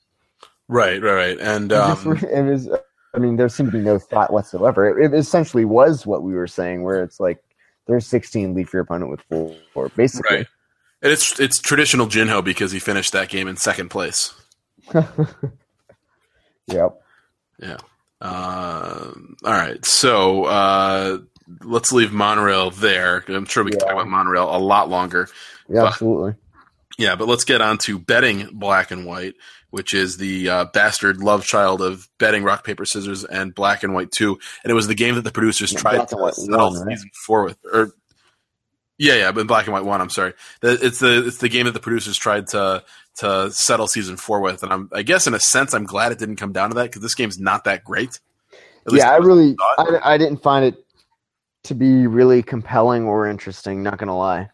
Right, right, right. And um, it was. I mean, there seemed to be no thought whatsoever. It, it, essentially was what we were saying, where it's like there's 16, leave your opponent with four, four basically. Right. And it's it's traditional Jinho because he finished that game in second place. yep. Yeah. Uh, all right, so uh, let's leave monorail there. I'm sure we can talk about monorail a lot longer. Yeah, but, absolutely. Yeah, but let's get on to betting black and white, which is the uh, bastard love child of betting rock paper scissors and black and white two. And it was the game that the producers yeah, tried to sell one, season four with, or yeah, yeah, but black and white one. I'm sorry. It's the it's the game that the producers tried to to settle season four with, and I'm I guess in a sense I'm glad it didn't come down to that because this game's not that great. Yeah, I really I, I didn't find it to be really compelling or interesting. Not gonna lie.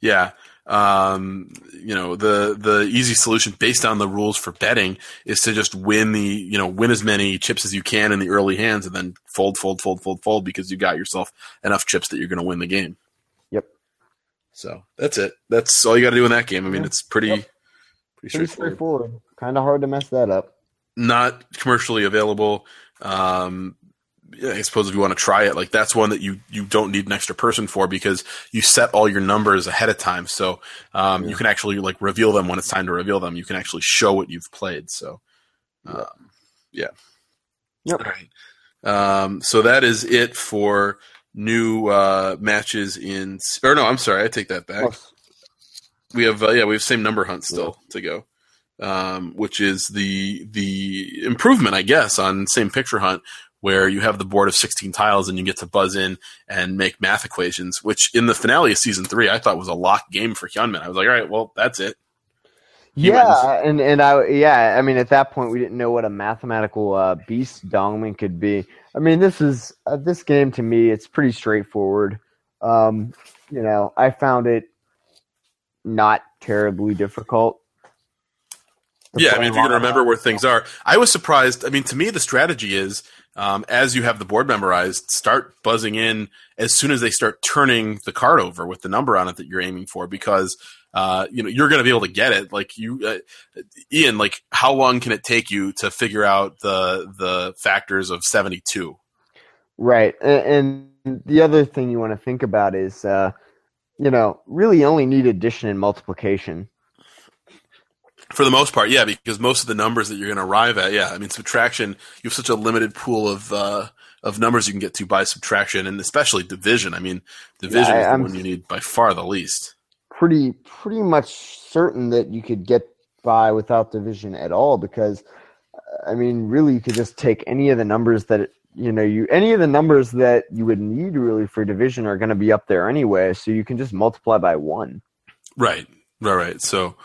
Yeah, um, you know the the easy solution based on the rules for betting is to just win the you know win as many chips as you can in the early hands and then fold fold fold fold fold because you got yourself enough chips that you're going to win the game. Yep. So that's it. That's all you got to do in that game. I mean, it's pretty, yep. pretty, pretty straightforward. straightforward. Kind of hard to mess that up. Not commercially available. Um, I suppose if you want to try it, like that's one that you you don't need an extra person for because you set all your numbers ahead of time, so um, yeah. you can actually like reveal them when it's time to reveal them. You can actually show what you've played. So, um, yeah. Yep. All right. Um, so that is it for new uh, matches in. Or no, I'm sorry, I take that back. Oh. We have uh, yeah, we have same number hunt still yeah. to go, um, which is the the improvement, I guess, on same picture hunt where you have the board of 16 tiles and you get to buzz in and make math equations, which in the finale of season three I thought was a locked game for Hyunmin. I was like, all right, well, that's it. He yeah, wins. and and I yeah, I mean at that point we didn't know what a mathematical uh, beast Dongmin could be. I mean, this is uh, this game to me. It's pretty straightforward. Um, you know, I found it not terribly difficult. Yeah, I mean, if you're going to remember where things are, I was surprised. I mean, to me, the strategy is um, as you have the board memorized, start buzzing in as soon as they start turning the card over with the number on it that you're aiming for, because uh, you know you're going to be able to get it. Like you, uh, Ian, like how long can it take you to figure out the the factors of seventy two? Right, and, the other thing you want to think about is, uh, you know, really only need addition and multiplication. For the most part, yeah, because most of the numbers that you're going to arrive at, yeah, I mean subtraction. You have such a limited pool of uh, of numbers you can get to by subtraction, and especially division. I mean, division yeah, I, is the one you need by far the least pretty pretty much certain that you could get by without division at all because I mean really you could just take any of the numbers that you know you any of the numbers that you would need really for division are going to be up there anyway so you can just multiply by 1. Right. Right right. So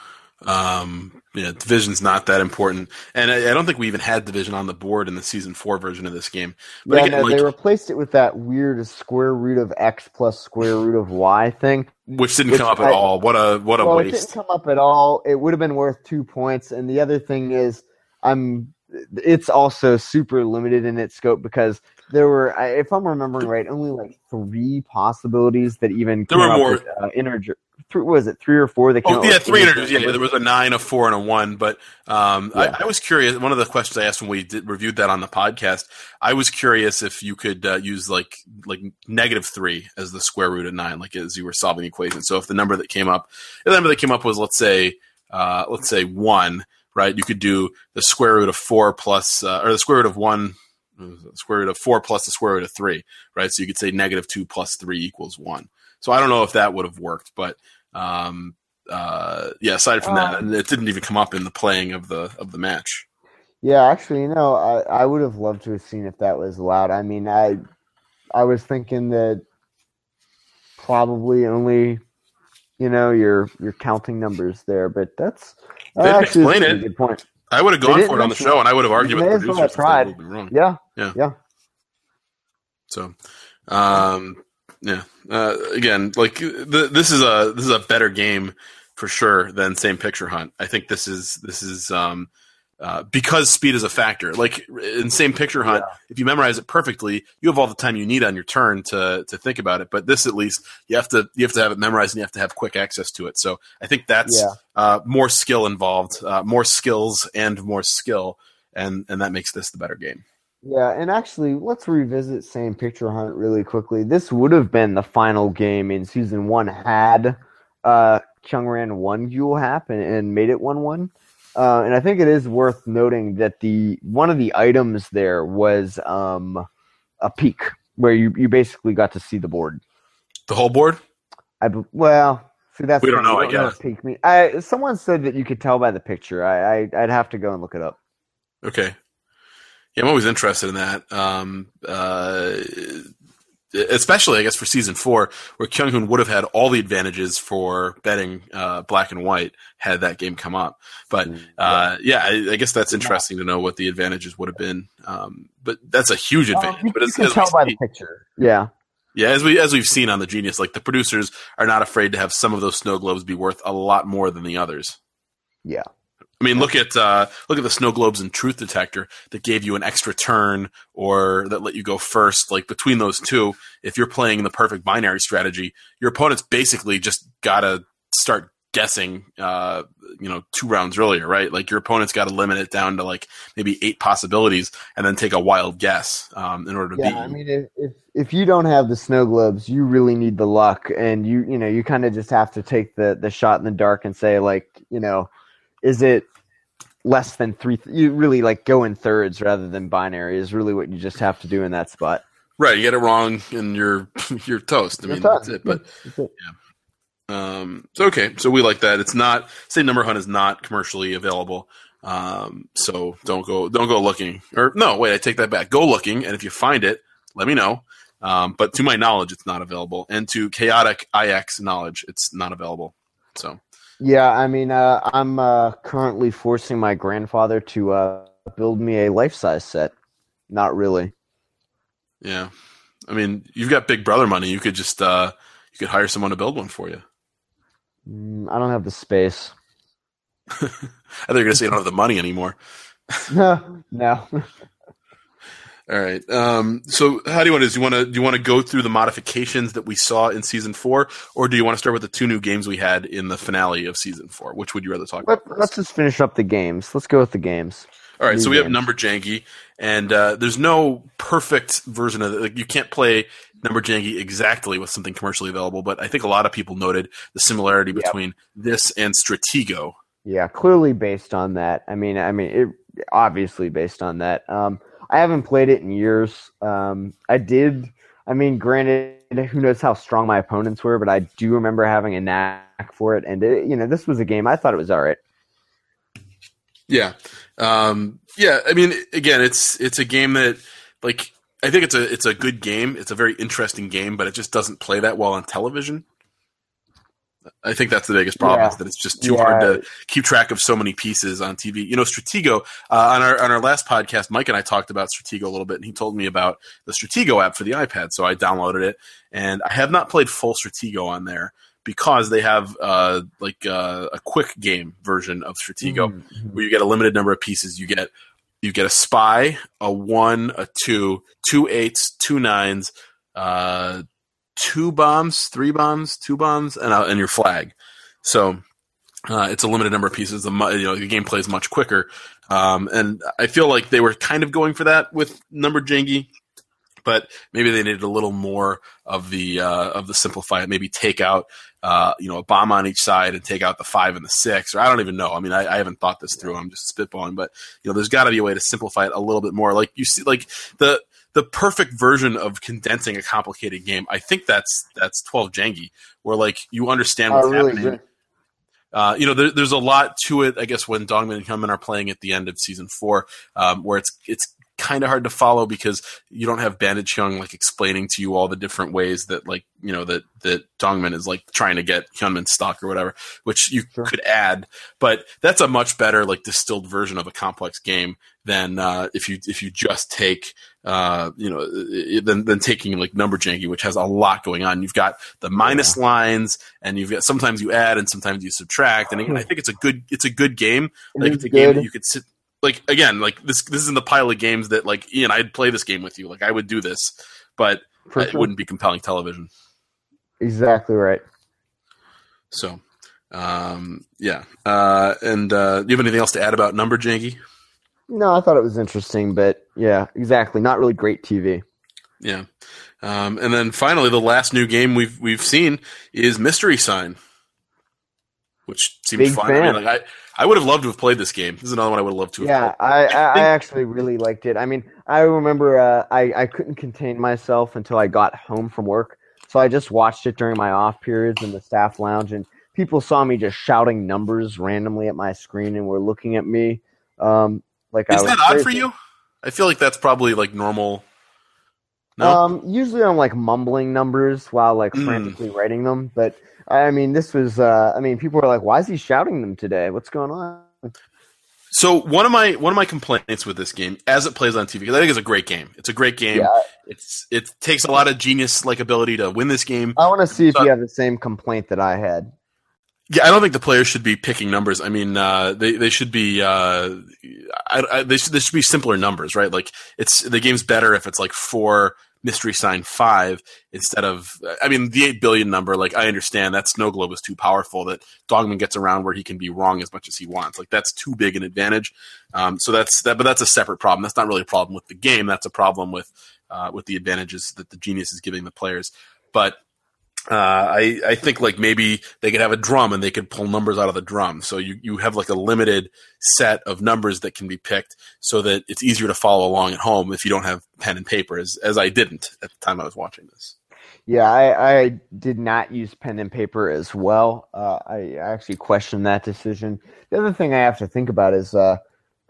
um yeah, division's not that important, and I, I, don't think we even had division on the board in the season four version of this game. But yeah, again, no, like, they replaced it with that weird square root of x plus square root of y thing, which didn't which come up I, at all. What a what a well, waste! It didn't come up at all. It would have been worth two points. And the other thing is, I'm it's also super limited in its scope because there were, if I'm remembering right, only like three possibilities that even there were more with, uh, integer. Three, was it three or four? That came oh, yeah, three integers. Yeah, there was a nine, a four, and a one. But um, yeah. I, I, was curious. One of the questions I asked when we did, reviewed that on the podcast, I was curious if you could uh, use like like negative three as the square root of nine, like as you were solving the equation. So if the number that came up, the number that came up was let's say uh, let's say one right? You could do the square root of four plus, uh, or the square root of one, square root of four plus the square root of three, right? So you could say negative two plus three equals one. So I don't know if that would have worked, but um, uh, yeah. Aside from that, Um, it didn't even come up in the playing of the of the match. Yeah, actually, you know, I, I would have loved to have seen if that was allowed. I mean, I I was thinking that probably only, you know, you're you're counting numbers there, but that's They didn't actually explain a it. good point. I would have gone for it on the show, and I would have argued with the producers have if they tried. Yeah, Yeah. yeah. So, um, yeah. Uh, again, like th- this is a this is a better game for sure than same picture hunt. I think this is this is um, uh, because speed is a factor. Like in same picture hunt, if you memorize it perfectly, you have all the time you need on your turn to to think about it. But this, at least, you have to you have to have it memorized and you have to have quick access to it. So I think that's Yeah. uh, more skill involved, uh, more skills and more skill, and and that makes this the better game. Yeah, and actually, let's revisit Same Picture Hunt really quickly. This would have been the final game in season one had uh, Kyungran won Gyul Hap and, and made it one one. Uh, and I think it is worth noting that the one of the items there was um, a peak where you, you basically got to see the board. The whole board. I well, see that's We don't know, I guess. peak mean. I someone said that you could tell by the picture. I, I I'd have to go and look it up. Okay. Yeah, I'm always interested in that. Um, uh, especially, I guess, for season four, where Kyung Hoon would have had all the advantages for betting uh, black and white had that game come up. But uh, yeah, I, I guess that's interesting to know what the advantages would have been. Um, but that's a huge advantage. you, but you as, can as tell by the picture. Yeah. yeah, as we as we've seen on the Genius, like the producers are not afraid to have some of those snow globes be worth a lot more than the others. Yeah. I mean, look at uh, look at the snow globes and Truth Detector that gave you an extra turn or that let you go first. Like between those two, if you're playing the perfect binary strategy, your opponent's basically just gotta start guessing. Uh, you know, two rounds earlier, right? Like your opponent's got to limit it down to like maybe eight possibilities and then take a wild guess um, in order to beat Yeah, I mean, if, if if you don't have the snow globes, you really need the luck, and you you know you kind of just have to take the the shot in the dark and say like you know, is it less than three? Th- you really like go in thirds rather than binary is really what you just have to do in that spot. Right, you get it wrong and you're you're toast. I mean, that's it. But That's it. Um, so okay, so we like that. It's not same number hunt is not commercially available. Um, so don't go don't go looking. Or no, wait, I take that back. Go looking, and if you find it, let me know. Um, but to my knowledge, it's not available, and to chaotic ix knowledge, it's not available. So Yeah, I mean, uh, I'm uh, currently forcing my grandfather to uh, build me a life size set. Not really. yeah, I mean, you've got Big Brother money. You could just uh, you could hire someone to build one for you. Mm, I don't have the space. I thought you were gonna say you don't have the money anymore. No, no. All right. Um, so how do you want to do? You want to do you want to go through the modifications that we saw in season four, or do you want to start with the two new games we had in the finale of season four? Which would you rather talk Let, about? let's just finish up the games. Let's go with the games. All right. So new we have number Jangi, and uh, there's no perfect version of it. Like, you can't play number Jangi exactly with something commercially available, but I think a lot of people noted the similarity Yep. between this and Stratego. Yeah, clearly based on that. I mean, I mean, it obviously based on that. Um, I haven't played it in years. Um, I did. I mean, granted, who knows how strong my opponents were, but I do remember having a knack for it. And it, you know, this was a game I thought it was all right. Yeah, um, yeah. I mean, again, it's it's a game that like I think it's a it's a good game. It's a very interesting game, but it just doesn't play that well on television. I think that's the biggest problem Yeah. is that it's just too Yeah. hard to keep track of so many pieces on TV. You know, Stratego uh, on our on our last podcast, Mike and I talked about Stratego a little bit, and he told me about the Stratego app for the iPad. So I downloaded it, and I have not played full Stratego on there because they have uh, like uh, a quick game version of Stratego Mhm. where you get a limited number of pieces. You get you get a spy, a one, a two, two eights, two nines, uh, two bombs, three bombs, two bombs, and uh, and your flag. So uh, it's a limited number of pieces. The you know the game plays much quicker, um, and I feel like they were kind of going for that with number Jangi. but maybe they needed a little more of the uh, of the simplify it. Maybe take out uh, you know a bomb on each side and take out the five and the six, or I don't even know. I mean, I, I haven't thought this through. I'm just spitballing, but you know, there's got to be a way to simplify it a little bit more. Like you see, like the the perfect version of condensing a complicated game. I think that's that's 12 Jangi, where like you understand what's really happening. Uh, you know, there, there's a lot to it. I guess when Dongmin and Hyunmin are playing at the end of season four, um, where it's it's kind of hard to follow because you don't have Bandit Cheong like explaining to you all the different ways that like you know that that Dongmin is like trying to get Hyunmin stuck or whatever, which you sure. could add. But that's a much better like distilled version of a complex game than uh, if you if you just take uh, you know than than taking like number Jangi, which has a lot going on. You've got the minus yeah. lines, and you've got sometimes you add and sometimes you subtract. And again, I think it's a good it's a good game. Like it's a good. game that you could sit like again, like this this is in the pile of games that like Ian, I'd play this game with you. Like I would do this, but sure. it wouldn't be compelling television. Exactly right. So, um, yeah. Uh, and uh, do you have anything else to add about Number Jangi? No, I thought it was interesting, but yeah, exactly. Not really great TV. Yeah. Um, and then finally, the last new game we've we've seen is Mystery Sign, which seems Big fun. I, mean, like, I I would have loved to have played this game. This is another one I would have loved to have. Yeah, I, I, I, actually really liked it. I mean, I remember uh, I I couldn't contain myself until I got home from work, so I just watched it during my off periods in the staff lounge, and people saw me just shouting numbers randomly at my screen and were looking at me. Um, like is that odd for you? I feel like that's probably like normal. No? Um, usually I'm like mumbling numbers while like mm. frantically writing them, but I mean, this was. Uh, I mean, people were like, "Why is he shouting them today? What's going on?" So one of my one of my complaints with this game, as it plays on TV, because I think it's a great game. It's a great game. Yeah. It's it takes a lot of genius like ability to win this game. I want to see if you have the same complaint that I had. Yeah, I don't think the players should be picking numbers. I mean, uh, they they should be uh, I, I, they should, they should be simpler numbers, right? Like it's the game's better if it's like four mystery sign five instead of I mean the eight billion number. Like I understand that Snow Globe is too powerful that Dongmin gets around where he can be wrong as much as he wants. Like that's too big an advantage. Um, so that's that, but that's a separate problem. That's not really a problem with the game. That's a problem with uh, with the advantages that the genius is giving the players. But uh, I, I think like maybe they could have a drum and they could pull numbers out of the drum. So you, you have like a limited set of numbers that can be picked so that it's easier to follow along at home if you don't have pen and paper, as, as I didn't at the time I was watching this. Yeah, I, I did not use pen and paper as well. Uh, I actually questioned that decision. The other thing I have to think about is, uh,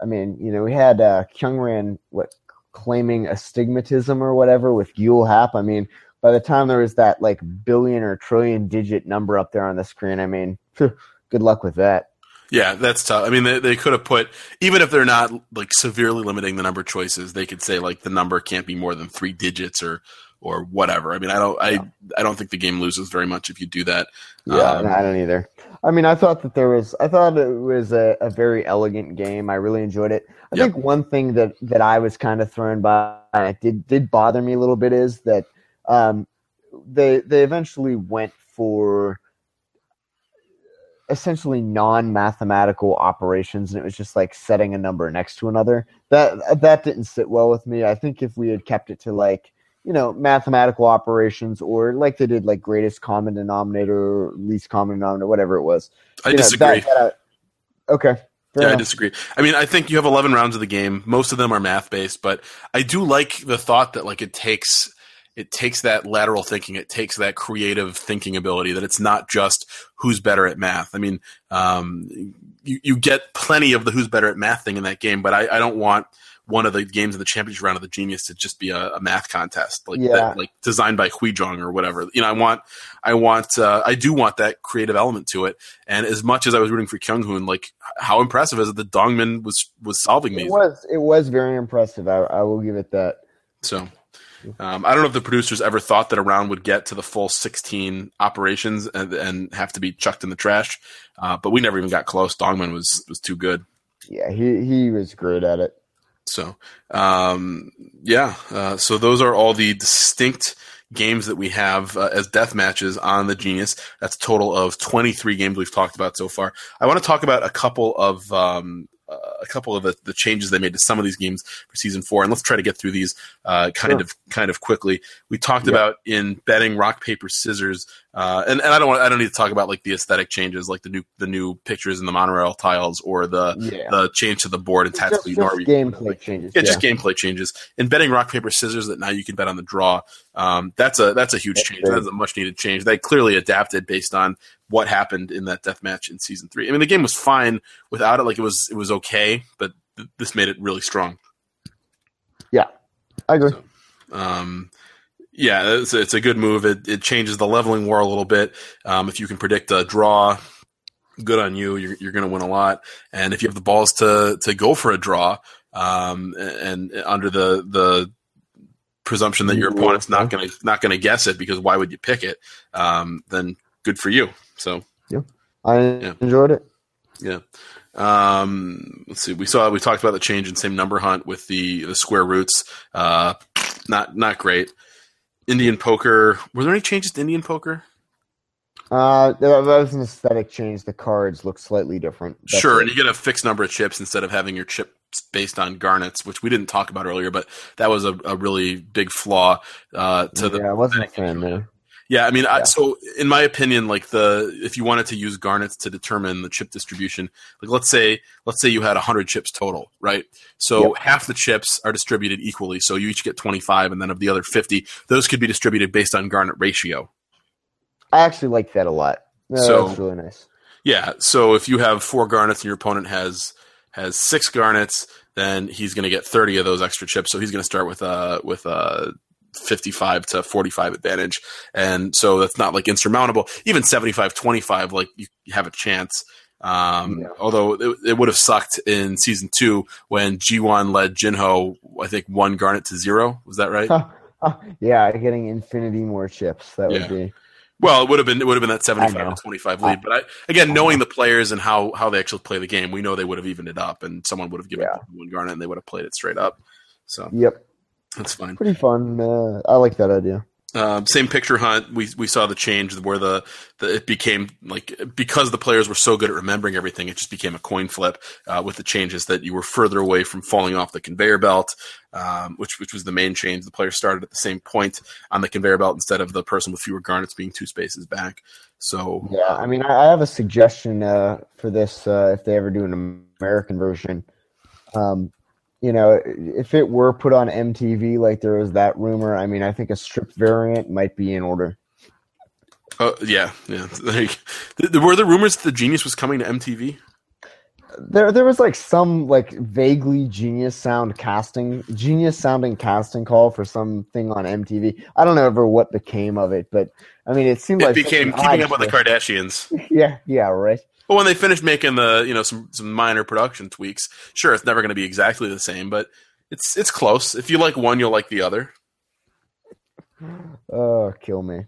I mean, you know, we had uh, Kyungran what claiming astigmatism or whatever with Gyul Hap. I mean, by the time there was that like billion or trillion digit number up there on the screen, I mean, good luck with that. Yeah, that's tough. I mean, they, they could have put even if they're not like severely limiting the number of choices, they could say like the number can't be more than three digits or or whatever. I mean, I don't, I, I don't think the game loses very much if you do that. Yeah, um, I don't either. I mean, I thought that there was, I thought it was a, a very elegant game. I really enjoyed it. I yep. think one thing that that I was kind of thrown by, and it did did bother me a little bit, is that um, they they eventually went for essentially non-mathematical operations and it was just like setting a number next to another that that didn't sit well with me i think if we had kept it to like you know mathematical operations or like they did like greatest common denominator or least common denominator whatever it was i disagree know, that, that I, okay yeah. I disagree. I mean, I think you have 11 rounds of the game. Most of them are math based, but I do like the thought that like it takes it takes that lateral thinking, it takes that creative thinking ability. That it's not just who's better at math. I mean, um, you you get plenty of the who's better at math thing in that game, but I, I don't want one of the games in the championship round of the genius to just be a, a math contest like yeah. that, like designed by Huijong or whatever. You know, I want, I want, uh, I do want that creative element to it. And as much as I was rooting for Kyung Hoon, like how impressive is it that Dongmin was was solving these? It was, it was very impressive. I, I will give it that. So um, I don't know if the producers ever thought that a round would get to the full 16 operations and, and have to be chucked in the trash, uh, but we never even got close. Dongmin was was too good. Yeah, he he was great at it. So, um, yeah, uh, so those are all the distinct games that we have uh, as death matches on the Genius. That's a total of 23 games we've talked about so far. I want to talk about a couple of um, a couple of the, the, changes they made to some of these games for season four, and let's try to get through these uh, kind sure. of kind of quickly. We talked yeah. about in betting rock paper scissors, uh, and, and I don't want I don't need to talk about like the aesthetic changes, like the new the new pictures in the monorail tiles or the yeah. the change to the board and tactically just, just gameplay like, changes. Yeah, yeah, just gameplay changes. In betting rock paper scissors, that now you can bet on the draw. Um, that's a that's a huge that's change. That's a much needed change. They clearly adapted based on what happened in that death match in season three. I mean, the game was fine without it. Like it was it was okay, but th- this made it really strong. Yeah, I agree. So, um, yeah, it's, it's, a good move. It, it changes the leveling war a little bit. Um, if you can predict a draw, good on you. You're, you're going to win a lot. And if you have the balls to to go for a draw, um, and, and under the the presumption that your opponent's not going to not going to guess it because why would you pick it? Um, then good for you. So yeah, I yeah. enjoyed it. Yeah. Um, let's see. We saw we talked about the change in same number hunt with the the square roots. Uh, not not great. Indian poker. Were there any changes to Indian poker? Uh, that was an aesthetic change. The cards look slightly different. That's sure, it. and you get a fixed number of chips instead of having your chips based on garnets, which we didn't talk about earlier, but that was a, a really big flaw uh, to yeah, the. Yeah, I wasn't a fan there. Yeah, I mean, yeah. I, so in my opinion, like the if you wanted to use garnets to determine the chip distribution, like let's say let's say you had hundred chips total, right? So yep. half the chips are distributed equally, so you each get twenty five, and then of the other fifty, those could be distributed based on garnet ratio. I actually like that a lot. No, so, that's really nice. Yeah, so if you have four garnets and your opponent has has six garnets, then he's going to get thirty of those extra chips. So he's going to start with a with a 55 to 45 advantage. And so that's not like insurmountable. Even 75 25, like you have a chance. Um, yeah. Although it, it, would have sucked in season two when G1 led Jinho, I think, one Garnet to zero. Was that right? yeah, getting infinity more chips. That yeah. would be. Well, it would have been it would have been that seventy five to twenty five lead, but I, again, knowing the players and how how they actually play the game, we know they would have evened it up, and someone would have given yeah. one garnet and they would have played it straight up. So yep, that's fine. Pretty fun. Uh, I like that idea. Uh, same picture hunt. We we saw the change where the, the it became like because the players were so good at remembering everything, it just became a coin flip uh, with the changes that you were further away from falling off the conveyor belt, um, which which was the main change. The players started at the same point on the conveyor belt instead of the person with fewer garnets being two spaces back. So yeah, I mean, I, have a suggestion uh, for this uh, if they ever do an American version. Um, you know, if it were put on MTV like there was that rumor, I mean, I think a stripped variant might be in order. Oh yeah, yeah. were there rumors that the Genius was coming to MTV? There, there was like some like vaguely genius sound casting, genius sounding casting call for something on MTV. I don't know ever what became of it, but I mean, it seemed it like became keeping up with the Kardashians. yeah, yeah, right. But when they finish making the you know some some minor production tweaks, sure, it's never going to be exactly the same, but it's it's close. If you like one, you'll like the other. Oh, kill me.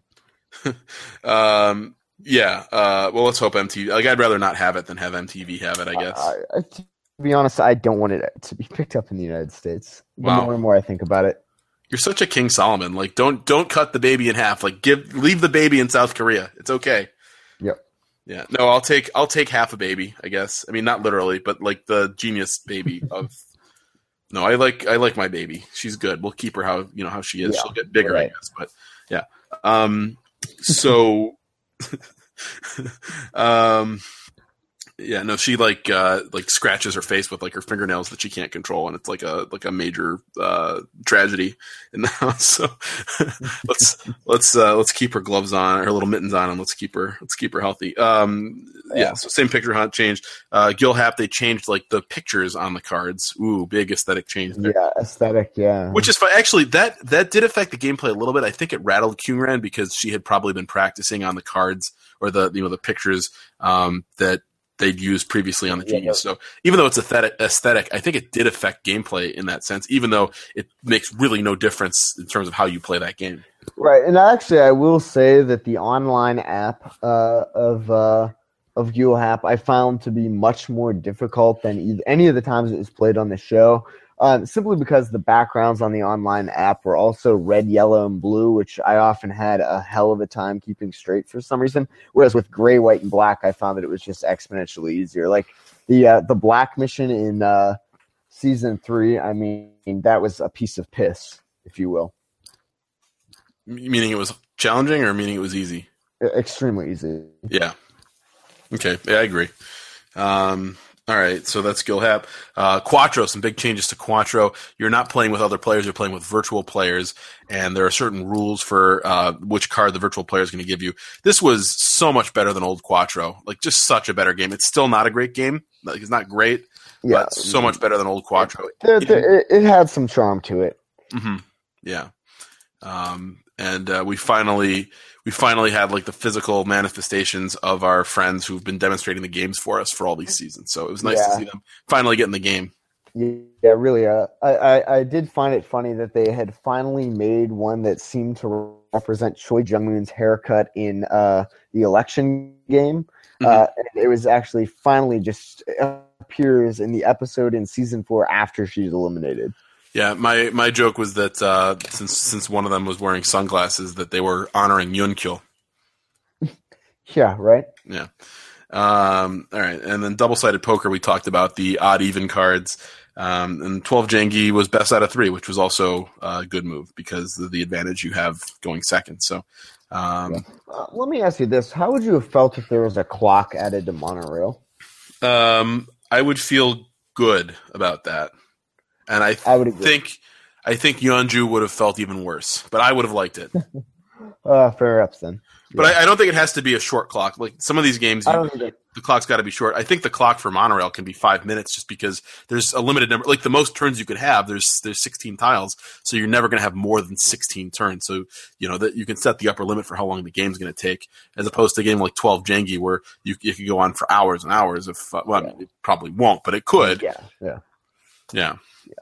um, yeah. Uh, well, let's hope MTV. Like, I'd rather not have it than have MTV have it. I guess. I, I, to be honest, I don't want it to be picked up in the United States. The wow. more and more I think about it, you're such a King Solomon. Like, don't don't cut the baby in half. Like, give leave the baby in South Korea. It's okay. Yep. Yeah, no, I'll take I'll take half a baby. I guess. I mean, not literally, but like the genius baby of. No, I like I like my baby. She's good. We'll keep her how you know how she is. Yeah, She'll get bigger, right. I guess. But yeah. Um. So. um yeah, no, she like uh like scratches her face with like her fingernails that she can't control, and it's like a like a major uh tragedy in the house. So let's let's uh let's keep her gloves on, her little mittens on, and let's keep her let's keep her healthy. Um yeah, so same picture hunt changed. Uh Gyul Hap they changed like the pictures on the cards. Ooh, big aesthetic change there. Yeah, aesthetic, yeah. Which is fun. Actually that that did affect the gameplay a little bit. I think it rattled Kyungran because she had probably been practicing on the cards or the you know the pictures um that they'd used previously on the Genius. Yeah. So even though it's aesthetic, I think it did affect gameplay in that sense, even though it makes really no difference in terms of how you play that game. Right, and actually, I will say that the online app uh, of uh, of Gyul Hap I found to be much more difficult than any of the times it was played on the show um, simply because the backgrounds on the online app were also red, yellow, and blue, which I often had a hell of a time keeping straight for some reason. Whereas with gray, white, and black, I found that it was just exponentially easier. Like the uh, the black mission in uh, season three. I mean, that was a piece of piss, if you will. Meaning it was challenging, or meaning it was easy? Extremely easy. Yeah. Okay. Yeah, I agree. Um, all right, so that's Gyul Hap. Uh, Quattro, some big changes to Quattro. You're not playing with other players; you're playing with virtual players, and there are certain rules for uh, which card the virtual player is going to give you. This was so much better than old Quattro, like just such a better game. It's still not a great game; like it's not great, Yeah, but so much better than old Quattro. There, there, it, it had some charm to it. hmm Yeah. Um, and uh, we finally we finally had like the physical manifestations of our friends who've been demonstrating the games for us for all these seasons. So it was nice to see them finally get in the game. Yeah, really. Uh, I, I I did find it funny that they had finally made one that seemed to represent Choi Jung Moon's haircut in uh, the election game. Uh, and it was actually finally just appears in the episode in season four after she's eliminated. Yeah, my my joke was that uh, since since one of them was wearing sunglasses, that they were honoring Yunkyo. Yeah, right. Yeah. Um, all right, and then double sided poker. We talked about the odd even cards, um, and twelve Jangi was best out of three, which was also a good move because of the advantage you have going second. So, um, Uh, let me ask you this: How would you have felt if there was a clock added to monorail? um, I would feel good about that, and I I would agree. think I think Yeonju would have felt even worse, but I would have liked it. Uh, fair ups then. But I, I don't think it has to be a short clock. Like some of these games, you, the clock's got to be short. I think the clock for monorail can be five minutes, just because there's a limited number. Like the most turns you could have, there's there's 16 tiles, so you're never going to have more than 16 turns. So you know that you can set the upper limit for how long the game's going to take, as opposed to a game like 12 Jangi, where you you could go on for hours and hours. If uh, well, mean, it probably won't, but it could. Yeah, yeah. Yeah.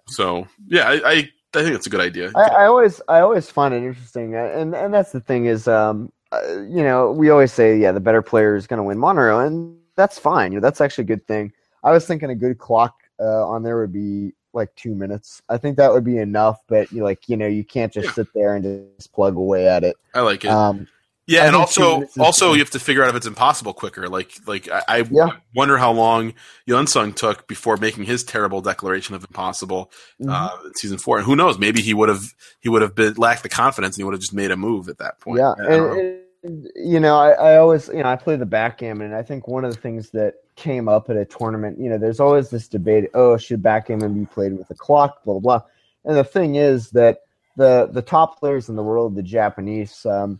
So yeah, I, I I think it's a good idea. I, I always I always find it interesting, and and that's the thing is, um, uh, you know, we always say, yeah, the better player is going to win monorail, and that's fine. You know, that's actually a good thing. I was thinking a good clock uh, on there would be like two minutes. I think that would be enough, but you like you know you can't just Yeah. sit there and just plug away at it. I like it. Um, Yeah, I and also two minutes is- also you have to figure out if it's impossible quicker. Like like I, I Yeah. wonder how long Yunsung took before making his terrible declaration of impossible uh, in season four. And who knows? Maybe he would have he would have been lacked the confidence and he would have just made a move at that point. Yeah, and, and you know, I, I always, you know, I play the backgammon, and I think one of the things that came up at a tournament, you know, there's always this debate: oh, should backgammon be played with a clock? Blah blah blah. And the thing is that the the top players in the world, the Japanese, um,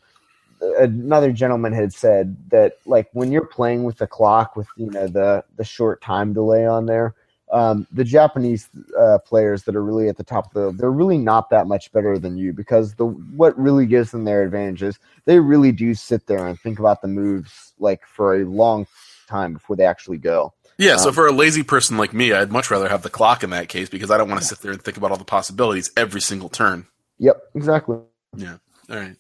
another gentleman had said that like when you're playing with the clock with you know the the short time delay on there um, the Japanese uh, players that are really at the top of the they're really not that much better than you because the what really gives them their advantages they really do sit there and think about the moves like for a long time before they actually go. Yeah, so Um, for a lazy person like me, I'd much rather have the clock in that case because I don't want to sit there and think about all the possibilities every single turn. Yep, exactly. Yeah. All right.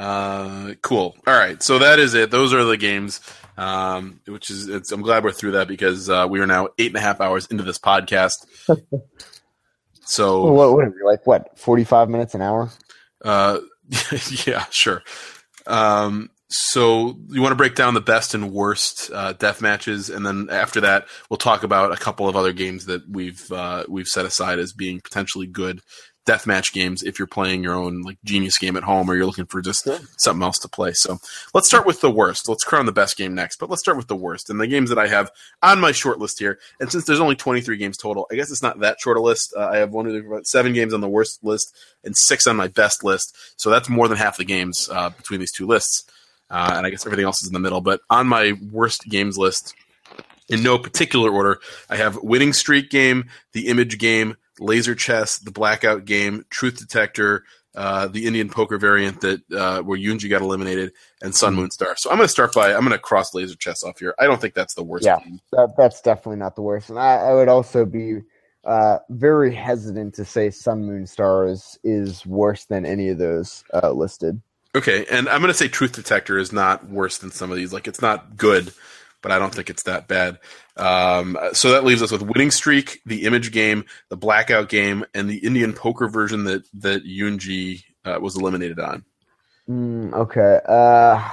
Uh, cool. All right. So that is it. Those are the games. Um, which is, it's, I'm glad we're through that because uh, we are now eight and a half hours into this podcast. so Well, what, what are we, like what forty five minutes an hour? Uh, yeah, sure. Um, so you want to break down the best and worst uh, death matches, and then after that, we'll talk about a couple of other games that we've uh, we've set aside as being potentially good deathmatch games if you're playing your own like genius game at home or you're looking for just Sure. something else to play. So let's start with the worst. Let's crown the best game next, but let's start with the worst. And the games that I have on my short list here, and since there's only 23 games total, I guess it's not that short a list. Uh, I have one of seven games on the worst list and six on my best list. So that's more than half the games uh, between these two lists. Uh, and I guess everything else is in the middle. But on my worst games list, in no particular order, I have Winning Streak game, the Image game, Laser Chess, the Blackout game, Truth Detector, uh, the Indian Poker variant that uh, where Yunji got eliminated, and Sun Moon Star. So I'm going to start by I'm going to cross Laser Chess off here. I don't think that's the worst Yeah. game. That, that's definitely not the worst. And I, I would also be uh, very hesitant to say Sun Moon Star is, is worse than any of those uh, listed. Okay, and I'm going to say Truth Detector is not worse than some of these. Like it's not good, but I don't think it's that bad. Um, so that leaves us with Winning Streak, the Image game, the Blackout game, and the Indian Poker version that that Yunji uh, was eliminated on. Mm, okay. Uh,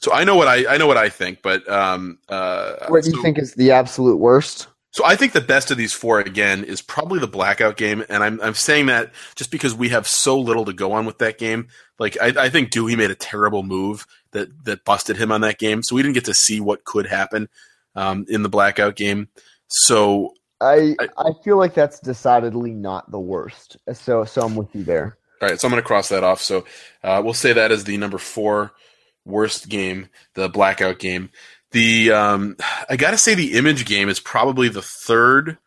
So I know what I I know what I think, but um, uh, What do you so- think is the absolute worst? So I think the best of these four again is probably the blackout game, and I'm I'm saying that just because we have so little to go on with that game. Like I, I think Dewey made a terrible move that that busted him on that game, so we didn't get to see what could happen um, in the blackout game. So I I- I feel like that's decidedly not the worst. So so I'm with you there. all right, so I'm going to cross that off. So uh, we'll say that as the number four worst game, the blackout game. The um, I got to say the image game is probably the third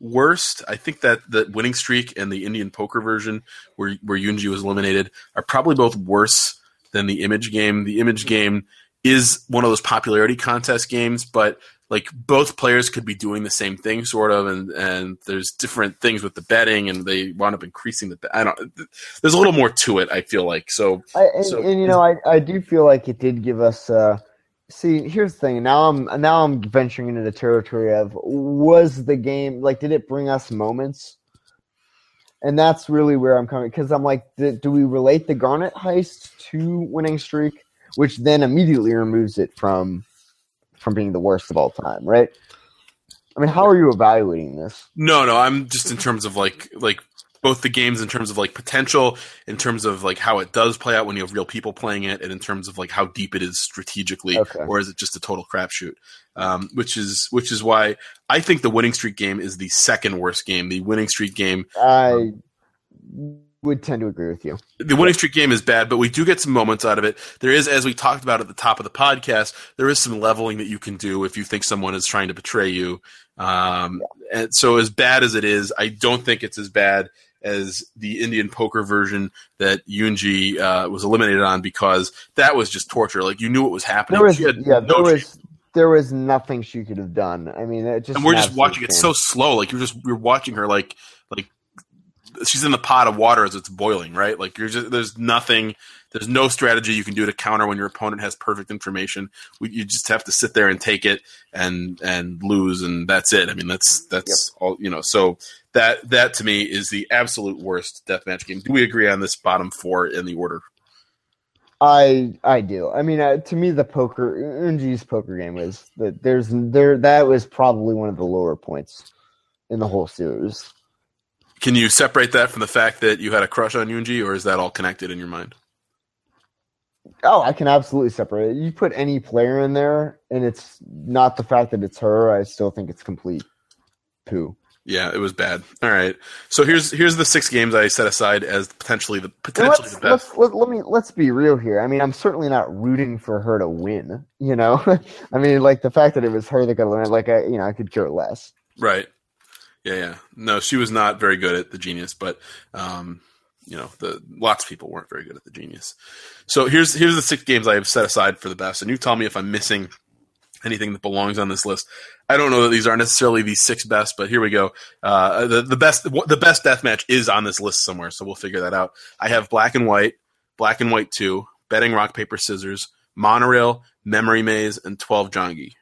worst. I think that the winning streak and the Indian poker version, where where Yunji was eliminated, are probably both worse than the image game. The image game is one of those popularity contest games, but like both players could be doing the same thing, sort of, and and there's different things with the betting, and they wound up increasing the. I don't. There's a little more to it. I feel like so. I, and, So- and you know, I, I do feel like it did give us. Uh, see, here's the thing. Now I'm now I'm venturing into the territory of was the game like did it bring us moments? And that's really where I'm coming because I'm like, do, do we relate the Garnet heist to winning streak, which then immediately removes it from from being the worst of all time, right? I mean, how are you evaluating this? No, no, I'm just in terms of like like both the games in terms of like potential, in terms of like how it does play out when you have real people playing it, and in terms of like how deep it is strategically, Okay. or is it just a total crapshoot? Um, which is which is why I think the winning streak game is the second worst game. The winning streak game I would tend to agree with you. the winning streak game is bad, but we do get some moments out of it. There is, as we talked about at the top of the podcast, there is some leveling that you can do if you think someone is trying to betray you. Um, and so, as bad as it is, I don't think it's as bad as the Indian poker version that Yunji uh, was eliminated on because that was just torture. Like you knew what was happening. There was yeah, no there chance. was there was nothing she could have done. I mean, it just and we're just watching it shame. so slow. Like you're just we're watching her like like she's in the pot of water as it's boiling, right? Like you're just there's nothing, there's no strategy you can do to counter when your opponent has perfect information. We, you just have to sit there and take it and and lose, and that's it. I mean, that's that's all you know. So that that to me is the absolute worst deathmatch game. Do we agree on this bottom four in the order? I I do. I mean, uh, to me, the poker Yunji's poker game was that there's there that was probably one of the lower points in the whole series. Can you separate that from the fact that you had a crush on Yunji, or is that all connected in your mind? Oh, I can absolutely separate it. You put any player in there, and it's not the fact that it's her. I still think it's complete poo. Yeah, it was bad. All right. So here's here's the six games I set aside as potentially the potentially the best. let's let, let me let's be real here. I mean, I'm certainly not rooting for her to win. You know, I mean, like the fact that it was her that got eliminated, like I, you know, I could care less. Right. Yeah, yeah. No, she was not very good at the genius, but um, you know, the lots of people weren't very good at the genius. So here's here's the six games I have set aside for the best, and you tell me if I'm missing anything that belongs on this list. I don't know that these are necessarily the six best, but here we go. Uh, the the best the best death match is on this list somewhere, so we'll figure that out. I have black and white, black and white two, betting rock paper scissors, monorail, memory maze, and twelve Jangi.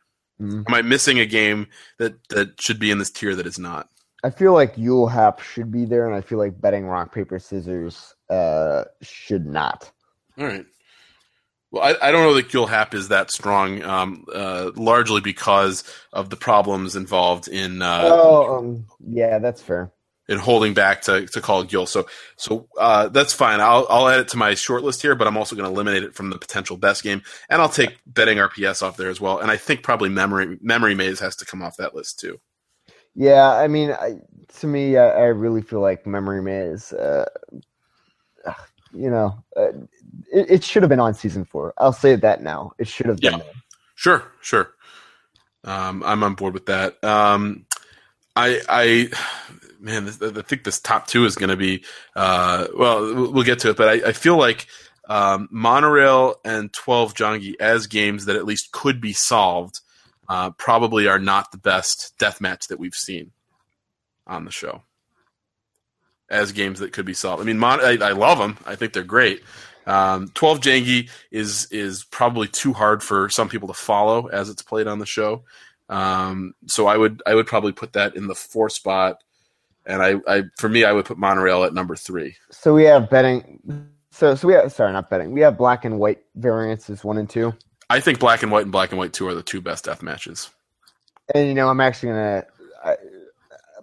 Mhm. Am I missing a game that that should be in this tier that is not? I feel like Gyul Hap should be there, and I feel like betting rock paper scissors uh, should not. All right. Well, I, I don't know that Gyul Hap is that strong, um, uh, largely because of the problems involved in uh, oh, um, yeah, that's fair. in holding back to, to call Gyul. So so uh, that's fine. I'll I'll add it to my short list here, but I'm also going to eliminate it from the potential best game, and I'll take betting RPS off there as well. And I think probably memory memory maze has to come off that list too. Yeah, I mean, I, to me, I, I really feel like Memory Maze, uh, you know, uh, it, it should have been on season four. I'll say that now. It should have been Yeah. there. Sure, sure. Um, I'm on board with that. Um, I, I, man, this, I think this top two is going to be. Uh, well, we'll get to it, but I, I feel like um, monorail and Twelve Jangi as games that at least could be solved uh, probably are not the best death match that we've seen on the show. As games that could be solved. I mean, Mon- I, I love them. I think they're great. Um, Twelve Jangi is is probably too hard for some people to follow as it's played on the show. Um, so I would I would probably put that in the four spot, and I, I for me I would put monorail at number three. So we have betting. So so we have sorry, not betting. We have black and white variances one and two. I think Black and White and Black and White Two are the two best death matches. And you know, I'm actually gonna. I,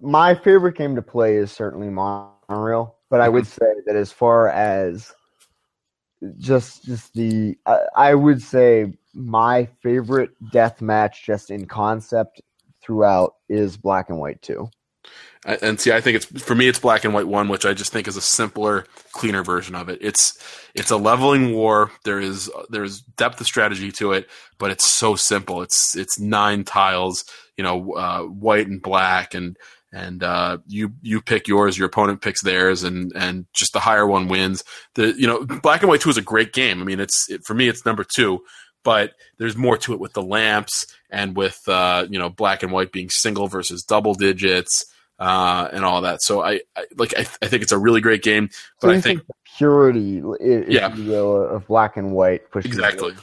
my favorite game to play is certainly Monorail, but I would Mm-hmm. say that as far as just just the, I, I would say my favorite death match, just in concept throughout, is Black and White Two. And see, I think it's for me, it's Black and White One, which I just think is a simpler, cleaner version of it. It's it's a leveling war. There is there's depth of strategy to it, but it's so simple. It's it's nine tiles, you know, uh, white and black, and and uh, you you pick yours, your opponent picks theirs, and and just the higher one wins. The you know, Black and White Two is a great game. I mean, it's it, for me, it's number two. But there's more to it with the lamps and with uh, you know black and white being single versus double digits uh, and all that. So I, I like I, I think it's a really great game, but So I think the purity, if Yeah. you will, of Black and White pushes exactly.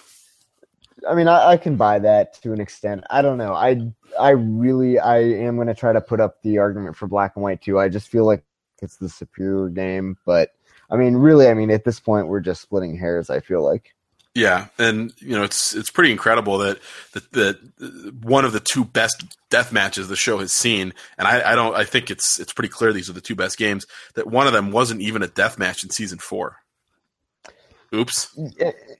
I mean, I, I can buy that to an extent. I don't know. I I really I am going to try to put up the argument for Black and White too. I just feel like it's the superior game, but I mean, really, I mean, at this point, we're just splitting hairs. I feel like. Yeah, and you know it's it's pretty incredible that that, that one of the two best death matches the show has seen, and I, I don't I think it's it's pretty clear these are the two best games. That one of them wasn't even a death match in season four. Oops.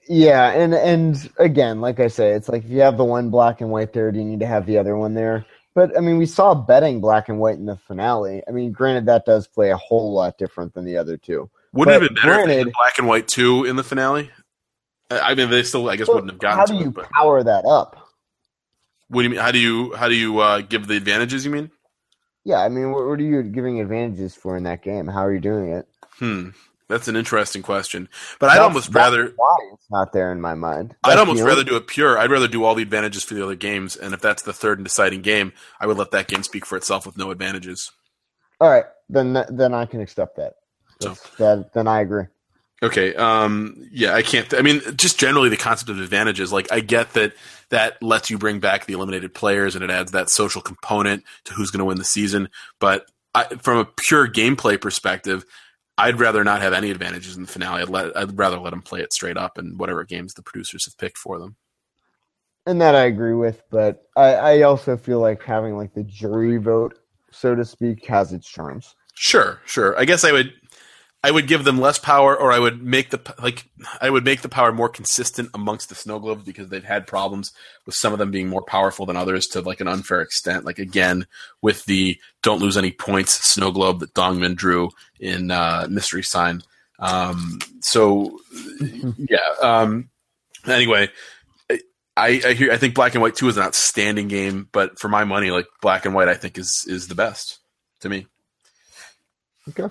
Yeah, and and again, like I say, it's like if you have the one black and white there, do you need to have the other one there? But I mean, we saw betting black and white in the finale. I mean, granted, that does play a whole lot different than the other two. Wouldn't it But have been better if granted- had black and white two in the finale? I mean, they still I guess wouldn't have gotten How to do you it. But power that up? what do you mean? How do you how do you uh, give the advantages? You mean? Yeah, I mean, what, what are you giving advantages for in that game? How are you doing it? Hmm. That's an interesting question. But I'd That's- almost rather why it's not there in my mind. I'd almost rather do it pure. I'd rather do all the advantages for the other games, and if that's the third and deciding game, I would let that game speak for itself with no advantages. All right, then then I can accept that. That's, that then I agree. Okay. Um. Yeah. I can't. I mean, just generally the concept of advantages. Like, I get that that lets you bring back the eliminated players, and it adds that social component to who's going to win the season. But I, from a pure gameplay perspective, I'd rather not have any advantages in the finale. I'd let. I'd rather let them play it straight up and whatever games the producers have picked for them. And that I agree with, but I, I also feel like having like the jury vote, so to speak, has its charms. Sure, sure. I guess I would I would give them less power or I would make the like I would make the power more consistent amongst the snow globes because they've had problems with some of them being more powerful than others to like an unfair extent. Like again, with the don't lose any points snow globe that Dongmin drew in uh, Mystery Sign. Um, so yeah. Um, anyway, I, I hear I think Black and White Two is an outstanding game, but for my money, like Black and White, I think is is the best to me. Okay.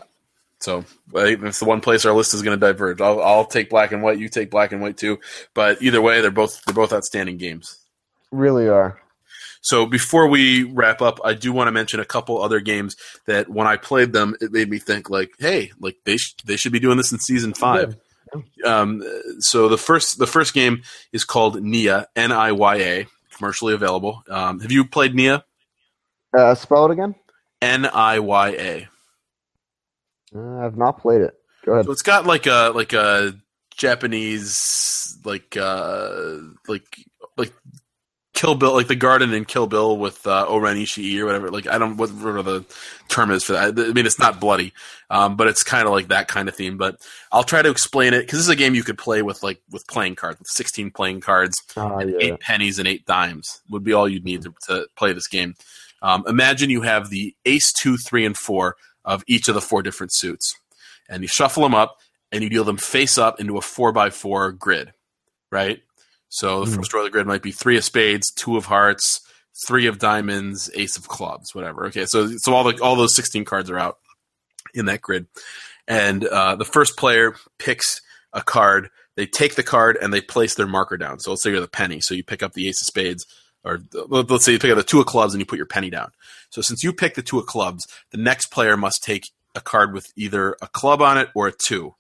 So I think that's the one place our list is going to diverge. I'll, I'll take black and white. You take black and white too. But either way, they're both they're both outstanding games. Really are. So before we wrap up, I do want to mention a couple other games that when I played them, it made me think like, hey, like they sh- they should be doing this in season five. Um, so the first the first game is called Niya N I Y A, commercially available. Um, have you played Niya Uh, spell it again. N I Y A? Uh, I've not played it. Go ahead. So it's got like a like a Japanese like uh like like Kill Bill like the garden in Kill Bill with uh, O-Ren Ishii or whatever. Like I don't what whatever the term is for that. I mean it's not bloody, um, but it's kind of like that kind of theme. But I'll try to explain it because this is a game you could play with like with playing cards with sixteen playing cards and yeah. eight pennies and eight dimes would be all you'd need to, to play this game. Um, imagine you have the ace, two, three, and four of each of the four different suits, and you shuffle them up and you deal them face up into a four by four grid, right? So the Mhm. first row of the grid might be three of spades, two of hearts, three of diamonds, ace of clubs, whatever. Okay, so so all the all those sixteen cards are out in that grid, and uh, the first player picks a card. They take the card and they place their marker down. So let's say you're the penny. So you pick up the ace of spades, or let- let's say you pick up the two of clubs and you put your penny down. So since you pick the two of clubs, the next player must take a card with either a club on it or a two.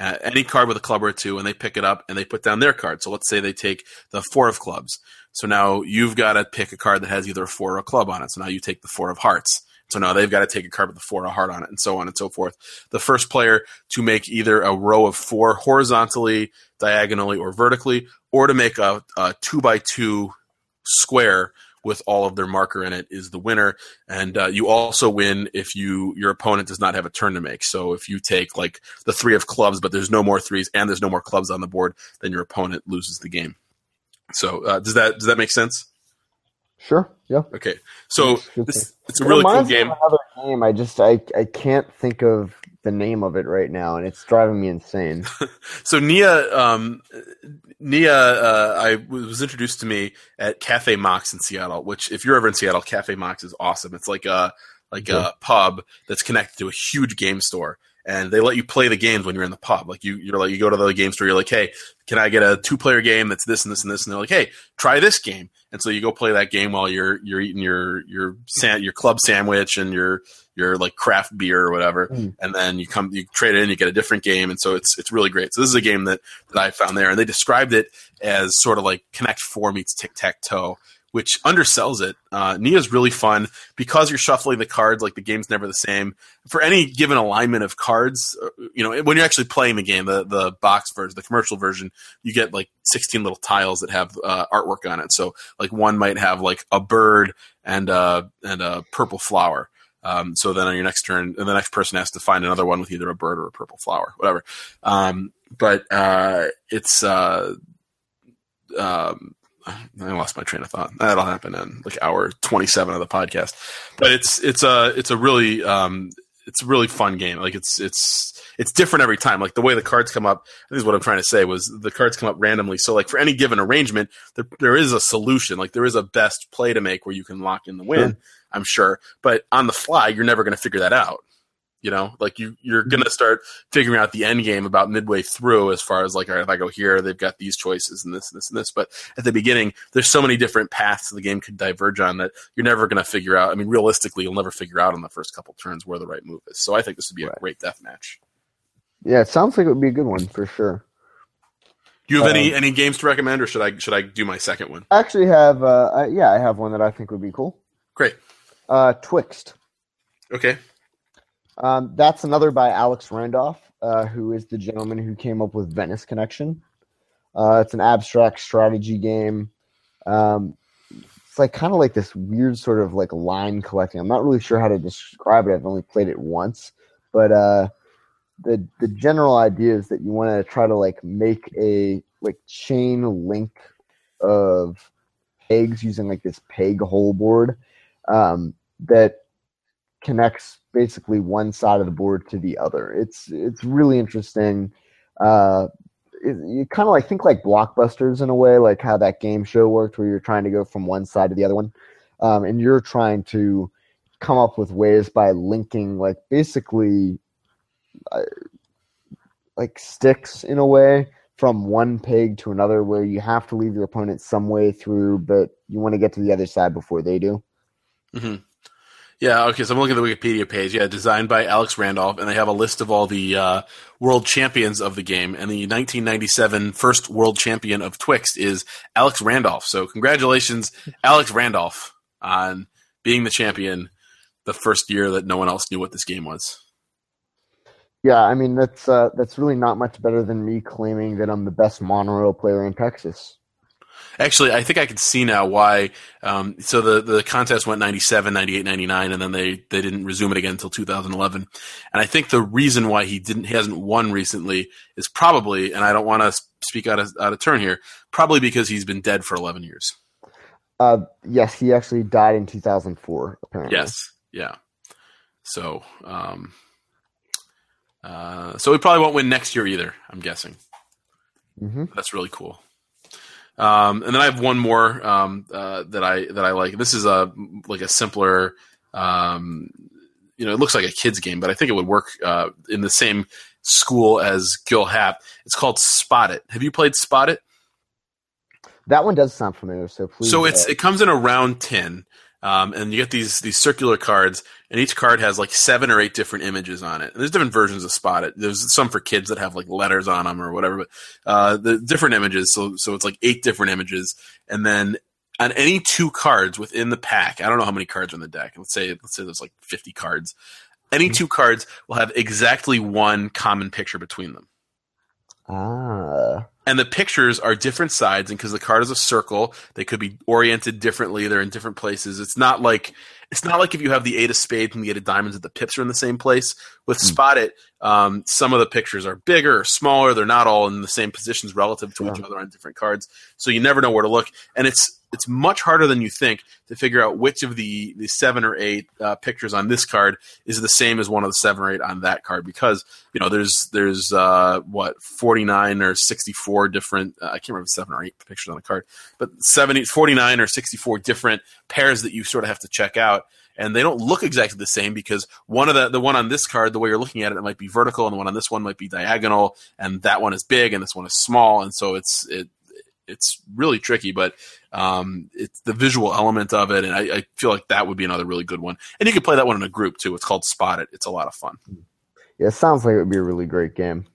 Uh, any card with a club or a two, and they pick it up and they put down their card. So let's say they take the four of clubs. So now you've got to pick a card that has either a four or a club on it. So now you take the four of hearts, So now they've got to take a card with the four, a heart on it, and so on and so forth. The first player to make either a row of four horizontally, diagonally, or vertically, or to make a, a two by two square with all of their marker in it is the winner. And uh, you also win if you your opponent does not have a turn to make. So if you take like the three of clubs, but there's no more threes and there's no more clubs on the board, then your opponent loses the game. So uh, does that does that make sense? Sure. Yeah. Okay. So this, it's a It really cool game. Another game. I just I I can't think of the name of it right now, and it's driving me insane. So Niya, um, Niya, uh, I was introduced to me at Cafe Mox in Seattle. Which, if you're ever in Seattle, Cafe Mox is awesome. It's like a like a pub that's connected to a huge game store, and they let you play the games when you're in the pub. Like you, you're like you go to the game store, you're like, hey, can I get a two player game that's this and this and this? And they're like, hey, try this game. And so you go play that game while you're you're eating your your san- your club sandwich and your your like craft beer or whatever, Mm. and then you come you trade it in, you get a different game, and so it's it's really great. So this is a game that that I found there, and they described it as sort of like Connect Four meets Tic Tac Toe, which undersells it. Uh, Niya's really fun because you're shuffling the cards. Like the game's never the same for any given alignment of cards. uh, You know, when you're actually playing the game, the the box version, the commercial version, you get like 16 little tiles that have uh, artwork on it. So like one might have like a bird and uh and a purple flower. Um, so then on your next turn, the next person has to find another one with either a bird or a purple flower, whatever. Um, but uh, it's uh, um, I lost my train of thought. That'll happen in like hour twenty seven of the podcast. But it's it's a it's a really um, it's a really fun game. Like it's it's it's different every time. Like the way the cards come up. This is what I'm trying to say was the cards come up randomly. So like for any given arrangement, there, there is a solution. Like there is a best play to make where you can lock in the win. I'm sure, but on the fly, you're never going to figure that out. You know, like you you're going to start figuring out the end game about midway through, as far as like, all right, if I go here, they've got these choices and this and this and this. But at the beginning, there's so many different paths the game could diverge on that you're never going to figure out. I mean, realistically, you'll never figure out on the first couple turns where the right move is. So I think this would be a Right. great death match. Yeah, it sounds like it would be a good one for sure. Do you have Um, any any games to recommend, or should I should I do my second one? I actually have uh yeah I have one that I think would be cool. Great. Uh, Twixt. Okay. Um, that's another by Alex Randolph, uh, who is the gentleman who came up with Venice Connection. Uh, it's an abstract strategy game. Um, it's like kind of like this weird sort of like line collecting. I'm not really sure how to describe it. I've only played it once, but uh, the the general idea is that you want to try to like make a like chain link of pegs using like this peg hole board um, that connects basically one side of the board to the other. It's it's really interesting. Uh, it, you kind of like think like blockbusters in a way, like how that game show worked, where you're trying to go from one side to the other one, um, and you're trying to come up with ways by linking like basically uh, like sticks in a way from one peg to another, where you have to leave your opponent some way through, but you want to get to the other side before they do. hmm Yeah, okay, so I'm looking at the Wikipedia page. Yeah, designed by Alex Randolph, and they have a list of all the uh, world champions of the game. And the 1997 first world champion of Twixt is Alex Randolph. So, congratulations, Alex Randolph, on being the champion the first year that no one else knew what this game was. Yeah, I mean that's uh, that's really not much better than me claiming that I'm the best monorail player in Texas. Actually, I think I can see now why. Um, so the, the contest went 97, 98, 99, and then they, they didn't resume it again until 2011. And I think the reason why he didn't he hasn't won recently is probably, and I don't want to speak out of, out of turn here, probably because he's been dead for 11 years. Uh, yes, he actually died in 2004. Apparently, Yes, yeah. So, um, uh, so he probably won't win next year either. I'm guessing. hmm That's really cool. Um, and then I have one more um, uh, that I that I like. This is a like a simpler, um, you know, it looks like a kids game, but I think it would work uh, in the same school as Gyul Hap. It's called Spot It. Have you played Spot It? That one does sound familiar. So please. So it's uh, it comes in a round tin, um, and you get these these circular cards, and each card has like seven or eight different images on it. And there's different versions of Spot It. There's some for kids that have like letters on them or whatever, but uh, the different images. So so it's like eight different images, and then on any two cards within the pack, I don't know how many cards are in the deck. Let's say let's say there's like 50 cards. Any Mm-hmm. two cards will have exactly one common picture between them. Ah. And the pictures are different sides, and because the card is a circle, they could be oriented differently. They're in different places. It's not like it's not like if you have the eight of spades and the eight of diamonds, that the pips are in the same place. With Hmm. Spot It, um, some of the pictures are bigger or smaller. They're not all in the same positions relative to each other on different cards, so you never know where to look. And it's it's much harder than you think to figure out which of the the seven or eight uh, pictures on this card is the same as one of the seven or eight on that card because you know there's there's uh, what 49 or 64 different uh, I can't remember seven or eight pictures on a card but 70 49 or 64 different pairs that you sort of have to check out. And they don't look exactly the same because one of the the one on this card the way you're looking at it it might be vertical and the one on this one might be diagonal and that one is big and this one is small. And so it's it it's really tricky but um, it's the visual element of it and I, I feel like that would be another really good one and you can play that one in a group too it's called spot it it's a lot of fun Yeah, it sounds like it would be a really great game.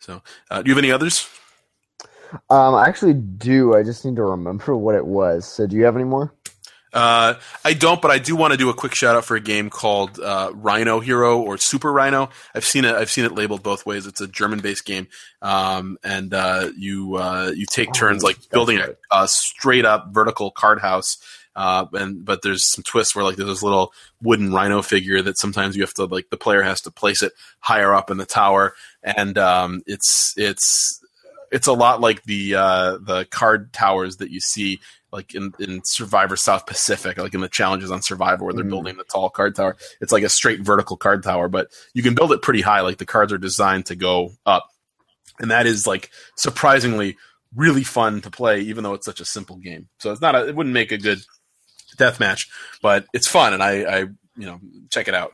so uh, do you have any others Um, I actually do. I just need to remember what it was. So, do you have any more? Uh, I don't, but I do want to do a quick shout out for a game called uh, Rhino Hero or Super Rhino. I've seen it. I've seen it labeled both ways. It's a German-based game, um, and uh, you uh, you take turns Oh, like building a, a straight-up vertical card house. Uh, and but there's some twists where like there's this little wooden rhino figure that sometimes you have to like the player has to place it higher up in the tower, and um, it's it's it's a lot like the uh, the card towers that you see like in, in Survivor South Pacific, like in the challenges on Survivor where they're Mhm. building the tall card tower. It's like a straight vertical card tower, but you can build it pretty high. Like the cards are designed to go up. And that is like surprisingly really fun to play, even though it's such a simple game. So it's not a, it wouldn't make a good death match, but it's fun and I, I you know, check it out.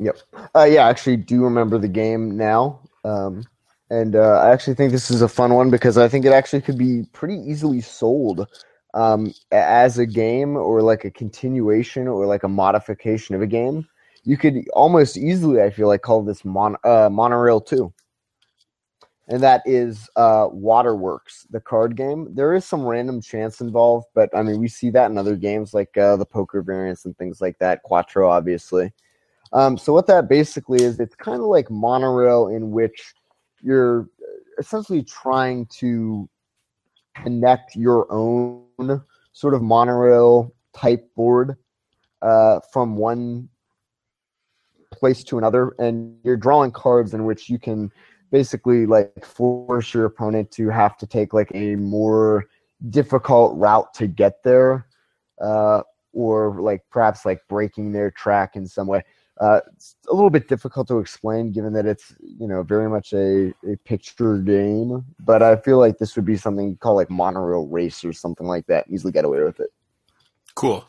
Yep. Uh, yeah, I actually do remember the game now. Um, and uh, I actually think this is a fun one because I think it actually could be pretty easily sold um, as a game or like a continuation or like a modification of a game. You could almost easily, I feel like, call this mon- uh, Monorail 2. And that is uh, Waterworks, the card game. There is some random chance involved, but I mean, we see that in other games like uh, the poker variants and things like that. Quattro, obviously. Um, so what that basically is, it's kind of like monorail in which you're essentially trying to connect your own sort of monorail type board uh, from one place to another, and you're drawing cards in which you can basically like force your opponent to have to take like a more difficult route to get there, uh, or like perhaps like breaking their track in some way. Uh, it's a little bit difficult to explain given that it's you know very much a, a picture game but i feel like this would be something called like monorail race or something like that easily get away with it Cool.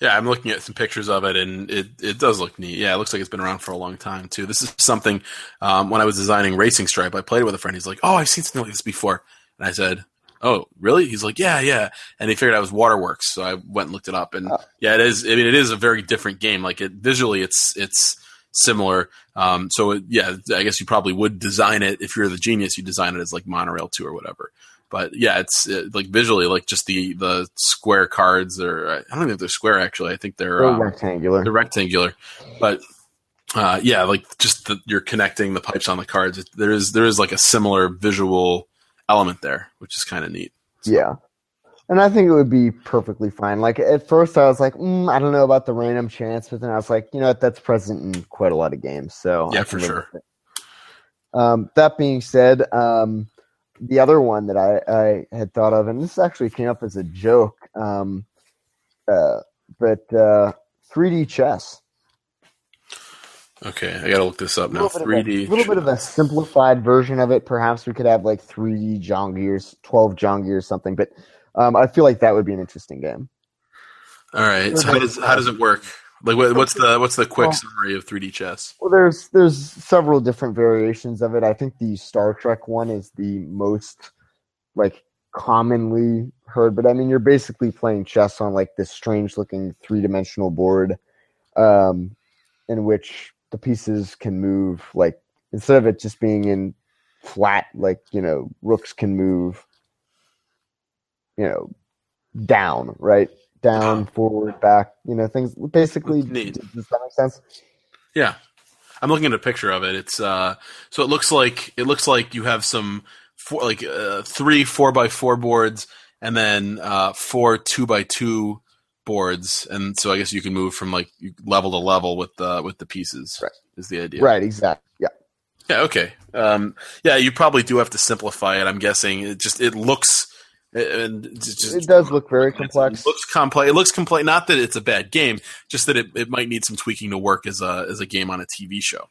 Yeah, I'm looking at some pictures of it, and it, it does look neat. Yeah, it looks like it's been around for a long time too. This is something um, when I was designing Racing Stripe, I played it with a friend. He's like, "Oh, I've seen something like this before," and I said, "Oh, really?" He's like, "Yeah, yeah," and he figured out it was Waterworks, so I went and looked it up, and Oh. yeah, it is. I mean, it is a very different game. Like it visually, it's it's similar. Um, so it, yeah, I guess you probably would design it if you're the genius. You design it as like Monorail Two or whatever. But yeah, it's uh like visually like just the the square cards, or I don't know if they're square actually. I think they're They're um, rectangular they're rectangular, but uh, yeah, like just the, you're connecting the pipes on the cards. There is there is like a similar visual element there, which is kind of neat. yeah. And i think it would be perfectly fine. Like at first i was like mm, i don't know about the random chance but then i was like you know what? That's present in quite a lot of games so Yeah, for sure. um, that being said um, the other one that I, I had thought of and this actually came up as a joke um, uh, but uh, 3d chess Okay, I gotta look this up now. of 3D. a, little bit of a simplified version of it. Perhaps we could have like 3D John Gears, 12 John Gears, something. But um, I feel like that would be an interesting game. All right. So how does how does it work? Like, what, what's the what's the quick summary of 3D chess? Well, there's there's several different variations of it. I think the Star Trek one is the most like commonly heard. But I mean, you're basically playing chess on like this strange looking three dimensional board, um, in which the pieces can move like instead of it just being in flat, like you know, rooks can move, you know, down, right? Down, forward, back, you know, things basically. Neat. Does, does that make sense? Yeah, I'm looking at a picture of it. It's uh, so it looks like it looks like you have some four, like uh, three four by four boards, and then uh, four two by two boards, and so I guess you can move from like level to level with the with the pieces. Right. Is the idea? Right, exactly. Yeah. Yeah. Okay. Um, yeah, you probably do have to simplify it. I'm guessing it just it looks. And it's just, It does look very complex. It looks complex. It looks complex. Not that it's a bad game, just that it, it might need some tweaking to work as a as a game on a TV show.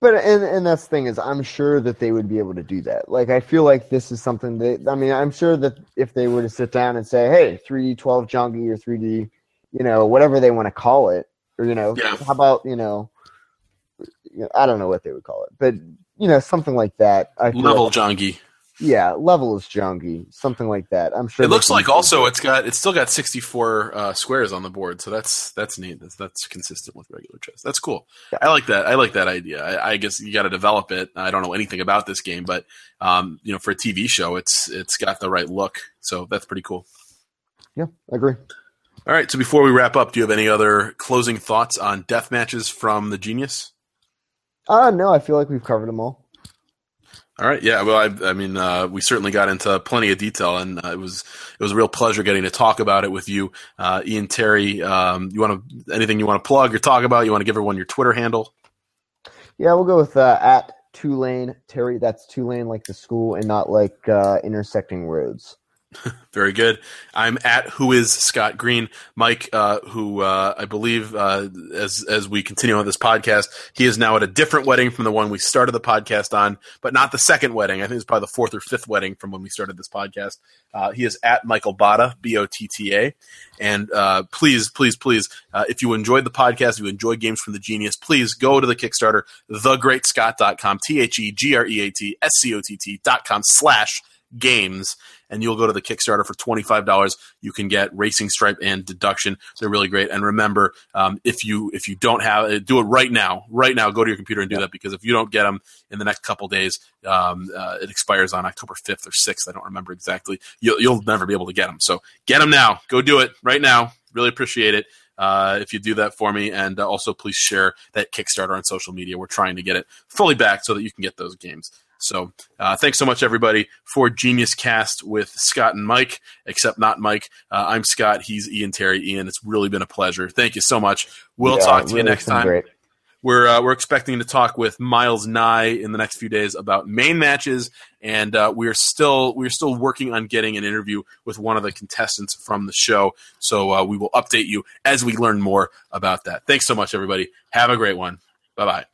But and and that's the thing is I'm sure that they would be able to do that. Like I feel like this is something that I mean I'm sure that if they were to sit down and say, hey, 3D 12 Jangi or 3D, you know, whatever they want to call it, or you know, Yeah. how about you know, you know, I don't know what they would call it, but you know, something like that. I Level like- Jangi. yeah, level is Jangi, something like that. I'm sure It looks like also it's got it's still got 64 uh, squares on the board, so that's that's neat. That's, that's consistent with regular chess. That's cool. Yeah. I like that. I like that idea. I, I guess you got to develop it. I don't know anything about this game, but um, you know, for a TV show, it's it's got the right look. So that's pretty cool. yeah, I agree. All right. So before we wrap up, do you have any other closing thoughts on death matches from the Genius? Uh no, I feel like we've covered them all. All right. Yeah. Well, I, I mean, uh, we certainly got into plenty of detail, and uh, it was it was a real pleasure getting to talk about it with you, uh, Ian Terry. Um, you want to anything you want to plug or talk about? You want to give everyone your Twitter handle? Yeah, we'll go with uh, at Tulane Terry. That's Tulane like the school and not like uh, intersecting roads. Very good. I'm at who is Scott Green, Mike, uh, who uh, I believe uh, as as we continue on this podcast, he is now at a different wedding from the one we started the podcast on, but not the second wedding. I think it's probably the fourth or fifth wedding from when we started this podcast. Uh, he is at Michael Botta, B O T T A, and uh, please, please, please, uh, if you enjoyed the podcast, if you enjoy games from the Genius, please go to the Kickstarter, thegreatscott.com, T H E G R E A T S C O T T dot com slash games and you'll go to the Kickstarter for $25. You can get Racing Stripe and Deduction. They're really great. And remember, um, if you if you don't have it, do it right now. Right now, go to your computer and do that because if you don't get them in the next couple days, um, uh, it expires on October 5th or 6th. I don't remember exactly. You'll, you'll never be able to get them. So get them now. Go do it right now. Really appreciate it. Uh, if you do that for me, and uh, also please share that Kickstarter on social media. We're trying to get it fully back so that you can get those games. So uh, thanks so much, everybody, for Genius Cast with Scott and Mike, except not Mike. Uh, I'm Scott. He's Ian Terry. Ian, it's really been a pleasure. Thank you so much. We'll Yeah, talk to you next time. Great. We're uh, we're expecting to talk with Miles Nye in the next few days about main matches, and uh, we are still we are still working on getting an interview with one of the contestants from the show. So uh, we will update you as we learn more about that. Thanks so much, everybody. Have a great one. Bye bye.